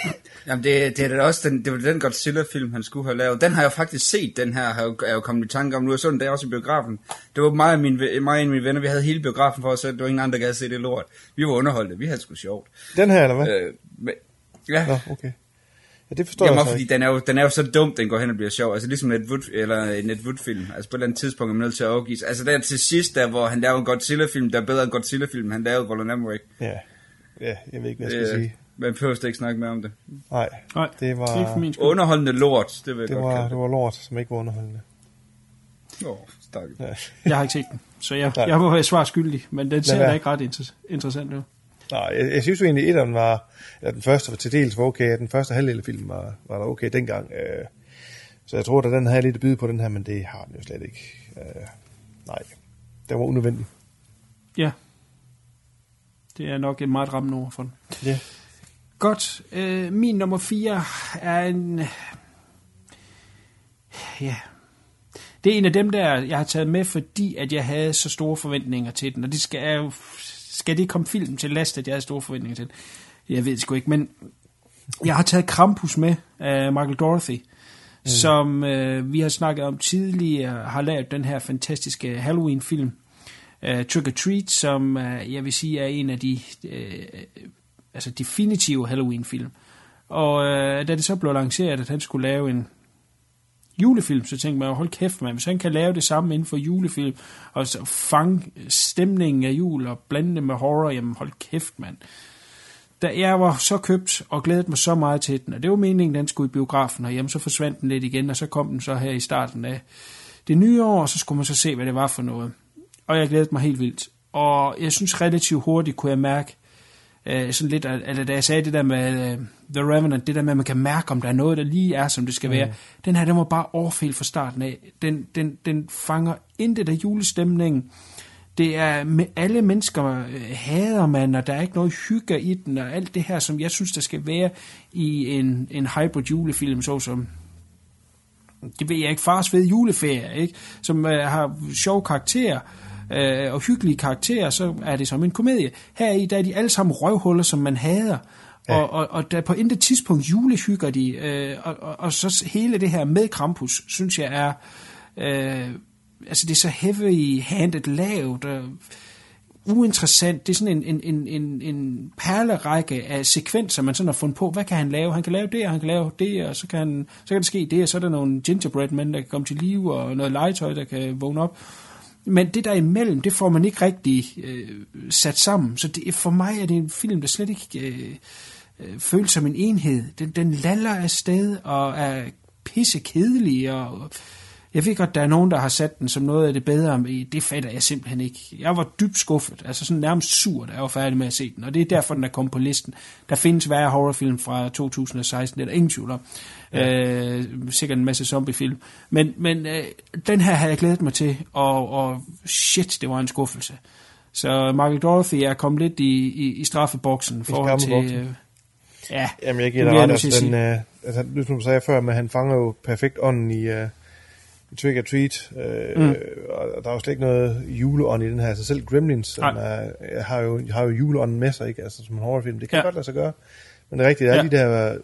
I: Jamen, det, det er da også den, det var den Godzilla-film, han skulle have lavet. Den har jeg faktisk set, den her, har jo, er jo kommet i tanke om. Nu er så den der også i biografen. Det var mig og, mine, mig og mine venner, vi havde hele biografen for os, så det var ingen andre, der gad se det lort. Vi var underholdte, vi havde sgu sjovt.
H: den her, eller hvad?
I: Øh, men, ja,
H: Nå, okay. Ja, det forstår
I: Jamen,
H: jeg
I: også
H: så
I: fordi den er, jo, den er jo så dum, den går hen og bliver sjov. Altså ligesom Ed Wood, eller en Ed Wood-film. Altså på et eller andet tidspunkt er man nødt til at sig. Altså der til sidst, der, hvor han laver en Godzilla-film, der er bedre end Godzilla-film, han lavede Roland Emmerich.
H: Ja. ja, jeg ved ikke, hvad jeg skal
I: Øh,
H: sige.
I: Man behøver ikke snakke mere om det.
H: Nej,
G: Nej,
H: det
G: det er
H: var,
G: skyld.
I: Underholdende lort, det vil jeg
H: det
I: godt
H: var,
I: kalde
H: det var lort, som ikke var underholdende.
I: det. Åh, stakkels.
H: Ja.
G: Jeg har ikke set den, så jeg,
H: Nej.
G: jeg må være svar skyldig, men den ser da ikke ret inter- interessant ud.
H: Nej, jeg, jeg synes jo egentlig, at var, eller den første var til dels var okay, den første halvdel af filmen var, var der okay dengang. Øh, så jeg tror, at den havde lidt at byde på den her, men det har den jo slet ikke. Øh, nej, det var unødvendigt.
G: Ja. Det er nok et meget rammende ord for den.
H: Ja.
G: Godt. Øh, min nummer 4 er en... Ja. Det er en af dem, der jeg har taget med, fordi at jeg havde så store forventninger til den. Og det skal, skal det komme film til last, at jeg havde store forventninger til den? Jeg ved det sgu ikke, men jeg har taget Krampus med af Michael Dorothy, mm. som øh, vi har snakket om tidligere, har lavet den her fantastiske Halloween-film, uh, Trick or Treat, som uh, jeg vil sige er en af de uh, altså definitive Halloween-film. Og øh, da det så blev lanceret, at han skulle lave en julefilm, så tænkte man, hold kæft man, hvis han kan lave det samme inden for julefilm, og så fange stemningen af jul og blande det med horror, jamen hold kæft mand. Da jeg var så købt og glædet mig så meget til den, og det var meningen, den skulle i biografen, og jamen så forsvandt den lidt igen, og så kom den så her i starten af det nye år, og så skulle man så se, hvad det var for noget. Og jeg glædede mig helt vildt. Og jeg synes relativt hurtigt kunne jeg mærke, øh, sådan lidt, eller da jeg sagde det der med uh, The Revenant, det der med, at man kan mærke, om der er noget, der lige er, som det skal være. Den her, den var bare overfældt fra starten af. Den, den, den fanger intet af julestemningen. Det er med alle mennesker øh, hader man, og der er ikke noget hygge i den, og alt det her, som jeg synes, der skal være i en, en hybrid julefilm, såsom det ved jeg ikke, fars ved juleferie, ikke? som øh, har sjove karakterer øh, og hyggelige karakterer, så er det som en komedie. Her i der er de alle sammen røvhuller, som man hader, ja. og, og, og der på intet tidspunkt julehygger de, øh, og, og, og så hele det her med Krampus, synes jeg er, øh, altså det er så heavy-handed lavt, og uinteressant. Det er sådan en, en, en, en, en perlerække af sekvenser, man sådan har fundet på. Hvad kan han lave? Han kan lave det, og han kan lave det, og så kan, han, så kan det ske det, og så er der nogle gingerbread mænd, der kan komme til live, og noget legetøj, der kan vågne op. Men det der imellem, det får man ikke rigtig øh, sat sammen. Så det, for mig er det en film, der slet ikke øh, øh, føles som en enhed. Den, den laller afsted og er pisse kedelig. Og, jeg ved godt, der er nogen, der har sat den som noget af det bedre, men det fatter jeg simpelthen ikke. Jeg var dybt skuffet, altså sådan nærmest sur, da jeg var færdig med at se den, og det er derfor, den er kommet på listen. Der findes værre horrorfilm fra 2016, det er der ingen tvivl om. Ja. Øh, sikkert en masse zombiefilm. Men, men øh, den her havde jeg glædet mig til, og, og shit, det var en skuffelse. Så Michael Dorothy er kommet lidt i, i, i straffeboksen forhold til... Øh, ja,
H: Jamen, jeg giver dig ret. Altså, den, øh, altså, som du sagde før, men han fanger jo perfekt ånden i, øh, i Trick or Treat. Øh, mm. Og der er jo slet ikke noget juleånd i den her. Altså selv Gremlins
G: Nej.
H: er, har, jo, har jo juleånden med sig, ikke? Altså som en horrorfilm. Det kan
G: Ja.
H: godt lade sig gøre. Men det er rigtigt, der er
G: Ja.
H: de der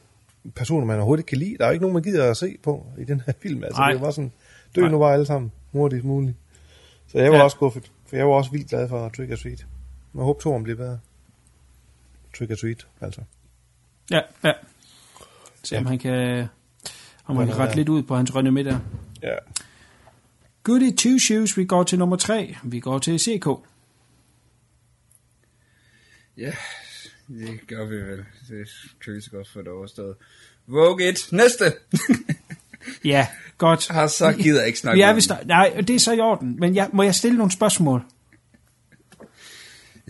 H: personer, man overhovedet ikke kan lide. Der er jo ikke nogen, man gider at se på i den her film. Altså,
G: Nej.
H: det er jo bare sådan, dø
G: Nej.
H: nu bare alle sammen hurtigst muligt. Så jeg var
G: Ja.
H: også skuffet, for jeg var også vildt glad for Trick or Treat. Jeg håber, toren bliver bedre. Trick or Treat, altså.
G: Ja, ja. Se om
H: Ja.
G: han kan, om han kan rette lidt ud på hans rønne middag.
H: Ja.
G: Goody Two Shoes, vi går til nummer 3. Vi går til CK.
I: Ja, det gør vi vel. Det kan vi så godt få det overstået. Vogue it. Næste!
G: Ja, godt.
I: Har så gider jeg ikke snakke
G: Vi er
I: om
G: vist,
I: den.
G: nej, det er så i orden. Men jeg, må jeg stille nogle spørgsmål?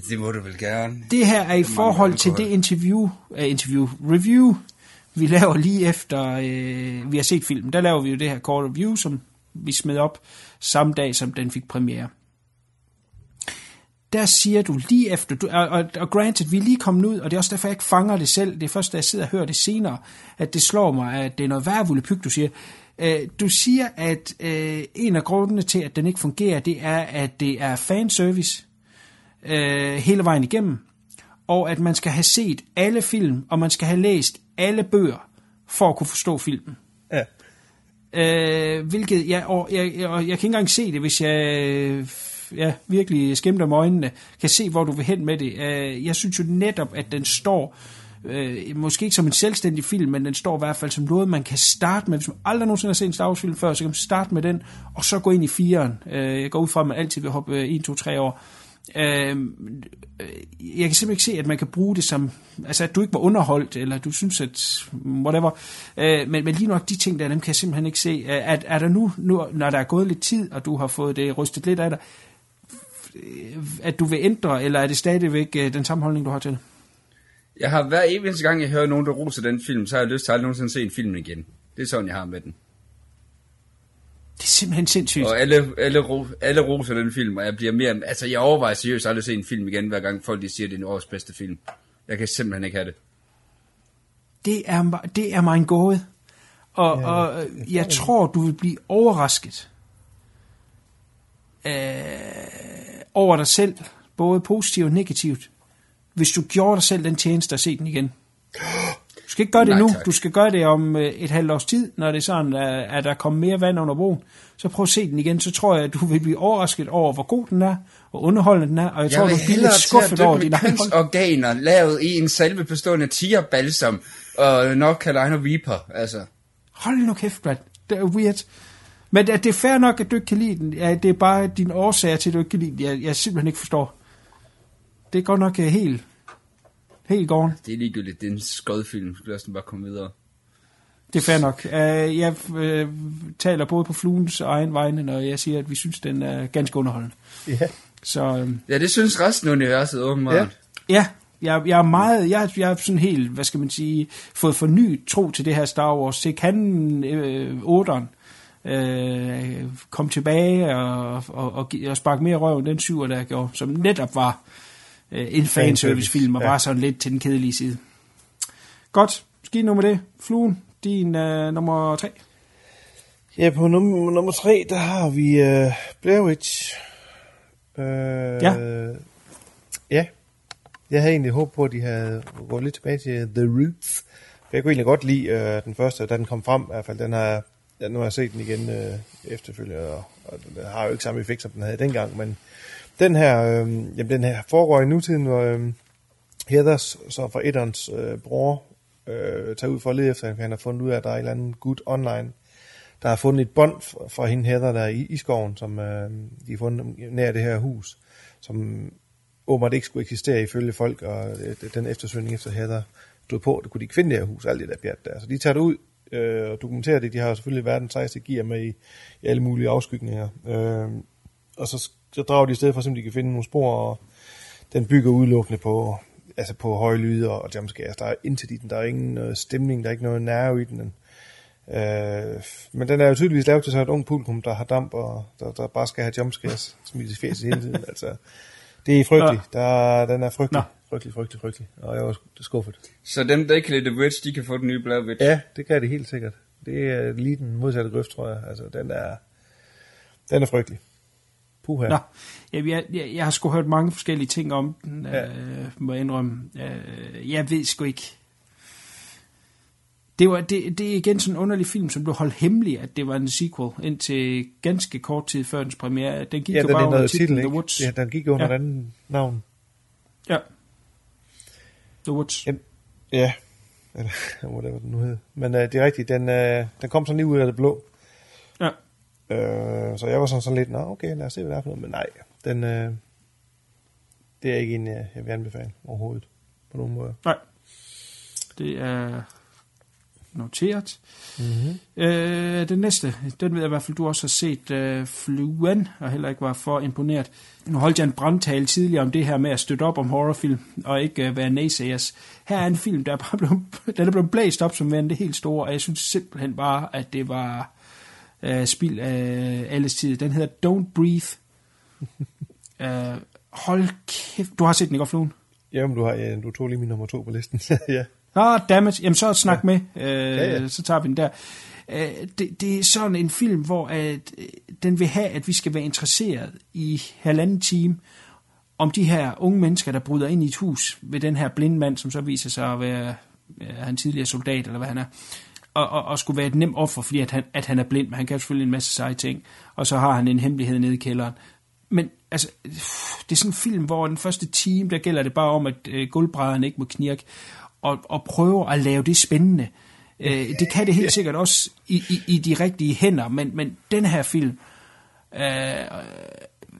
I: Det må du vel gerne.
G: Det her er i forhold til det interview, uh, interview, review, vi laver lige efter, øh, vi har set filmen. Der laver vi jo det her kort review, som vi smed op samme dag, som den fik premiere. Der siger du lige efter, du, og, og, og granted, vi er lige kommet ud, og det er også derfor, jeg ikke fanger det selv. Det er først, da jeg sidder og hører det senere, at det slår mig, at det er noget værvullepyg, du siger. Øh, du siger, at øh, en af grundene til, at den ikke fungerer, det er, at det er fanservice øh, hele vejen igennem, og at man skal have set alle film, og man skal have læst alle bøger, for at kunne forstå filmen.
H: Ja.
G: Øh, hvilket, jeg, og jeg, jeg, og jeg kan ikke engang se det, hvis jeg øh, ja, virkelig skimter med øjnene, kan se, hvor du vil hen med det. Øh, jeg synes jo netop, at den står, øh, måske ikke som en selvstændig film, men den står i hvert fald som noget, man kan starte med. Hvis man aldrig nogensinde har set en Star Wars film før, så kan man starte med den, og så gå ind i firen. Øh, jeg går ud fra, at man altid vil hoppe øh, 1, 2, 3 år. Øhm, øh, jeg kan simpelthen ikke se, at man kan bruge det som, altså at du ikke var underholdt, eller du synes, at whatever, øh, men, men lige nok de ting der, dem kan jeg simpelthen ikke se. Øh, Er, er der nu, nu, når der er gået lidt tid, og du har fået det rystet lidt af dig, øh, at du vil ændre, eller er det stadigvæk øh, den samme holdning, du har til det?
I: Jeg har hver eneste gang, jeg hører nogen, der roser den film, så har jeg lyst til aldrig nogensinde se en film igen. Det er sådan, jeg har med den.
G: Det er simpelthen sindssygt.
I: Og alle, alle, ro, alle roser den film, og jeg bliver mere... Altså, jeg overvejer seriøst aldrig at se en film igen, hver gang folk de siger, at det er en års bedste film. Jeg kan simpelthen ikke have det.
G: Det er, det er mig en gåde. Og, ja, og øh, jeg tror, du vil blive overrasket øh, over dig selv, både positivt og negativt, hvis du gjorde dig selv den tjeneste at se den igen. Du skal ikke gøre det
I: Nej,
G: nu,
I: tak.
G: du skal gøre det om øh, et halvt års tid, når det er sådan, at, der kommer mere vand under broen. Så prøv at se den igen, så tror jeg, at du vil blive overrasket over, hvor god den er, hvor underholdende den er, og jeg,
I: Jeg
G: tror, du bliver lidt skuffet over
I: dyppe
G: din
I: med
G: egen hold.
I: kønsorganer, lavet i en salve bestående af tigerbalsam og North Carolina Reaper, altså.
G: Hold nu kæft, Brad. Det er weird. Men det det er fair nok, at du ikke kan lide den. Ja, det er bare din årsager til, at du ikke kan lide den, jeg, jeg simpelthen ikke forstår. Det er godt nok øh, helt, helt gården.
I: Det er ligegyldigt, det er en skodfilm, os nu bare komme videre.
G: Det er fair nok. Uh, jeg uh, taler både på fluens egen vegne, når jeg siger, at vi synes, den er ganske underholdende.
H: Ja.
G: Så uh,
I: Ja, det synes resten af universet åbenbart.
H: Ja.
I: Ja.
G: ja, jeg, jeg er meget, jeg, jeg er sådan helt, hvad skal man sige, fået fornyet tro til det her Star Wars. Se, kan øh, 8'eren øh, komme tilbage og, og, og, og sparke mere røv end den 7'er, der gjorde, som netop var øh, en fanservice-film og
H: ja.
G: var sådan lidt til den kedelige side. Godt, skidt nummer det. Fluen, din øh, nummer 3.
H: Ja, på num- nummer tre, der har vi uh, Blair Witch. Uh,
G: Ja.
H: Ja. Jeg havde egentlig håbet på, at de havde gået lidt tilbage til The Roots. Jeg kunne egentlig godt lide uh, den første, da den kom frem i hvert fald. Den har, ja, nu har jeg set den igen uh, efterfølgende, og, og den har jo ikke samme effekt, som den havde dengang. Men den her, øh, jamen, den her foregår i nutiden, hvor øh, Heathers, så fra Edderns øh, bror, øh, tager ud for at lede efter, han har fundet ud af, at der er et eller andet gut online, der har fundet et bånd fra, fra hende Heather der i, i skoven, som øh, de har fundet nær det her hus, som åbenbart ikke skulle eksistere ifølge folk, og øh, den eftersøgning efter Heather stod på, det kunne de ikke finde det her hus, alt det der pjat der. Så de tager det ud øh, og dokumenterer det. De har selvfølgelig verdens sejeste gear med i, i alle mulige afskygninger. Øh, og så, så drager de i stedet for, at de kan finde nogle spor, og den bygger udelukkende på, altså på høje lyde og jumpscares. Der er intet i den, der er ingen øh, stemning, der er ikke noget nerve i den. Øh, men den er jo tydeligvis lavet til så et ung publikum, der har damp og der, der bare skal have jumpscares smidt i fjeset hele tiden. altså, det er frygteligt. Ja. Der, den er frygtelig, Nå. frygtelig, frygtelig, frygtelig. Og jeg var skuffet.
I: Så dem, der ikke kan lide The Witch, de kan få den nye Blair Witch?
H: Ja, det kan det helt sikkert. Det er lige den modsatte grøft, tror jeg. Altså, den er, den er frygtelig.
G: Puha. Nå, jeg, jeg, jeg, jeg har sgu hørt mange forskellige ting om den, ja. øh, må jeg indrømme. Øh, jeg ved sgu ikke. Det, var, det, det er igen sådan en underlig film, som blev holdt hemmelig, at det var en sequel, indtil ganske kort tid før dens premiere. Den gik
H: ja,
G: jo
H: den
G: bare
H: under titlen, The Woods. Ja, den gik jo under ja. anden navn.
G: Ja. The Woods.
H: Ja, ja. eller whatever den nu hed. Men uh, det er rigtigt, den, uh, den kom så lige ud af det blå.
G: Ja.
H: Øh, så jeg var sådan, sådan lidt, nå okay, lad os se, hvad det er for noget. Men nej, den, øh, det er ikke en, jeg, vil anbefale overhovedet. På nogen måde.
G: Nej. Det er noteret. Mm-hmm. Øh, den næste, den ved jeg i hvert fald, du også har set, øh, Fluen, og heller ikke var for imponeret. Nu holdt jeg en brandtale tidligere om det her med at støtte op om horrorfilm, og ikke øh, være naysayers. Her er en film, der er bare blevet, den er blevet blæst op som værende det helt store, og jeg synes simpelthen bare, at det var øh, spil af alles tid. Den hedder Don't Breathe. øh, hold kæft. Du har set den, ikke fluen?
H: Jamen, du, har, ja, du tog lige min nummer to på listen. ja.
G: Nå, dammit. Jamen, så snak ja. med. Øh, ja, ja. Så tager vi den der. Øh, det, det er sådan en film, hvor at, øh, den vil have, at vi skal være interesseret i halvanden time om de her unge mennesker, der bryder ind i et hus ved den her blinde mand, som så viser sig at være ja, han tidligere soldat, eller hvad han er og, og, og skulle være et nemt offer, fordi at han, at han er blind, men han kan selvfølgelig en masse seje ting, og så har han en hemmelighed nede i kælderen. Men altså, det er sådan en film, hvor den første time, der gælder det bare om, at øh, gulvbrædderne ikke må knirke, og, og prøve at lave det spændende. Øh, det kan det helt sikkert også i, i, i de rigtige hænder, men, men den her film, øh,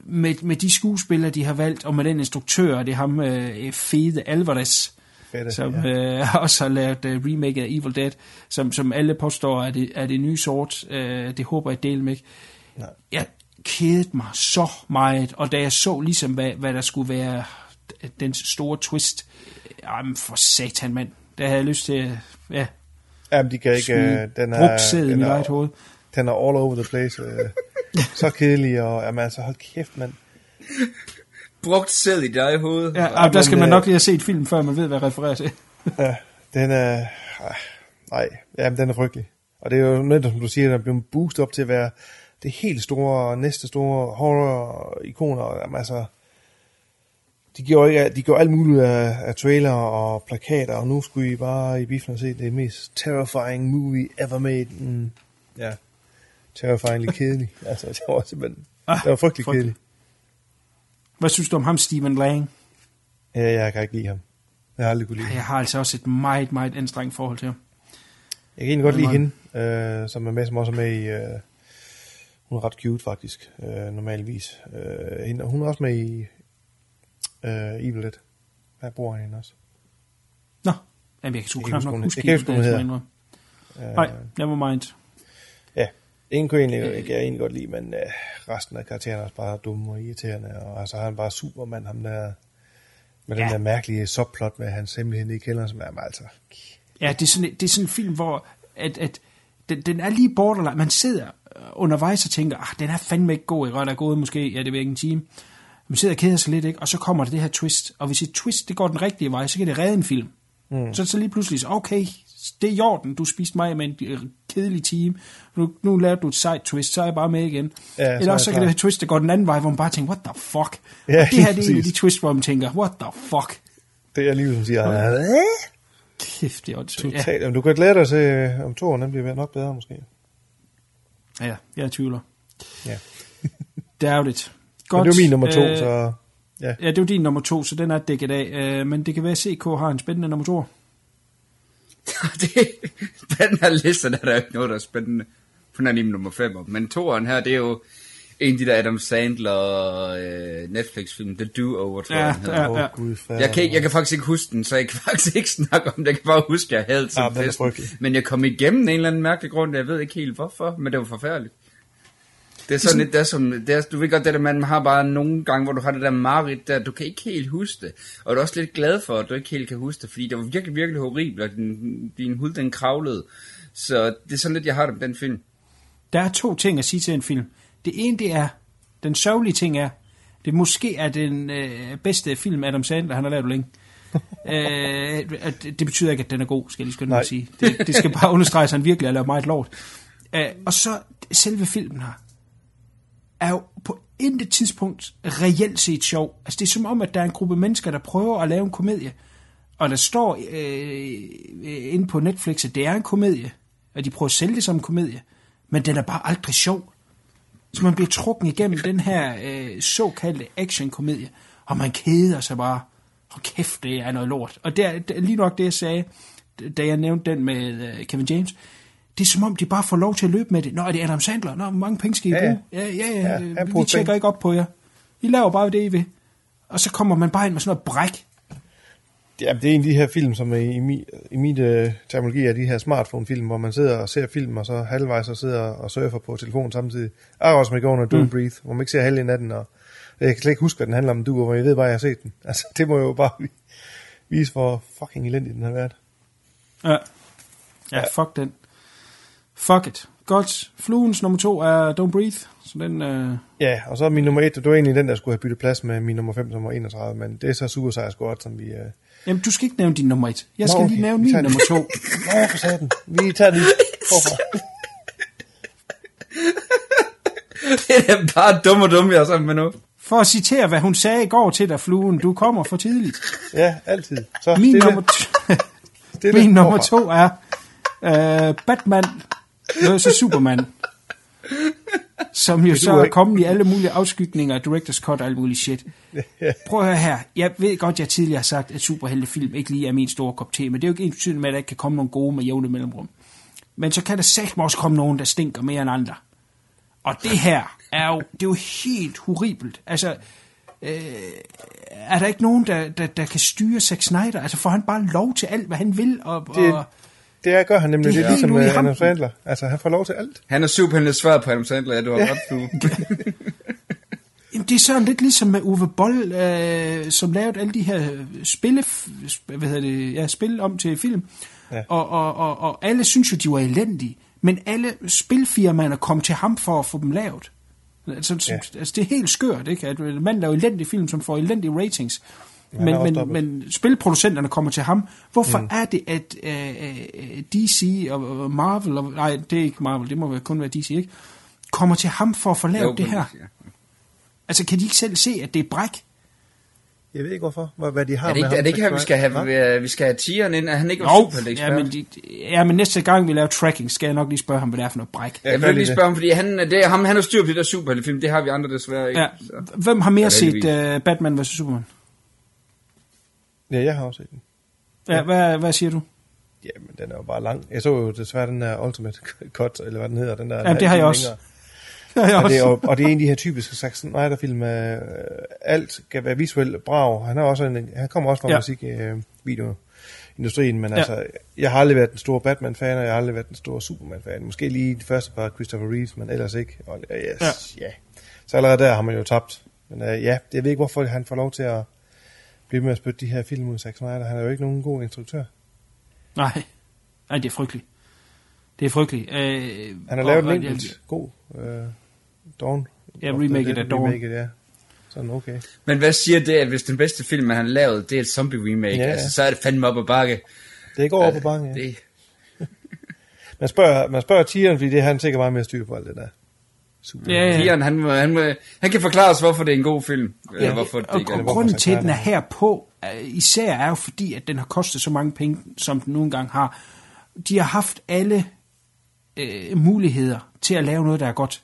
G: med, med de skuespillere, de har valgt, og med den instruktør, det er ham, øh, Fede Alvarez, Fedt, som ja. øh, også har lavet uh, remake af Evil Dead, som, som alle påstår er det, er det nye sort. Uh, det håber jeg del med. Nej. Jeg kedede mig så meget, og da jeg så ligesom, hvad, hvad der skulle være den store twist, jamen for satan, mand. Der havde jeg lyst til, ja,
H: Jamen, de kan ikke, uh, den er,
G: den er, i hoved.
H: Den er all over the place. Så kedelig, og jamen, altså, hold kæft, mand
I: brugt sæd i dig i hovedet.
G: Ja, ja der skal man nok lige have set film, før man ved, hvad jeg refererer til.
H: ja, den er... Nej, ja, den er frygtelig. Og det er jo netop, som du siger, der er blevet boostet op til at være det helt store, næste store horror-ikoner. Jamen, altså, de gjorde, ikke, de gjorde alt muligt af, af trailer og plakater, og nu skulle I bare i biffen og se det mest terrifying movie ever made. Mm, ja, terrifyingly kedelig. altså, det var simpelthen, ah, det var frygtelig, frygtelig. kedelig.
G: Hvad synes du om ham, Stephen Lang?
H: Ja, jeg kan ikke lide ham. Jeg har aldrig kunne lide ham.
G: Jeg har altså også et meget, meget anstrengt forhold til ham.
H: Jeg kan egentlig godt lide hende, øh, som er med, som også er med i... Øh, hun er ret cute, faktisk, øh, normalvis. Øh, hende, hun er også med i øh, Evil Dead. Der bor han hende også.
G: Nå, Jamen, jeg kan sgu knap nok huske, jeg kan ikke huske, hun Nej, never mind.
H: Ja, en kunne egentlig, øh, kan jeg egentlig godt lide, men øh, resten af karakteren er bare dumme og irriterende, og altså, han er bare Superman, ham der, med ja. den der mærkelige subplot med hans hemmelighed i kælderen, som er altså...
G: Ja, det er sådan, det er sådan en film, hvor at, at den, den er lige borderline. Man sidder undervejs og tænker, ah, den er fandme ikke god, ikke? Og der er gået måske, ja, det ved ikke en time. Man sidder og keder sig lidt, ikke? Og så kommer der det her twist. Og hvis et twist, det går den rigtige vej, så kan det redde en film. Mm. Så, så lige pludselig, okay, det er i orden, du spiste mig med en øh, kedelig time, nu, nu lavede du et side twist, så er jeg bare med igen. Ja, Eller også så kan det have twist, der går den anden vej, hvor man bare tænker, what the fuck? Ja, og det her det er en af de twist, hvor man tænker, what the fuck?
H: Det er lige, som siger,
G: ja. Kæft, det er åndssvagt.
H: Totalt. Ja. Du kan glæde dig til, om to år, den bliver nok bedre måske.
G: Ja, jeg tvivler.
H: Ja.
G: Doubt it.
H: Godt. Men det er min nummer to, øh, så...
G: Ja. ja, det er jo din nummer to, så den er dækket af. Øh, men det kan være, at CK har en spændende nummer to.
I: det, den her liste, der er der ikke noget, der er spændende. Hun er lige nummer 5. Men toeren her, det er jo en af de der Adam Sandler øh, Netflix-film, The Do-Over, tror
G: Ja,
I: jeg, den
G: ja, ja.
I: Jeg kan, jeg kan faktisk ikke huske den, så jeg kan faktisk ikke snakke om det. Jeg kan bare huske, at jeg havde
H: Ja, den
I: festen. Men jeg kom igennem en eller anden mærkelig grund, jeg ved ikke helt hvorfor, men det var forfærdeligt. Det er sådan lidt, det er som, det er, du ved godt, det der, man har bare nogle gange, hvor du har det der mareridt der, du kan ikke helt huske det. Og du er også lidt glad for, at du ikke helt kan huske det, fordi det var virkelig, virkelig horribelt, og din, din hud, den kravlede. Så det er sådan lidt, jeg har det med den film.
G: Der er to ting at sige til en film. Det ene, det er, den sørgelige ting er, det måske er den øh, bedste film, Adam Sandler, han har lavet længe. øh, det betyder ikke, at den er god, skal jeg lige skynde mig
H: Nej.
G: at sige. Det, det skal bare understreges, at han virkelig har lavet meget lort. Øh, og så selve filmen her, er jo på intet tidspunkt reelt set sjov. Altså det er som om, at der er en gruppe mennesker, der prøver at lave en komedie, og der står øh, øh, inde på Netflix, at det er en komedie, og de prøver at sælge det som en komedie, men den er bare aldrig sjov. Så man bliver trukken igennem den her øh, såkaldte actionkomedie, og man keder sig bare. Og kæft, det er noget lort. Og der, lige nok det, jeg sagde, da jeg nævnte den med øh, Kevin James. Det er som om, de bare får lov til at løbe med det. Nå, er det Adam Sandler? Nå, hvor mange penge skal I
H: Ja, ja.
G: bruge? Ja, ja, ja.
H: Ja,
G: ja vi tjekker ikke op på jer. I laver bare det, I vil. Og så kommer man bare ind med sådan noget bræk.
H: Ja, det er en af de her film, som i, mi, i min øh, terminologi er de her smartphone-film, hvor man sidder og ser film, og så halvvejs og sidder og surfer på telefonen samtidig. Akkurat som i går under Don't
G: Mm.
H: Breathe, hvor man ikke ser halvdelen af den, og jeg kan slet ikke huske, hvad den handler om, du, og jeg ved bare, at jeg har set den. Altså, det må jo bare vi- vise, hvor fucking elendig den har været.
G: Ja, Ja. fuck den. Fuck it. Godt. Fluens nummer to er Don't Breathe. Så den... Øh...
H: Ja, og så er min nummer et, det var egentlig den, der skulle have byttet plads med min nummer 5, som var 31, men det er så Suicide Squad, som vi... Øh...
G: Jamen, du skal ikke nævne din nummer et. Jeg skal
H: Nå,
G: lige
H: okay.
G: nævne
H: Vi
G: min nummer to.
H: Nå, for satan. Vi tager den forfra.
I: det er bare dum og dum, jeg er sammen med nu.
G: For at citere, hvad hun sagde i går til dig, Fluen. Du kommer for tidligt.
H: Ja, altid. Så
G: Min
H: stille.
G: nummer, t-
H: Stille
G: min nummer to er øh, Batman vs. Superman. Som jo så er kommet i alle mulige afskygninger, director's cut og alt muligt shit. Prøv at høre her. Jeg ved godt, jeg tidligere har sagt, at superheltefilm ikke lige er min store kop te, men det er jo ikke ens med, at der ikke kan komme nogle gode med jævne mellemrum. Men så kan der satme også komme nogen, der stinker mere end andre. Og det her er jo, det er jo helt horribelt. Altså, øh, er der ikke nogen, der, der, der kan styre Zack Snyder? Altså, får han bare lov til alt, hvad han vil? Og,
H: Det,
G: og,
H: det er, gør han nemlig.
G: Det er
H: er ligesom med Adam. Sandler. Altså, han får lov til alt.
I: Han er superheldig svar på Adam Sandler, ja, du har ret, du.
G: Jamen, det er sådan lidt ligesom med Uwe Boll, øh, som lavede alle de her spille, hvad hedder det, ja, spil om til film.
H: Ja.
G: Og, og, og, og alle synes jo, de var elendige. Men alle spilfirmaerne kom til ham for at få dem lavet. Altså,
H: Ja.
G: ja. altså det er helt skørt, ikke? At man laver elendige film, som får elendige ratings. Men, men, men spilproducenterne kommer til ham. Hvorfor mm. er det, at øh, øh, DC og Marvel, og, nej, det er ikke Marvel, det må vel kun være DC, ikke? Kommer til ham for at få lavet
I: Jo,
G: det her?
I: ja.
G: Altså, kan de ikke selv se, at det er bræk?
H: Jeg ved ikke hvorfor, hvad, hvad de har
I: Er det ikke,
H: med
I: er det ikke her, vi skal have, øh, vi skal have tieren ind? Er han ikke
G: Jo, ja, men, de, ja, men næste gang vi laver tracking, skal jeg nok lige spørge ham, hvad det er for noget bræk.
I: Jeg vil lige spørge ham, fordi han, det er ham, han har styr på det der superheltefilm. Det har vi andre desværre ikke.
G: Ja.
I: Så.
G: Hvem har mere
I: Ja,
G: set uh, Batman vs. Superman?
H: Ja, jeg har også set den.
G: Ja,
H: Ja.
G: hvad, hvad siger du?
H: Jamen, den er jo bare lang. Jeg så jo desværre den der Ultimate Cut, eller hvad den hedder. Den der
G: Ja, det har jeg også.
H: længere.
G: Jeg
H: Og det, er, jo- og det er en af de her typiske Zack Snyder-film, øh, alt skal være visuelt brav. Han, har også en, han kommer også fra
G: Ja.
H: ja. musik øh, men
G: Ja.
H: altså, jeg har aldrig været den store Batman-fan, og jeg har aldrig været den store Superman-fan. Måske lige de første par Christopher Reeves, men ellers ikke. Og, øh, yes,
G: Ja.
H: ja. ja. Så allerede der har man jo tabt. Men øh, ja, jeg ved ikke, hvorfor han får lov til at blive med at spytte de her film ud Zack Snyder. Han er jo ikke nogen god instruktør.
G: Nej. Nej, det er frygteligt. Det er frygteligt. Øh,
H: Han har
G: og-
H: lavet en
G: og-
H: enkelt god øh, Dawn.
G: Ja, remaket af Dawn.
H: Remaket, ja. Sådan okay.
I: Men hvad siger det, at hvis den bedste film, han har lavet, det er et zombie-remake,
H: Ja,
I: ja,
H: ja.
I: altså, så er det fandme op ad bakke.
H: Det går over på bange, ja.
I: Det,
H: Man spørger, man spørger Tieren, fordi det er han sikkert meget mere styr på alt det der. Super.
G: Ja, ja.
I: Tieren, han, han, han kan forklare os, hvorfor det er en god film. Eller
G: Ja,
I: hvorfor det
G: og
I: ikke er
G: gr-
I: det.
H: hvorfor
G: grunden til, at den er her på, øh, især er jo fordi, at den har kostet så mange penge, som den nu engang har. De har haft alle øh, muligheder til at lave noget, der er godt.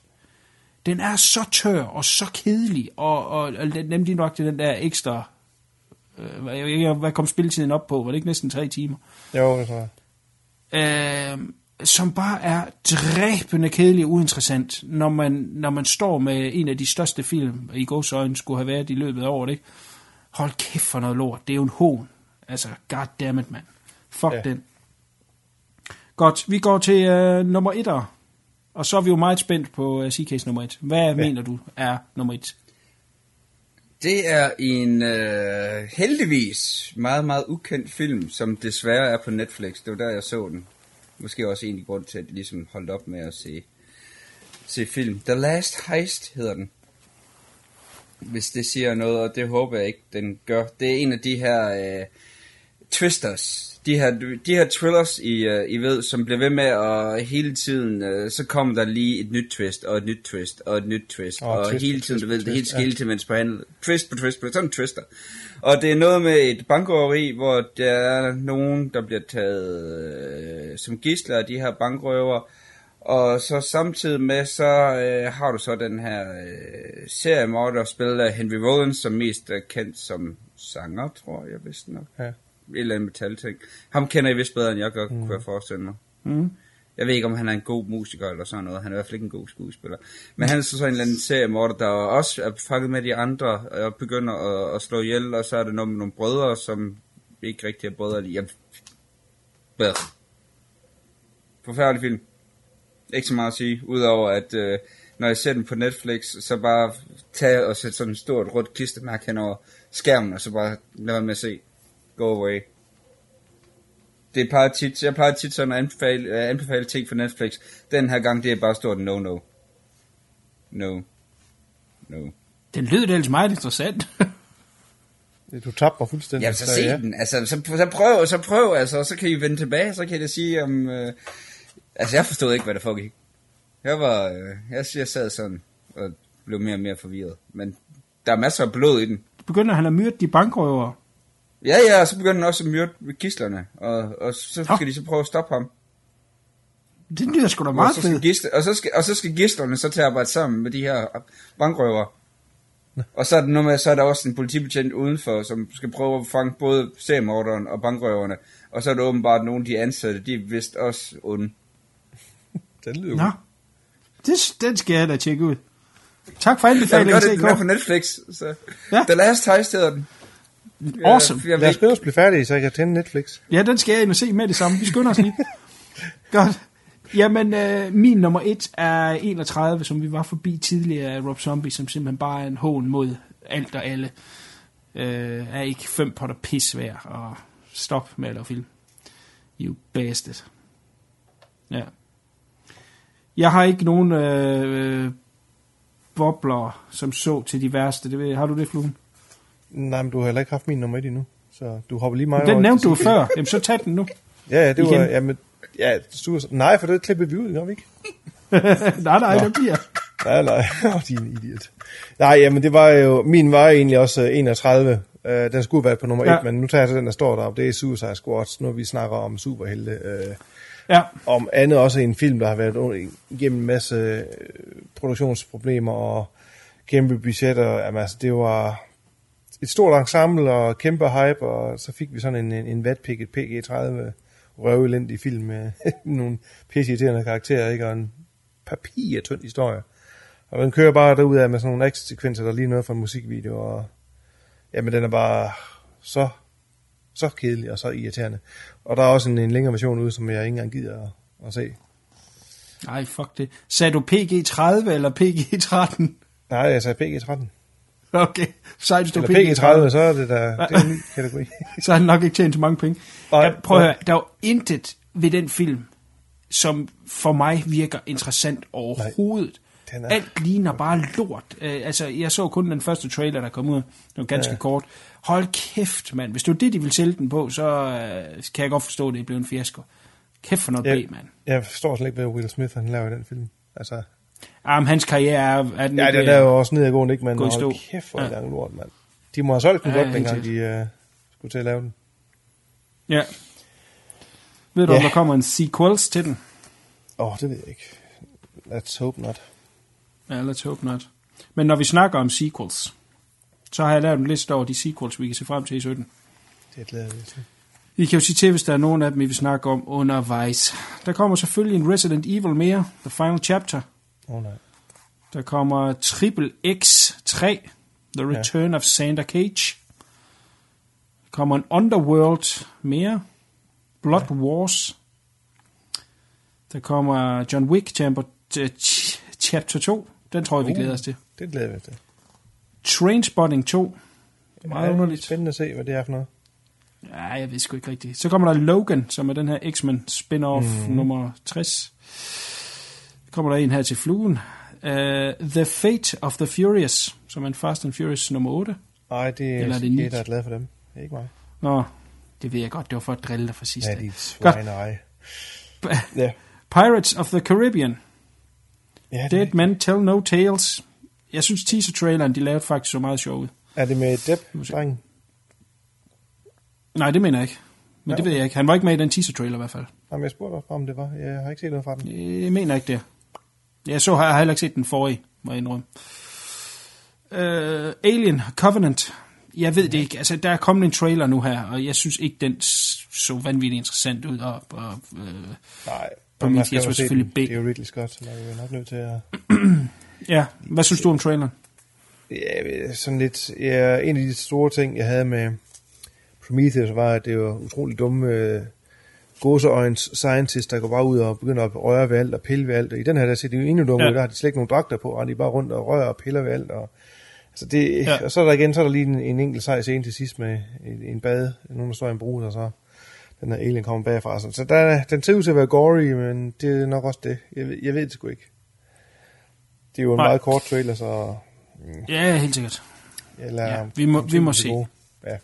G: Den er så tør og så kedelig, og, og, og nemlig nok til den der ekstra... Øh, hvad kom spilletiden op på? Var det ikke næsten tre timer?
H: Jo, det tror jeg.
G: Øh, som bare er dræbende kedelig og uinteressant, når man, når man står med en af de største film, i godsøjne skulle have været i løbet af året, ikke? Hold kæft for noget lort. Det er jo en hån. Altså, goddammit, mand. Fuck ja. Den. Godt, vi går til øh, nummer etter. Og så er vi jo meget spændt på øh, CK's nummer et. Hvad ja. mener du er nummer et?
I: Det er en øh, heldigvis meget, meget ukendt film, som desværre er på Netflix. Det var der, jeg så den. Måske også en grund til, at de ligesom holdt op med at se, se film. The Last Heist hedder den. Hvis det siger noget, og det håber jeg ikke, den gør. Det er en af de her øh, twisters. De her, de her thrillers, I, øh, I ved, som bliver ved med at hele tiden, øh, så kommer der lige et nyt twist, og et nyt twist, og et nyt twist.
H: Og
I: Og,
H: twist
I: hele tiden,
H: twist
I: du ved, det
H: twist,
I: helt
H: ja.
I: skille til, mens på handel. Twist på twist på sådan en twister. Og det er noget med et bankrøveri, hvor der er nogen, der bliver taget øh, som gisler af de her bankrøver. Og så samtidig med, så øh, har du så den her øh, seriemorder, spillet af Henry Rollins, som mest er kendt som sanger, tror jeg vist nok.
H: Ja.
I: Et eller andet metal-ting. Ham kender I vist bedre, end jeg gør, mm. kunne jeg forestille mig.
G: Mm.
I: Jeg ved ikke, om han er en god musiker eller sådan noget. Han er i hvert fald ikke en god skuespiller. Men han er så sådan en eller anden seriemorder, der også er fanget med de andre og begynder at, at slå ihjel. Og så er det noget med nogle brødre, som ikke rigtig er brødre lige. Jeg... Hvad? Forfærdelig film. Ikke så meget at sige, udover at øh, når jeg ser den på Netflix, så bare tage og sætte sådan et stort rødt klistermærke hen over skærmen, og så bare lade være med at se. Go away det plejer tit, jeg plejer tit sådan at anbefale, uh, anbefale ting for Netflix. Den her gang, det er bare stort no-no. No. No.
G: Den lyder ellers meget interessant.
H: Du tabte mig fuldstændig.
I: Ja, så se den. Altså, så, så prøv, så prøv, altså, så kan I vende tilbage, så kan jeg sige om... Uh, altså, jeg forstod ikke, hvad der foregik. Jeg var, uh, jeg, jeg sad sådan og blev mere og mere forvirret. Men der er masser af blod i den.
G: Begynder han at myrde de bankrøvere?
I: Ja, ja, og så begynder den også at myrde gislerne, og, og så skal
G: Nå.
I: de så prøve at stoppe ham.
G: Det lyder sgu da
I: Og
G: meget
I: så, skal
G: fedt.
I: gisle, og, så skal, og så skal gislerne så til at arbejde sammen med de her bankrøver. Og så er, det noget med, så er der også en politibetjent udenfor, som skal prøve at fange både seriemorderen og bankrøverne. Og så er der åbenbart nogle af de ansatte, de er vist også onde.
H: Den lyder
G: Nå, det, den skal jeg da tjekke ud. Tak for
I: Jeg vil
G: anbefalingen,
I: godt, den er på
G: CK.
I: Netflix. Så.
G: Ja.
I: The Last Heist hedder den.
G: Awesome.
I: Jeg, jeg
H: Lad os os blive færdige, så jeg kan tænde Netflix.
G: Ja, den skal jeg ind og se med det samme. Vi skynder os lige. Godt. Jamen, øh, min nummer et er 31, som vi var forbi tidligere af Rob Zombie, som simpelthen bare er en hån mod alt og alle. Øh, er ikke fem potter pis værd, og stop med at lave film. You bastard. Ja. Jeg har ikke nogen øh, øh, bobler, som så til de værste. Det ved, har du det, Fluen?
H: Nej, men du har heller ikke haft min nummer et endnu. Så du hopper lige meget
G: Den
H: over
G: nævnte du før. Jamen, så tag den nu.
H: Ja, ja, det var...
G: Igen.
H: Jamen, ja, du, nej, for det klippede vi ud, gør vi ikke?
G: nej, nej, der bliver.
H: Nej, nej, oh, din idiot. Nej, jamen det var jo, min var egentlig også øh, 31. Uh, den skulle være på nummer 1,
G: Ja.
H: men nu tager jeg så den, der står deroppe. Det er Suicide Squad, nu vi snakker om superhelte. Uh,
G: Ja.
H: om andet også en film, der har været igennem en masse øh, produktionsproblemer og kæmpe budgetter. Jamen, altså, det var et stort ensemble og kæmpe hype, og så fik vi sådan en, en, en vatpikket PG-30 røvelendig film med nogle pisseirriterende karakterer, ikke? og en papirtynd historie. Og den kører bare derud af med sådan nogle action-sekvenser, der lige noget fra en musikvideo, og jamen, den er bare så, så kedelig og så irriterende. Og der er også en, en længere version ude, som jeg ikke engang gider at, at se.
G: Nej, fuck det. Sagde du PG-30 eller PG-13?
H: Nej, jeg sagde PG-13.
G: Okay, så du
H: Eller
G: PG-30.
H: PG-30, så er det der, det er en ny kategori.
G: Så har han nok ikke tjent så mange penge.
H: Nej,
G: Ja, prøv at
H: nej.
G: høre, der er jo intet ved den film, som for mig virker interessant overhovedet.
H: Den er-
G: Alt ligner bare lort. Øh, altså, jeg så kun den første trailer, der kom ud. Det var ganske ja. kort. Hold kæft, mand. Hvis det var det, de ville sælge den på, så øh, kan jeg godt forstå, at det blev en fiasko. Kæft for noget
H: Jeg,
G: B, mand.
H: jeg forstår slet ikke, hvad Will Smith han laver i den film. Altså,
G: Jamen, hans karriere er, er den
H: ja, den er
G: at-
H: jo også nedadgående, ikke? Men hold kæft for
G: Ja.
H: gang lort, mand. De må have solgt den
G: Ja,
H: godt, dengang de uh, skulle til at lave den.
G: Ja. Ved du,
H: Ja.
G: om der kommer en sequels til den?
H: Åh, oh, det ved jeg ikke. Let's hope not.
G: Ja, let's hope not. Men når vi snakker om sequels, så har jeg lavet en liste over de sequels, vi kan se frem til i 17.
H: Det glæder mig til.
G: I kan jo sige til, hvis der er nogen af dem, I vil snakke om undervejs. Der kommer selvfølgelig en Resident Evil mere, The Final Chapter.
H: Oh, nej.
G: Der kommer Triple X3, The Return ja. of Santa Cage. Der kommer en Underworld mere, Blood ja. Wars. Der kommer John Wick Chapter 2. Den tror jeg, vi
H: Uh.
G: glæder os til.
H: Det glæder vi os til.
G: Trainspotting 2. Meget
H: Ja,
G: underligt.
H: Spændende at se, hvad det er for noget.
G: Ja, jeg ved sgu ikke rigtigt. Så kommer der Logan, som er den her X-Men spin-off mm. nummer 60. Kommer der en her til fluen. Uh, the Fate of the Furious, som er en Fast and Furious nummer 8.
H: Nej, det er,
G: Eller er det
H: det
G: ni?
H: der er glad for dem. Det er ikke mig.
G: Nå, det ved jeg godt, det var for at drille dig for sidst.
H: Ja, de svine ej. Ja.
G: Pirates of the Caribbean.
H: Ja, det
G: Dead Men Tell No Tales. Jeg synes teaser-traileren, de lavede faktisk så meget sjov ud.
H: er det med Depp, dreng?
G: Nej, det mener jeg ikke. Men
H: Ja,
G: det ved jeg ikke. Han var ikke med i den teaser-trailer i hvert fald.
H: Jamen, jeg spurgte også, bare, om det var. Jeg har ikke set noget fra den.
G: Jeg mener ikke det. Jeg så har jeg heller ikke set den forrige, må jeg indrømme. Uh, Alien Covenant. Jeg ved det ikke. Altså, der er kommet en trailer nu her, og jeg synes ikke, den så vanvittigt interessant ud. Og, og, uh,
H: Nej,
G: På min så
H: se
G: selvfølgelig
H: den. Det er jo Ridley Scott, så man er jo nok nødt til at...
G: ja, hvad synes du om traileren?
H: Ja, sådan lidt... Ja, en af de store ting, jeg havde med Prometheus, var, at det var utrolig dumme øh, gåseøjens scientists, der går bare ud og begynder at røre ved alt og pille ved alt. Og i den her, der ser de jo endnu dumme
G: Ja.
H: ud. Der har de slet ikke nogen dragter på, og de er bare rundt og rører og piller ved alt. Og, altså det,
G: Ja.
H: og så er der igen, så er der lige en, en enkelt sej scene til sidst med en, en bad, nogen der står i en brus, og så den her alien kommer bagfra. Så, så der, den ser ud til at være gory, men det er nok også det. Jeg, ved- jeg ved det sgu ikke. Det er jo en
G: Nej.
H: meget kort trailer, så
G: Ja, helt sikkert.
H: jeg lader
G: Ja, vi må- vi må se.
H: gode. Ja.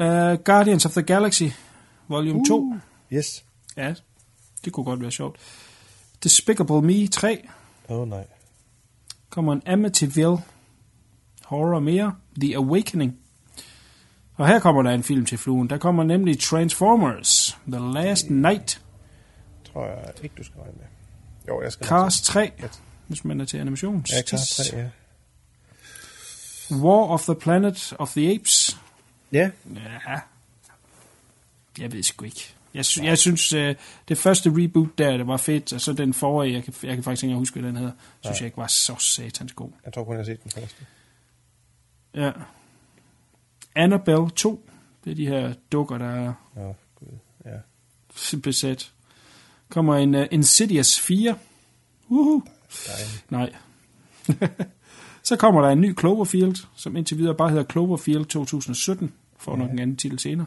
G: Uh, Guardians of the Galaxy, volume uh. 2.
H: Yes.
G: Ja, det kunne godt være sjovt. Despicable Me 3.
H: Åh oh, nej.
G: kommer en Amityville horror mere, The Awakening. Og her kommer der en film til fluen. Der kommer nemlig Transformers, The Last Night,
H: Tror jeg ikke, du skal regne med. Jo, jeg skal
G: Cars
H: se.
G: 3, hvis man er til animation.
H: Ja, Cars 3, ja.
G: War of the Planet of the Apes.
H: Ja,
G: Ja, jeg ved sgu ikke. Jeg, sy- jeg synes, øh, det første reboot der, det var fedt, og så den forrige, jeg kan, jeg kan faktisk ikke huske, hvad den hedder, synes jeg ikke var så satans god.
H: jeg tror kun, jeg har set den første.
G: Ja. Annabelle 2, det er de her dukker, der er
H: Åh, gud. Ja,
G: besat. Kommer en uh, Insidious 4. Uhu. Nej. så kommer der en ny Cloverfield, som indtil videre bare hedder Cloverfield 2017. Får nok en anden titel senere.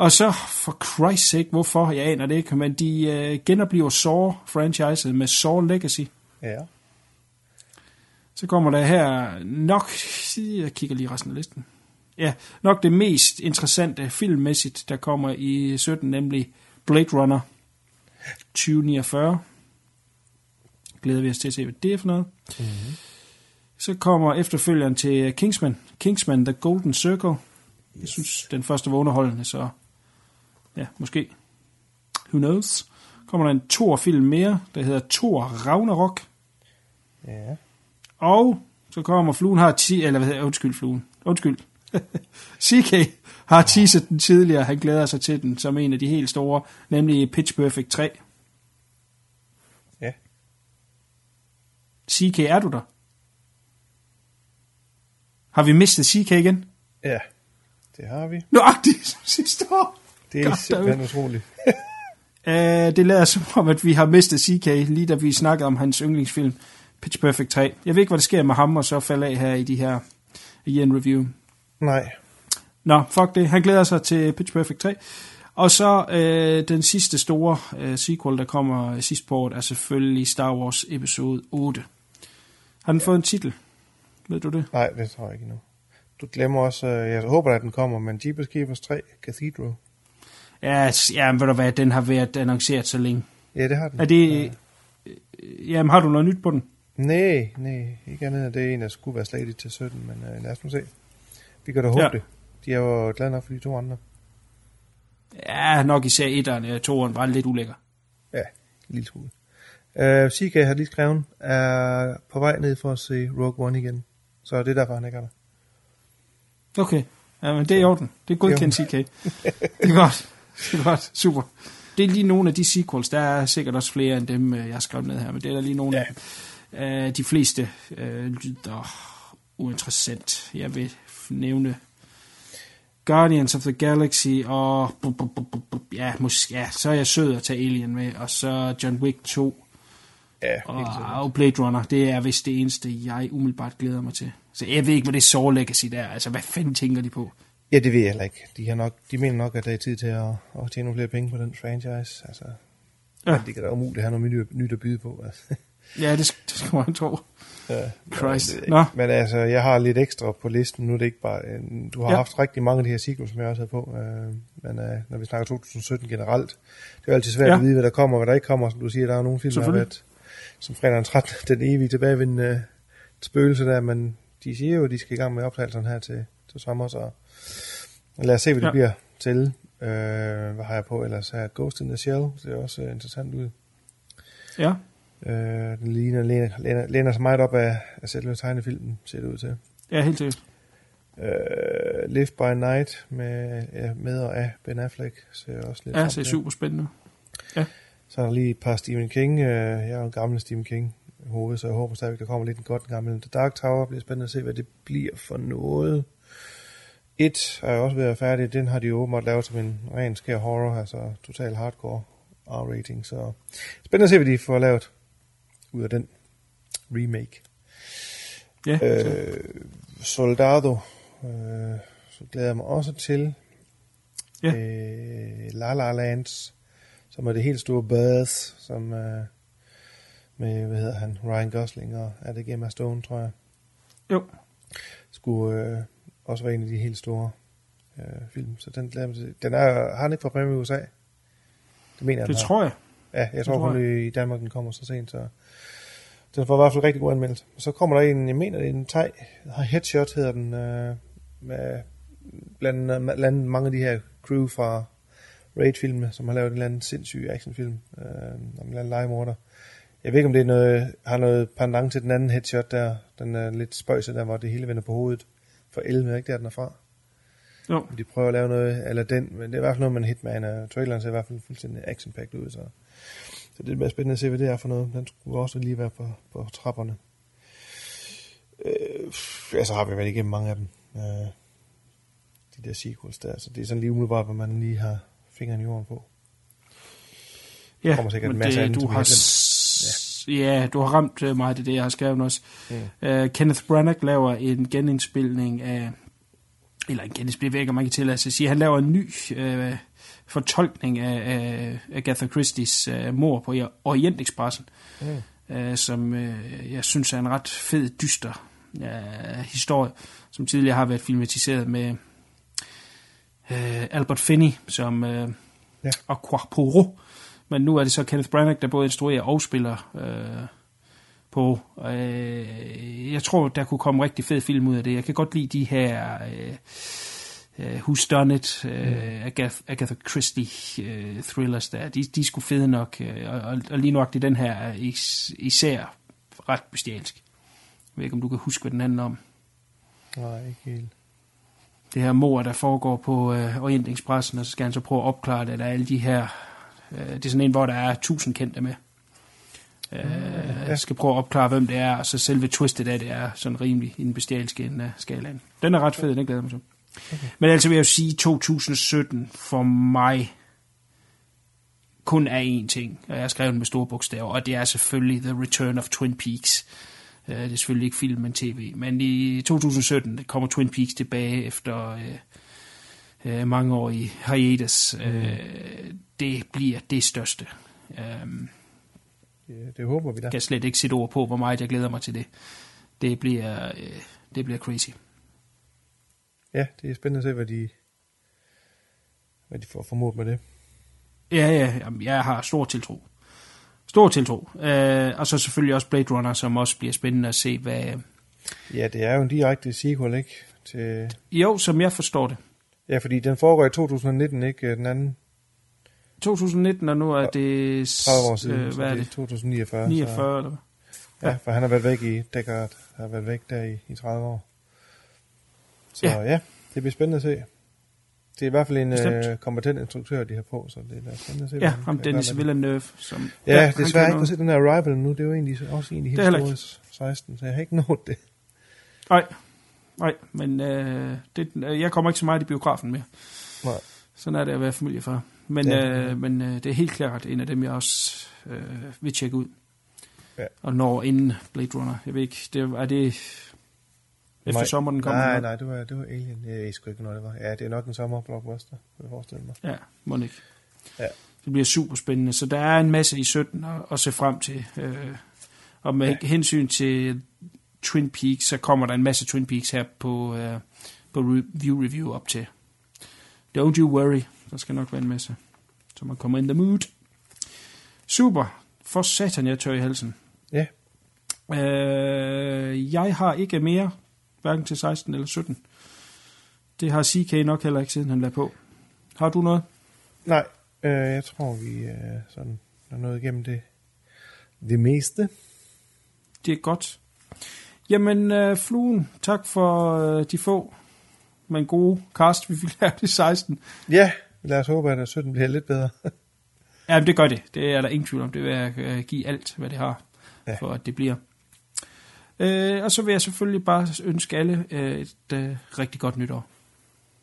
G: Og så, for Christ's sake, hvorfor? Jeg aner det ikke, men de uh, genoplever Saw-franchiset med Saw Legacy.
H: Ja.
G: Så kommer der her nok, jeg kigger lige resten af listen. Ja, nok det mest interessante filmmæssigt, der kommer i 17, nemlig Blade Runner 2049. Glæder vi os til at se, hvad det er for noget. Mm-hmm. Så kommer efterfølgeren til Kingsman. Kingsman The Golden Circle. Jeg synes, den første var underholdende, så ja, måske. Who knows? Kommer der en Thor-film mere, der hedder Thor Ragnarok.
H: Ja.
G: Og så kommer fluen har 10, eller hvad hedder, undskyld fluen, undskyld. CK har teaset den tidligere, han glæder sig til den som en af de helt store, nemlig Pitch Perfect 3.
H: Ja.
G: CK, er du der? Har vi mistet CK igen?
H: Ja. Det har vi.
G: Nøjagtigt som sidste år.
H: Det er simpelthen utroligt.
G: Uh, det lader som om, at vi har mistet CK, lige da vi snakkede om hans yndlingsfilm, Pitch Perfect 3. Jeg ved ikke, hvad der sker med ham, og så falde af her i de her i en review.
H: Nej.
G: Nå, fuck det. Han glæder sig til Pitch Perfect 3. Og så øh, den sidste store øh, sequel, der kommer øh, sidst på året, er selvfølgelig Star Wars episode 8. Har den fået en titel? Ved du det?
H: Nej, det tror jeg ikke endnu. Du glemmer også, øh, jeg håber, at den kommer, men Jeepers Keepers 3 Cathedral.
G: Ja, ja men ved du hvad, den har været annonceret så længe.
H: Ja, det har den.
G: Er det... Øh, jamen, har du noget nyt på den?
H: Nej, nej, ikke andet end det er en, der skulle være slaget til 17, men øh, lad os nu se. Vi kan da håbe
G: Ja.
H: ja. det. De er jo glade nok for de to andre.
G: Ja, nok især etteren, ja, toeren var lidt ulækker.
H: Ja, en lille smule. Uh, CK har lige skrevet, er på vej ned for at se Rogue One igen. Så det er derfor, han ikke er der.
G: Okay. Ja, men det er i orden. Det er godkendt CK. Det er godt. Det er godt. Super. Det er lige nogle af de sequels. Der er sikkert også flere end dem, øh, jeg har skrevet ned her, men det er der lige nogle ja. af øh, de fleste øh, lyder uinteressant. Jeg vil nævne Guardians of the Galaxy, og bu- bu- bu- bu- bu- ja, måske, ja, så er jeg sød at tage Alien med, og så John Wick 2,
H: Ja,
G: og, og Blade Runner. Det er vist det eneste, jeg umiddelbart glæder mig til. Så jeg ved ikke, hvad det Saw Legacy der er. Altså, hvad fanden tænker de på?
H: Ja, det ved jeg heller ikke. De, har nok, de mener nok, at der er tid til at, at tjene nogle flere penge på den franchise. Altså,
G: Ja.
H: det kan da umuligt have noget nyt, nyt at byde på. Altså.
G: Ja, det, det skal man tro.
H: Ja,
G: Christ.
H: jeg
G: Nå.
H: Men altså, jeg har lidt ekstra på listen. Nu er det ikke bare... Du har
G: Ja.
H: haft rigtig mange af de her sequels, som jeg også havde på. Øh, men øh, når vi snakker 2017 generelt, det er jo altid svært
G: Ja.
H: at vide, hvad der kommer og hvad der ikke kommer. Som du siger, der er nogle film, der har været som fredag den 13. Den evige tilbagevendende øh, spøgelse der, men de siger jo, at de skal i gang med optagelserne her til, til sommer, så lad os se, hvad det
G: Ja.
H: ja. bliver til. Øh, hvad har jeg på ellers? Her Ghost in the Shell, det ser også øh, interessant ud.
G: Ja,
H: Øh, den ligner, læner, læner, læner sig meget op af, af selve tegnefilmen, ser det ud til.
G: ja helt sikkert.
H: Uh, Live by Night med, ja, med og af Ben Affleck ser også lidt
G: Ja, det er
H: til.
G: super spændende.
H: Så er der lige et par Stephen King. Uh, jeg er jo en gammel Stephen King hoved, så jeg håber stadigvæk, der kommer lidt en godt gammel The Dark Tower. bliver spændende at se, hvad det bliver for noget. Et er også ved at være færdig. Den har de jo åbenbart lavet som en ren skær horror, altså total hardcore R-rating. Så spændende at se, hvad de får lavet ud af den remake.
G: Ja,
H: Øh, Soldado, øh, så glæder jeg mig også til.
G: Ja.
H: Øh, La La Lands, som er det helt store buzz, som øh, med, hvad hedder han, Ryan Gosling og er det Emma Stone, tror jeg,
G: jo.
H: skulle øh, også være en af de helt store øh, film. Så den jeg. Den er, har den ikke fra premiere i USA? Det mener jeg,
G: Det tror jeg.
H: Ja, jeg tror
G: tror
H: kun det i Danmark, den kommer så sent, så den får i hvert fald rigtig god anmeldelse. Og så kommer der en, jeg mener det er en thai, Headshot hedder den, øh, med blandt, blandt mange af de her crew fra Raid-filmene, som har lavet en eller anden sindssyg actionfilm øh, om en eller anden legemorder. Jeg ved ikke, om det er noget, har noget pendant til den anden headshot der, den er lidt spøjset der, hvor det hele vender på hovedet for 11, ikke der den er fra.
G: Jo.
H: De prøver at lave noget, eller den, men det er i hvert fald noget med en hitman, og traileren ser i hvert fald fuldstændig action ud, så, så det bliver spændende at se, hvad det er for noget. Den skulle også lige være på, på trapperne. Øh, ja, så har vi været igennem mange af dem. Øh, de der sequels der, så det er sådan lige umiddelbart, hvor man lige har fingeren i jorden på.
G: Ja,
H: kommer sikkert en
G: men
H: masse andet,
G: du
H: som vi
G: har, ja. du har ramt øh, meget af det, jeg har skrevet også. Mm. Uh, Kenneth Branagh laver en genindspilning af, eller en genindspilning, jeg ikke, om man kan tillade sig at sige, han laver en ny uh, fortolkning af, af Agatha Christie's uh, mor på Orientekspressen, mm. uh, som uh, jeg synes er en ret fed, dyster uh, historie, som tidligere har været filmatiseret med uh, Albert Finney som uh,
H: Ja.
G: Aqua Poro. Men nu er det så Kenneth Branagh, der både instruerer og spiller øh, på. Øh, jeg tror, der kunne komme rigtig fed film ud af det. Jeg kan godt lide de her øh, øh, Who's Done It, øh, Agatha, Agatha Christie øh, thrillers der. De, de er sgu fede nok. Øh, og, og, lige nok det den her er is, især ret bestialsk. Jeg ved ikke, om du kan huske, hvad den handler om.
H: Nej, ikke helt.
G: det her mor, der foregår på øh, Orientekspressen, og så skal han så prøve at opklare det. Der er alle de her... Øh, det er sådan en, hvor der er tusind kendte med. Øh, ja. skal prøve at opklare, hvem det er, og så selve twistet af det er sådan rimelig i den bestialske ende af skalaen. Den er ret fed, den glæder jeg mig til. Okay. Men altså vil jeg jo sige, 2017 for mig kun er én ting, og jeg har skrevet den med store bogstaver, og det er selvfølgelig The Return of Twin Peaks. Øh, Det er selvfølgelig ikke film, men tv. Men i 2017 kommer Twin Peaks tilbage efter øh, mange år i hiatus. Øh, det bliver det største. Øh,
H: Det, det håber vi da.
G: jeg kan slet ikke sætte ord på, hvor meget jeg glæder mig til det. Det bliver, øh, det bliver crazy.
H: Ja, det er spændende at se, hvad de, hvad de får formået med det.
G: Ja, ja, jeg har stor tiltro. Stor tiltro. Øh, og så selvfølgelig også Blade Runner, som også bliver spændende at se, hvad...
H: Ja, det er jo en direkte sequel, ikke? Til,
G: Jo, som jeg forstår det.
H: Ja, fordi den foregår i 2019, ikke? Den anden
G: 2019, og nu er det...
H: 30 år siden,
G: Øh,
H: så
G: hvad er
H: det er
G: det?
H: 2049.
G: 49, eller hvad?
H: Så, ja, for han har været væk i Deckard, har været væk der i, i 30 år. Så
G: Ja.
H: ja. ja, Det bliver spændende at se. Det er i hvert fald en
G: Bestemt.
H: øh, kompetent instruktør, de har på, så det er spændende at se.
G: Ja, ham Dennis. Villeneuve. Som,
H: Ja, ja desværre ikke fået set den her Arrival nu. Det er jo egentlig også egentlig
G: Det er
H: helt
G: heller
H: store 16, så jeg har ikke nået det.
G: Nej, nej, men øh, det, øh, jeg kommer ikke så meget i biografen mere.
H: Nej.
G: Sådan er det at være familiefar. Men,
H: Ja.
G: øh, men øh, det er helt klart en af dem, jeg også øh, vil tjekke ud.
H: Ja.
G: Og når inden Blade Runner. Jeg ved ikke, det, er det efter
H: Nej.
G: sommeren den kommer?
H: Nej, nej, det var, det var Alien. Jeg ved sgu ikke, når det var. Ja, det er nok en sommerblockbuster, kunne jeg forestille mig.
G: Ja, må ikke.
H: Ja.
G: Det bliver super spændende. Så der er en masse i 17 at, at se frem til. Øh, og med ja. hensyn til Twin Peaks, så kommer der en masse Twin Peaks her på, øh, på View Review op til. Don't you worry. Der skal nok være en masse. Så man kommer in the mood. Super. For satan, jeg tør i halsen.
H: Ja,
G: Øh, jeg har ikke mere, hverken til 16 eller 17. Det har CK nok heller ikke, siden han lagde på. Har du noget?
H: nej, øh, jeg tror, vi øh, sådan er nået igennem det, det meste.
G: Det er godt. Jamen, øh, Fluen, tak for øh, de få, men gode cast, vi fik lavet i 16.
H: Ja, lad os håbe, at 17 bliver lidt bedre.
G: Ja, det gør det. Det er der ingen tvivl om. Det vil jeg øh, give alt, hvad det har,
H: Ja.
G: for at det bliver. Øh, og så vil jeg selvfølgelig bare ønske alle øh, et øh, rigtig godt nytår.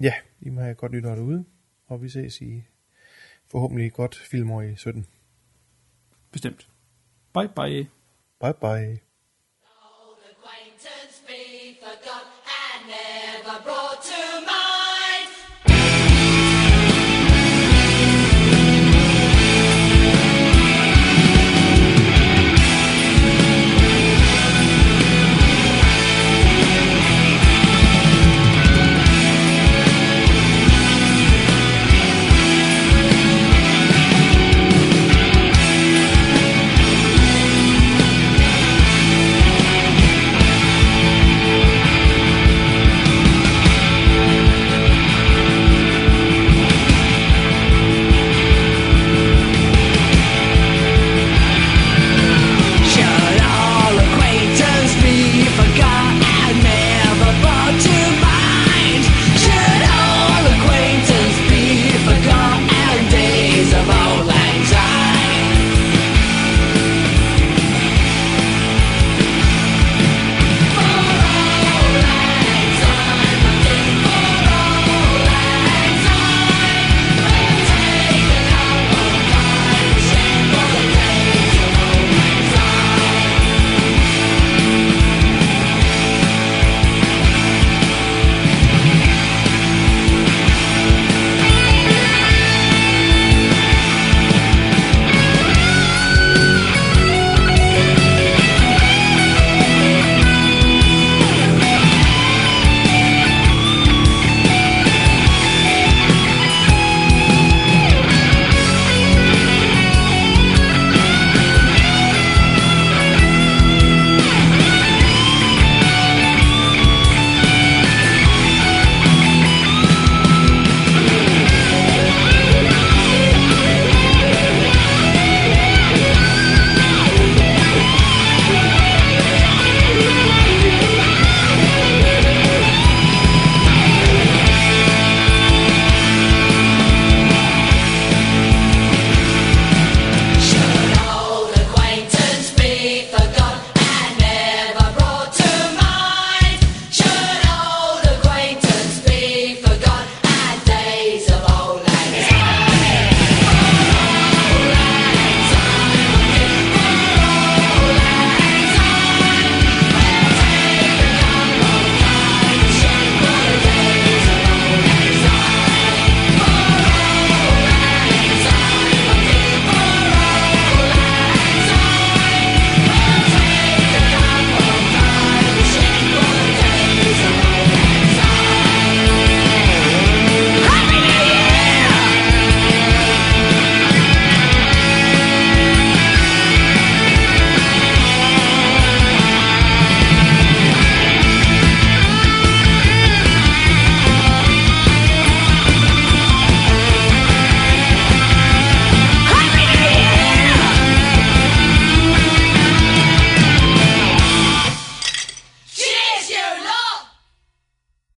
H: ja, I må have et godt nytår derude, og vi ses i forhåbentlig godt filmår i 17.
G: Bestemt. Bye bye.
H: Bye bye.